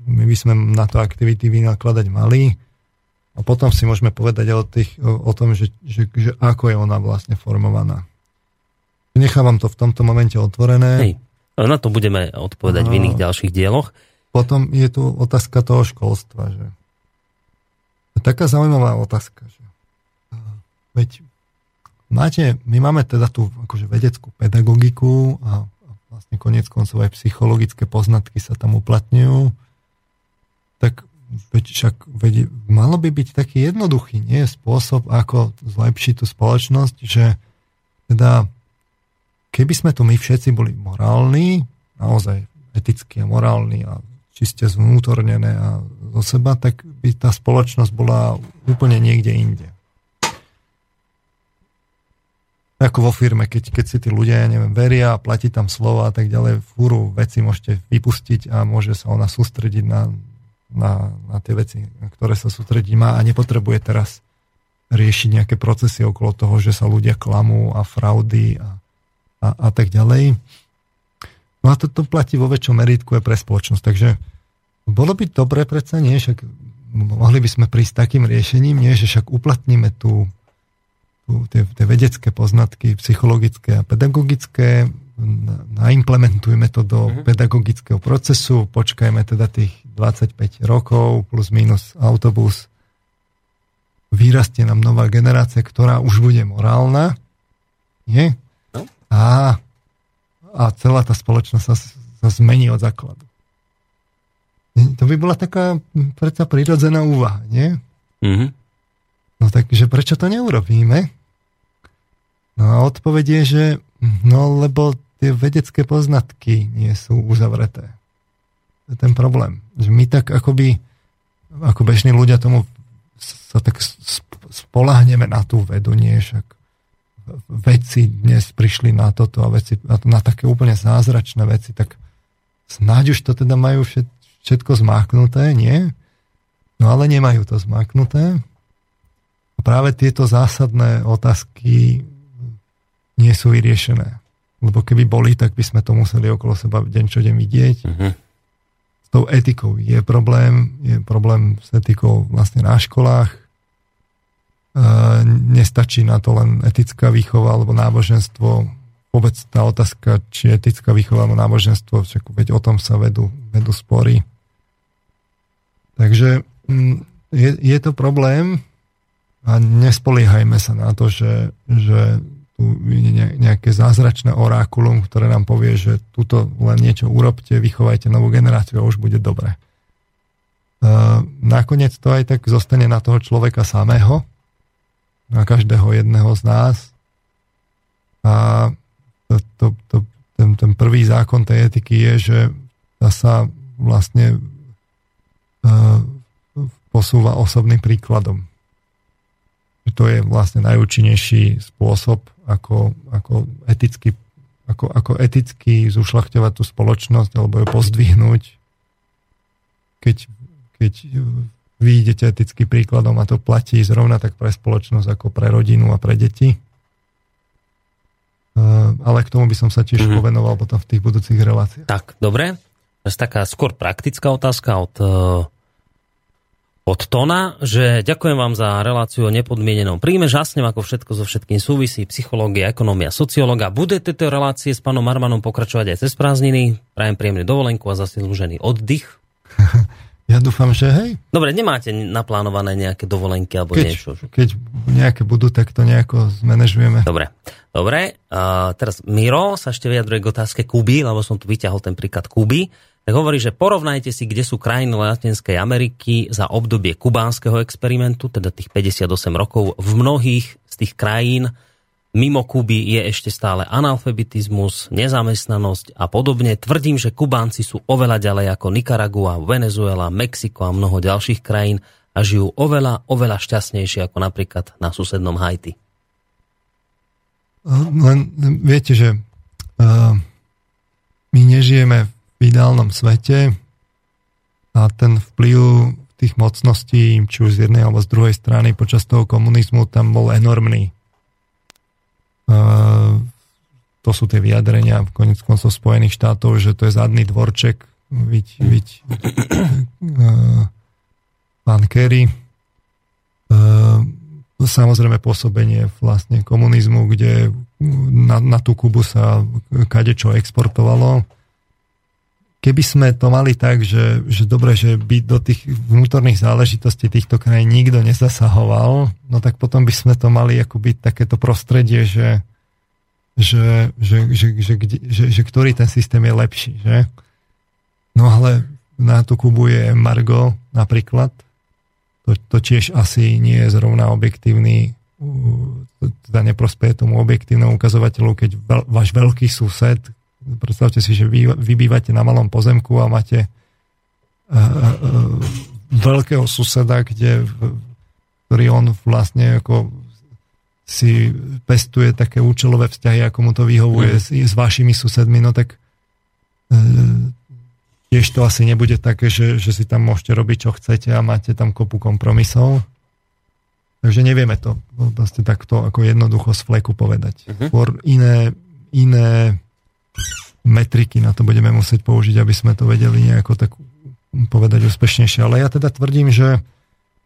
my by sme na to aktivity vynakladať mali a potom si môžeme povedať o, tých, o, o tom, že, že, že ako je ona vlastne formovaná. Nechávam to v tomto momente otvorené. Hej. Na to budeme odpovedať a... v iných ďalších dieloch. Potom je tu otázka toho školstva. Že... Taká zaujímavá otázka. Že... Veď máte, my máme teda tú akože vedeckú pedagogiku a, vlastne konec koncov aj psychologické poznatky sa tam uplatňujú. Tak veď však veď, malo by byť taký jednoduchý nie spôsob, ako zlepšiť tú spoločnosť, že teda keby sme tu my všetci boli morálni, naozaj etickí a morálni a čiste zvnútornené a zo seba, tak by tá spoločnosť bola úplne niekde inde. Ako vo firme, keď, keď si tí ľudia, ja neviem, veria a platí tam slova a tak ďalej, fúru veci môžete vypustiť a môže sa ona sústrediť na, na, na tie veci, na ktoré sa sústrediť má a nepotrebuje teraz riešiť nejaké procesy okolo toho, že sa ľudia klamú a fraudy a, a, a tak ďalej. No a to, to platí vo väčšom meritku aj pre spoločnosť. Takže bolo by dobre predsa, nie? Však mohli by sme prísť takým riešením, nie? Že však uplatníme tu tie, tie vedecké poznatky, psychologické a pedagogické, naimplementujme to do uh-huh. pedagogického procesu, počkajme teda tých 25 rokov plus minus autobus, vyrastie nám nová generácia, ktorá už bude morálna, nie? No. A a celá tá spoločnosť sa, sa zmení od základu. To by bola taká predsa prirodzená úvaha, nie? Mm-hmm. No takže prečo to neurobíme? No a odpoveď je, že no lebo tie vedecké poznatky nie sú uzavreté. To je ten problém. Že my tak akoby, ako bežní ľudia tomu sa tak spolahneme na tú vedu, nie však veci dnes prišli na toto a veci, na, to, na také úplne zázračné veci, tak snáď už to teda majú všetko zmáknuté, nie? No ale nemajú to zmáknuté. A práve tieto zásadné otázky nie sú vyriešené. Lebo keby boli, tak by sme to museli okolo seba deň čo deň vidieť. Uh-huh. S tou etikou je problém, je problém s etikou vlastne na školách, nestačí na to len etická výchova alebo náboženstvo. Vôbec tá otázka, či etická výchova alebo náboženstvo, však veď o tom sa vedú, vedú spory. Takže mm, je, je to problém a nespoliehajme sa na to, že, že tu je nejaké zázračné orákulum, ktoré nám povie, že tuto len niečo urobte, vychovajte novú generáciu a už bude dobre. Nakoniec to aj tak zostane na toho človeka samého, na každého jedného z nás. A to, to, to, ten, ten prvý zákon tej etiky je, že sa vlastne uh, posúva osobným príkladom. To je vlastne najúčinnejší spôsob, ako, ako, eticky, ako, ako eticky zušľachtovať tú spoločnosť alebo ju pozdvihnúť, keď, keď vy idete etický príkladom a to platí zrovna tak pre spoločnosť ako pre rodinu a pre deti. Ale k tomu by som sa tiež mm-hmm. povenoval potom v tých budúcich reláciách. Tak, dobre. Je taká skôr praktická otázka od, e, od Tona, že ďakujem vám za reláciu o nepodmienenom príjme. Žasnem, ako všetko so všetkým súvisí, psychológia, ekonomia, sociológa. Bude tieto relácie s pánom Marmanom pokračovať aj cez prázdniny. Prajem príjemný dovolenku a zaslúžený oddych. Ja dúfam, že hej. Dobre, nemáte naplánované nejaké dovolenky alebo Keď, niečo? keď nejaké budú, tak to nejako zmanéžujeme. Dobre. Dobre, a teraz Miro sa ešte vyjadruje k otázke Kuby, lebo som tu vyťahol ten príklad Kuby. Tak hovorí, že porovnajte si, kde sú krajiny Latinskej Ameriky za obdobie kubánskeho experimentu, teda tých 58 rokov. V mnohých z tých krajín mimo Kuby je ešte stále analfabetizmus, nezamestnanosť a podobne. Tvrdím, že Kubánci sú oveľa ďalej ako Nikaragua, Venezuela, Mexiko a mnoho ďalších krajín a žijú oveľa, oveľa šťastnejšie ako napríklad na susednom Haiti. Len viete, že uh, my nežijeme v ideálnom svete a ten vplyv tých mocností, či už z jednej alebo z druhej strany počas toho komunizmu tam bol enormný. Uh, to sú tie vyjadrenia v konec koncov Spojených štátov, že to je zadný dvorček, viď, viď uh, pán Kerry. Uh, samozrejme pôsobenie vlastne komunizmu, kde na, na tú Kubu sa kadečo exportovalo. Keby sme to mali tak, že, že dobre, že by do tých vnútorných záležitostí týchto krajín nikto nezasahoval, no tak potom by sme to mali akoby takéto prostredie, že, že, že, že, že, že, že, že ktorý ten systém je lepší. Že? No ale na tú Kubu je embargo napríklad, to, to tiež asi nie je zrovna objektívny, teda neprospeje tomu objektívnemu ukazovateľu, keď váš veľký sused, predstavte si, že vy, vy bývate na malom pozemku a máte uh, uh, veľkého suseda, kde, ktorý on vlastne ako si pestuje také účelové vzťahy, ako mu to vyhovuje mm. s, s vašimi susedmi, no tak uh, tiež to asi nebude také, že, že si tam môžete robiť, čo chcete a máte tam kopu kompromisov. Takže nevieme to vlastne takto ako jednoducho z fleku povedať. Uh-huh. iné, iné metriky na to budeme musieť použiť, aby sme to vedeli nejako tak povedať úspešnejšie. Ale ja teda tvrdím, že,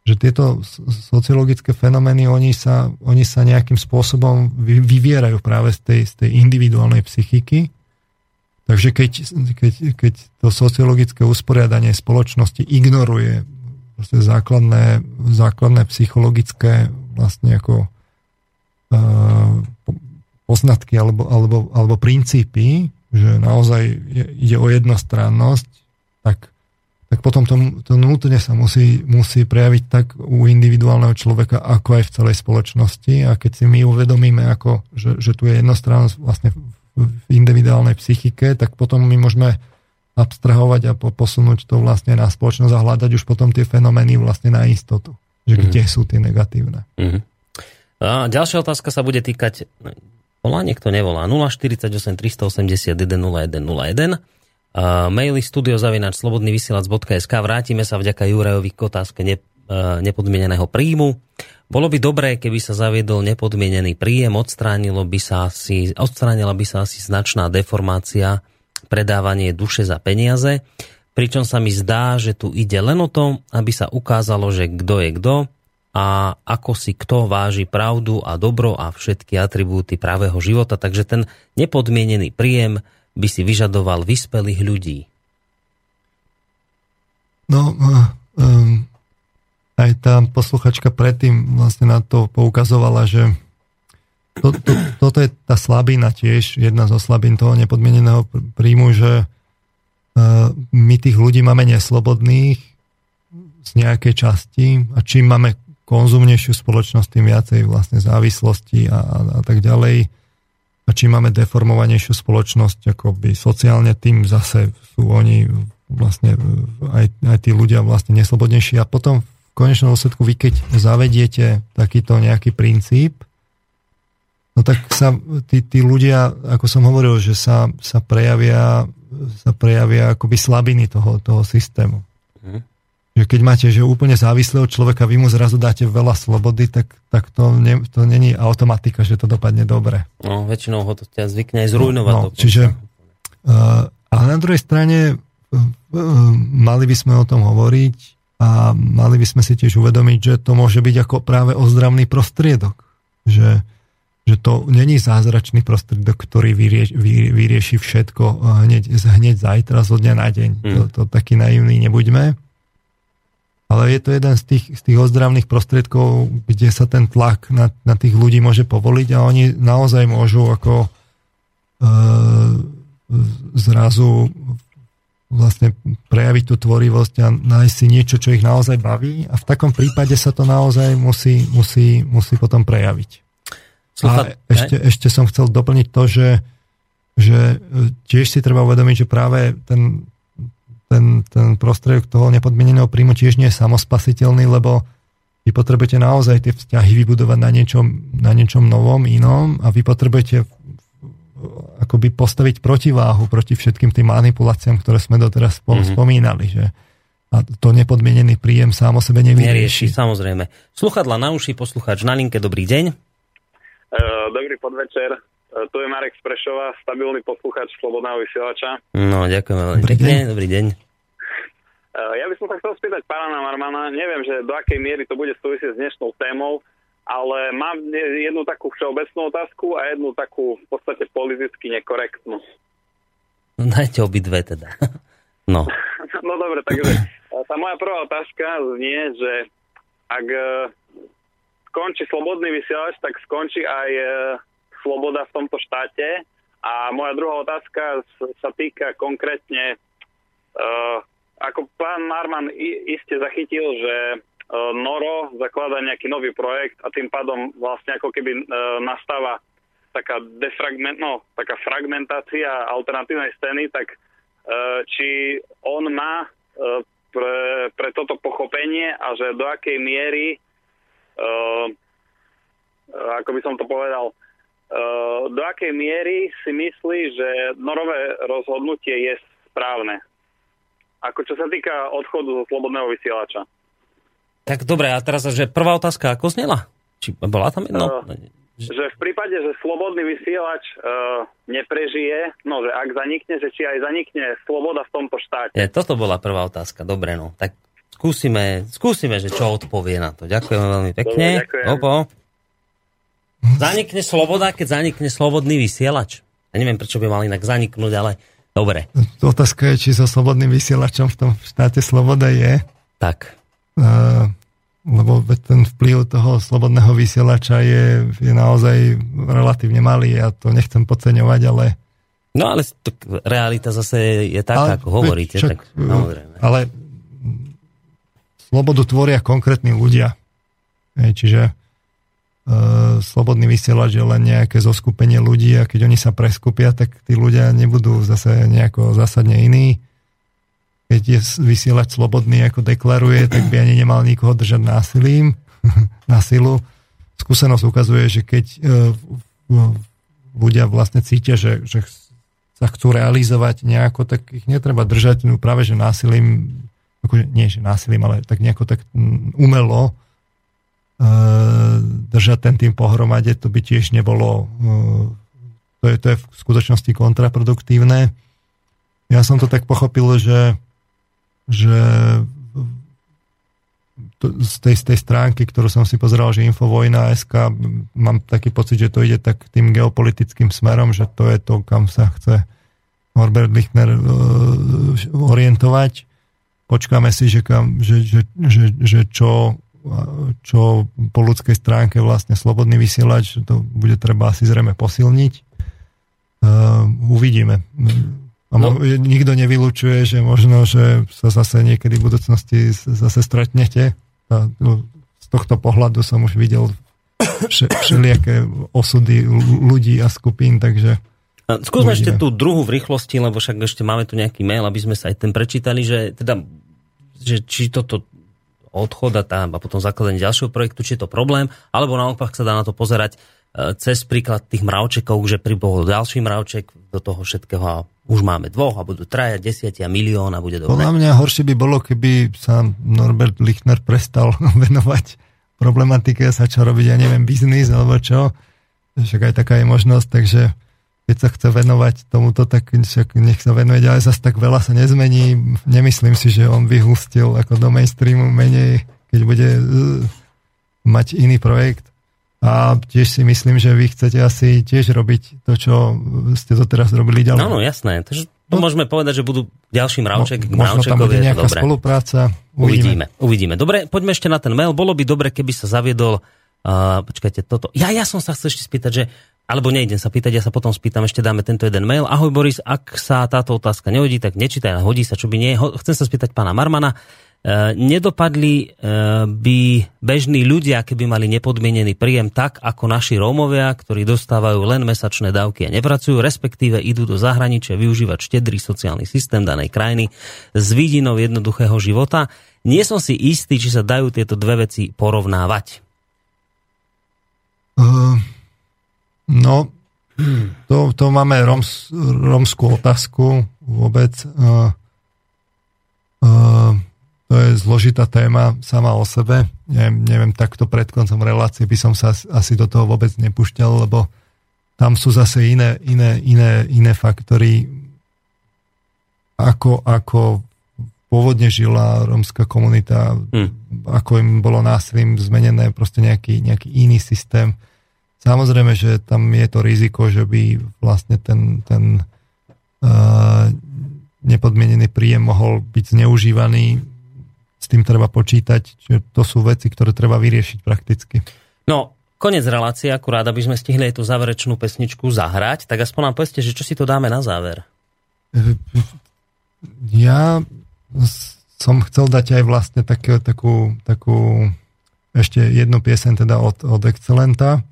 že tieto sociologické fenomény, oni sa, oni sa nejakým spôsobom vyvierajú práve z tej, z tej individuálnej psychiky Takže keď, keď, keď to sociologické usporiadanie spoločnosti ignoruje základné, základné psychologické vlastne ako uh, poznatky alebo, alebo, alebo princípy, že naozaj ide o jednostrannosť, tak, tak potom to, to nutne sa musí, musí prejaviť tak u individuálneho človeka, ako aj v celej spoločnosti. A keď si my uvedomíme, ako, že, že tu je jednostrannosť vlastne v individuálnej psychike, tak potom my môžeme abstrahovať a posunúť to vlastne na spoločnosť a hľadať už potom tie fenomény vlastne na istotu, že mm-hmm. kde sú tie negatívne. Mm-hmm. A ďalšia otázka sa bude týkať, volá niekto nevolá, 048 381 0101 a maily studiozavinač slobodnyvysielac.sk vrátime sa vďaka Jurajovi k otázke ne, nepodmieneného príjmu. Bolo by dobré, keby sa zaviedol nepodmienený príjem, odstránilo by sa asi, odstránila by sa asi značná deformácia predávanie duše za peniaze, pričom sa mi zdá, že tu ide len o to, aby sa ukázalo, že kto je kto a ako si kto váži pravdu a dobro a všetky atribúty pravého života. Takže ten nepodmienený príjem by si vyžadoval vyspelých ľudí. No, um, aj tá posluchačka predtým vlastne na to poukazovala, že to, to, toto je tá slabina tiež, jedna zo slabín toho nepodmieneného príjmu, že uh, my tých ľudí máme neslobodných z nejakej časti a čím máme konzumnejšiu spoločnosť, tým viacej vlastne závislosti a, a, a tak ďalej. A čím máme deformovanejšiu spoločnosť, akoby sociálne, tým zase sú oni vlastne aj, aj tí ľudia vlastne neslobodnejší. A potom v konečnom dôsledku vy keď zavediete takýto nejaký princíp, no tak sa tí, tí ľudia, ako som hovoril, že sa, sa prejavia sa prejavia akoby slabiny toho, toho systému. Že keď máte že úplne závislého človeka, vy mu zrazu dáte veľa slobody, tak, tak to, ne, to není automatika, že to dopadne dobre. No, väčšinou ho to ťa zvykne aj zrujnovať. No, čiže, uh, ale na druhej strane uh, mali by sme o tom hovoriť a mali by sme si tiež uvedomiť, že to môže byť ako práve ozdravný prostriedok. Že, že to není zázračný prostriedok, ktorý vyrieš, vy, vyrieši všetko hneď, hneď zajtra, zo dňa na deň. Mm. To, to taký naivný nebuďme. Ale je to jeden z tých, z tých ozdravných prostriedkov, kde sa ten tlak na, na tých ľudí môže povoliť a oni naozaj môžu ako e, zrazu vlastne prejaviť tú tvorivosť a nájsť si niečo, čo ich naozaj baví a v takom prípade sa to naozaj musí, musí, musí potom prejaviť. Slucha, a ešte, ešte som chcel doplniť to, že, že tiež si treba uvedomiť, že práve ten, ten, ten prostriedok toho nepodmieneného príjmu tiež nie je samospasiteľný, lebo vy potrebujete naozaj tie vzťahy vybudovať na niečom, na niečom novom, inom a vy potrebujete akoby postaviť protiváhu proti všetkým tým manipuláciám, ktoré sme doteraz spolu mm-hmm. spomínali, že a to nepodmienený príjem sám o sebe nevyrieši. Nerieši, samozrejme. Sluchadla na uši, poslucháč na linke, dobrý deň. Uh, dobrý podvečer. Uh, tu je Marek Sprešova, stabilný poslucháč Slobodného vysielača. No, ďakujem veľmi pekne, dobrý deň. Uh, ja by som sa chcel spýtať pána Marmana, neviem, že do akej miery to bude súvisieť s dnešnou témou, ale mám jednu takú všeobecnú otázku a jednu takú v podstate politicky nekorektnú. No dajte obidve teda. No. no dobre, takže tá moja prvá otázka znie, že ak e, skončí slobodný vysielač, tak skončí aj e, sloboda v tomto štáte. A moja druhá otázka sa týka konkrétne, uh, ako pán Marman iste zachytil, že E, Noro zakladá nejaký nový projekt a tým pádom vlastne ako keby e, nastáva taká, defragment, no, taká fragmentácia alternatívnej scény, tak e, či on má pre, pre toto pochopenie a že do akej miery ako by som to povedal, do akej miery si myslí, že norové rozhodnutie je správne. Ako čo sa týka odchodu zo slobodného vysielača. Tak dobre, a teraz, že prvá otázka, ako znela? Či bola tam jedno? Uh, že v prípade, že slobodný vysielač uh, neprežije, no že ak zanikne, že či aj zanikne sloboda v tomto štáte. Je, toto bola prvá otázka, dobre, no. Tak skúsime, skúsime, že čo odpovie na to. Ďakujem veľmi pekne. Dobre, ďakujem. Opo. Zanikne sloboda, keď zanikne slobodný vysielač. Ja neviem, prečo by mal inak zaniknúť, ale dobre. Otázka je, či so slobodným vysielačom v tom štáte sloboda je. Tak lebo ten vplyv toho slobodného vysielača je, je naozaj relatívne malý. Ja to nechcem podceňovať, ale... No ale to, realita zase je taká, ako hovoríte. Čak, tak, Ale slobodu tvoria konkrétni ľudia. Čiže e, slobodný vysielač je len nejaké zoskupenie ľudí a keď oni sa preskupia, tak tí ľudia nebudú zase nejako zásadne iní keď je vysielať slobodný, ako deklaruje, tak by ani nemal nikoho držať násilím, na. Skúsenosť ukazuje, že keď e, ľudia vlastne cítia, že, že sa chcú realizovať nejako, tak ich netreba držať no práve, že násilím, akože nie, že násilím, ale tak nejako tak umelo e, držať ten tým pohromade, to by tiež nebolo e, to je, to je v skutočnosti kontraproduktívne. Ja som to tak pochopil, že že z, tej, z tej stránky, ktorú som si pozeral, že Infovojna SK, mám taký pocit, že to ide tak tým geopolitickým smerom, že to je to, kam sa chce Norbert Lichner uh, orientovať. Počkáme si, že, kam, že, že, že, že čo, čo po ľudskej stránke vlastne slobodný vysielač, to bude treba asi zrejme posilniť. Uh, uvidíme. A no. nikto nevylučuje, že možno, že sa zase niekedy v budúcnosti zase stretnete. A no, z tohto pohľadu som už videl všelijaké osudy ľudí a skupín, takže... Skúsme ešte tú druhú v rýchlosti, lebo však ešte máme tu nejaký mail, aby sme sa aj ten prečítali, že teda, že či toto odchod a, tá, a potom zakladanie ďalšieho projektu, či je to problém, alebo naopak sa dá na to pozerať e, cez príklad tých mravčekov, že pribol ďalší mravček do toho všetkého a už máme dvoch a budú traja, desiatia, milión a bude dobre. Podľa mňa horšie by bolo, keby sa Norbert Lichner prestal venovať problematike a začal robiť, ja neviem, biznis alebo čo. Však aj taká je možnosť, takže keď sa chce venovať tomuto, tak však nech sa venuje ale zase tak veľa sa nezmení. Nemyslím si, že on vyhustil ako do mainstreamu menej, keď bude uh, mať iný projekt. A tiež si myslím, že vy chcete asi tiež robiť to, čo ste to teraz robili ďalej. No, no jasné. Takže To môžeme povedať, že budú ďalší mravček k Možno tam bude mravčekovi. spolupráca. Uvidíme, uvidíme. Dobre, poďme ešte na ten mail. Bolo by dobre, keby sa zaviedol, uh, počkajte, toto. Ja, ja som sa chcel ešte spýtať, že alebo nejdem sa pýtať, ja sa potom spýtam, ešte dáme tento jeden mail. Ahoj Boris, ak sa táto otázka nehodí, tak nečítaj, hodí sa, čo by nie. Chcem sa spýtať pána Marmana. E, nedopadli e, by bežní ľudia, keby mali nepodmienený príjem tak, ako naši Rómovia, ktorí dostávajú len mesačné dávky a nepracujú, respektíve idú do zahraničia využívať štedrý sociálny systém danej krajiny s vidinou jednoduchého života. Nie som si istý, či sa dajú tieto dve veci porovnávať. Uh, no, to, to máme roms, romskú otázku vôbec. Uh, uh, to je zložitá téma sama o sebe. Neviem, neviem, takto pred koncom relácie by som sa as- asi do toho vôbec nepúšťal, lebo tam sú zase iné, iné, iné, iné faktory, ako, ako pôvodne žila rómska komunita, Hm. ako im bolo násilím zmenené proste nejaký, nejaký iný systém. Samozrejme, že tam je to riziko, že by vlastne ten, ten uh, nepodmienený príjem mohol byť zneužívaný. S tým treba počítať, že to sú veci, ktoré treba vyriešiť prakticky. No, konec relácie, akurát, aby sme stihli aj tú záverečnú pesničku zahrať, tak aspoň nám povedzte, že čo si to dáme na záver. Ja som chcel dať aj vlastne také, takú, takú ešte jednu piesen teda od, od Excelenta.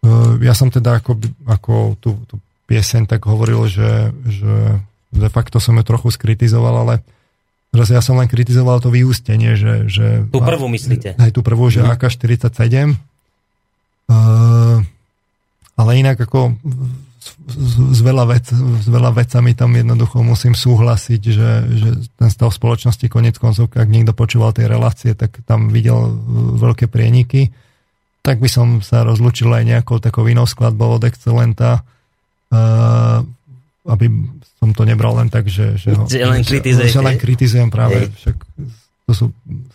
Uh, Ja som teda ako, ako tú, tú piesen tak hovoril, že, že de facto som ju trochu skritizoval, ale teraz ja som len kritizoval to vyústenie, že... že Tú prvú myslíte? Aj tú prvú, že Mhm. AK-47. Uh, ale inak ako s, s, s, veľa vec, s veľa vecami tam jednoducho musím súhlasiť, že, že ten stav spoločnosti konec koncov, ak niekto počúval tej relácie, tak tam videl veľké prieniky. Tak by som sa rozlúčil aj nejakou takou inou skladbou od Excelenta, uh, aby som to nebral len tak, že, že, ho, Že len kritizujete. že len kritizujem práve, Hej. však to sú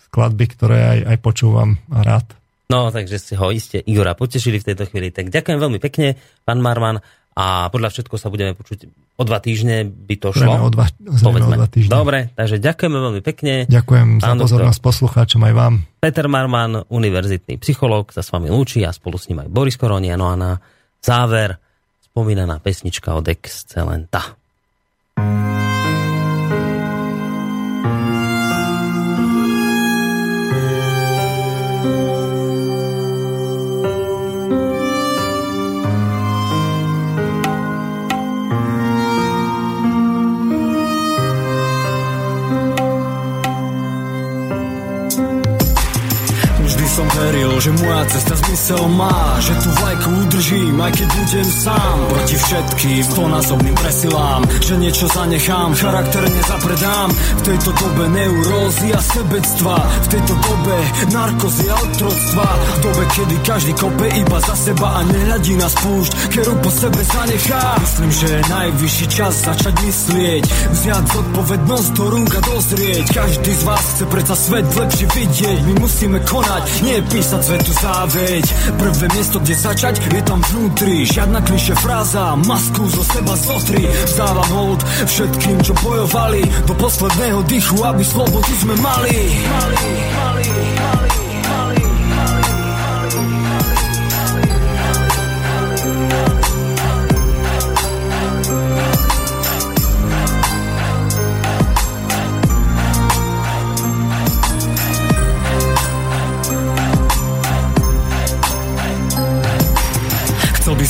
skladby, ktoré aj, aj počúvam a rád. No, takže ste ho iste Igora potešili v tejto chvíli. Tak ďakujem veľmi pekne, pán Marman. A podľa všetko sa budeme počuť o dva týždne, by to šlo. Zrejme o dva, zrejme o dva týždne. Dobre, takže ďakujeme veľmi pekne. Ďakujem za Pán doktor. pozornosť poslucháčom aj vám. Peter Marman, univerzitný psychológ, sa s vami lúči a spolu s ním aj Boris Koronia. No a na záver spomínaná pesnička od Excelenta. Vždy som že moja cesta zmysel má Že tú vlajku udržím, aj keď budem sám. Proti všetkým stonásobným presilám Že niečo zanechám, charakter nezapredám. V tejto dobe neurózy a sebectva V tejto dobe narkozy a otroctva. V dobe, kedy každý kope iba za seba A nehľadí na spúšť, keru po sebe zanechá. Myslím, že je najvyšší čas začať myslieť Vziať zodpovednosť do rúk a dozrieť. Každý z vás chce predsa svet lepšie vidieť My musíme konať, nie písať svetu záveď. Prvé miesto, kde začať, je tam vnútri. Žiadna kliše fráza, masku zo seba zotri Vzdávam hold všetkým, čo bojovali. Do posledného dychu, aby slobodu sme Mali, mali, mali, mali,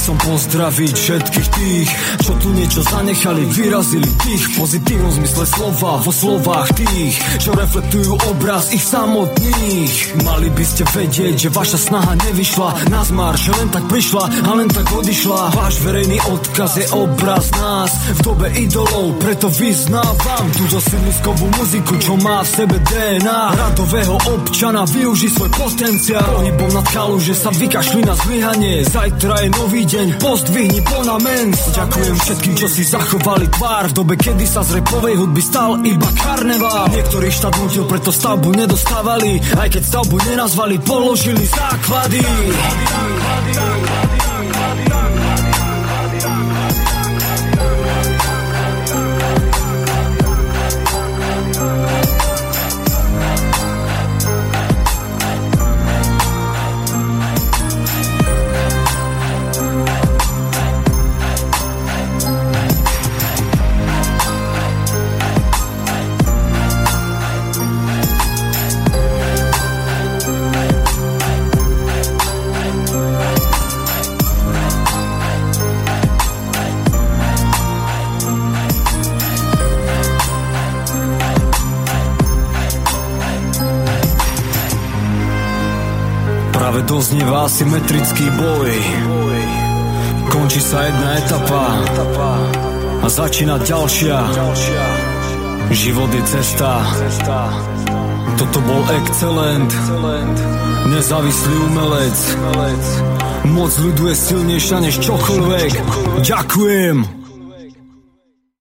som pozdraviť všetkých tých, čo tu niečo zanechali, vyrazili tých v pozitívnom zmysle slova, vo slovách tých, čo reflektujú obraz ich samotných. Mali by ste vedieť, že vaša snaha nevyšla na zmar, že len tak prišla a len tak odišla. Váš verejný odkaz je obraz nás v dobe idolov, preto vyznávam túto siliskovú muziku, čo má v sebe DNA radového občana, využi svoj potenciál. Pohybom nad kalu, že sa vykašli na zlyhanie, zajtra je nový deň, pozdvihni plnament. Ďakujem všetkým, čo si zachovali tvár v dobe, kedy sa z repovej hudby stal iba karneval. Niektorý štát nutil, preto stavbu nedostávali, aj keď stavbu nenazvali, položili základy. Práve doznieva asymetrický boj. Končí sa jedna etapa A začína ďalšia. Život je cesta. Toto bol excelent Nezávislý umelec. Moc ľudu je silnejšia než čokoľvek. Ďakujem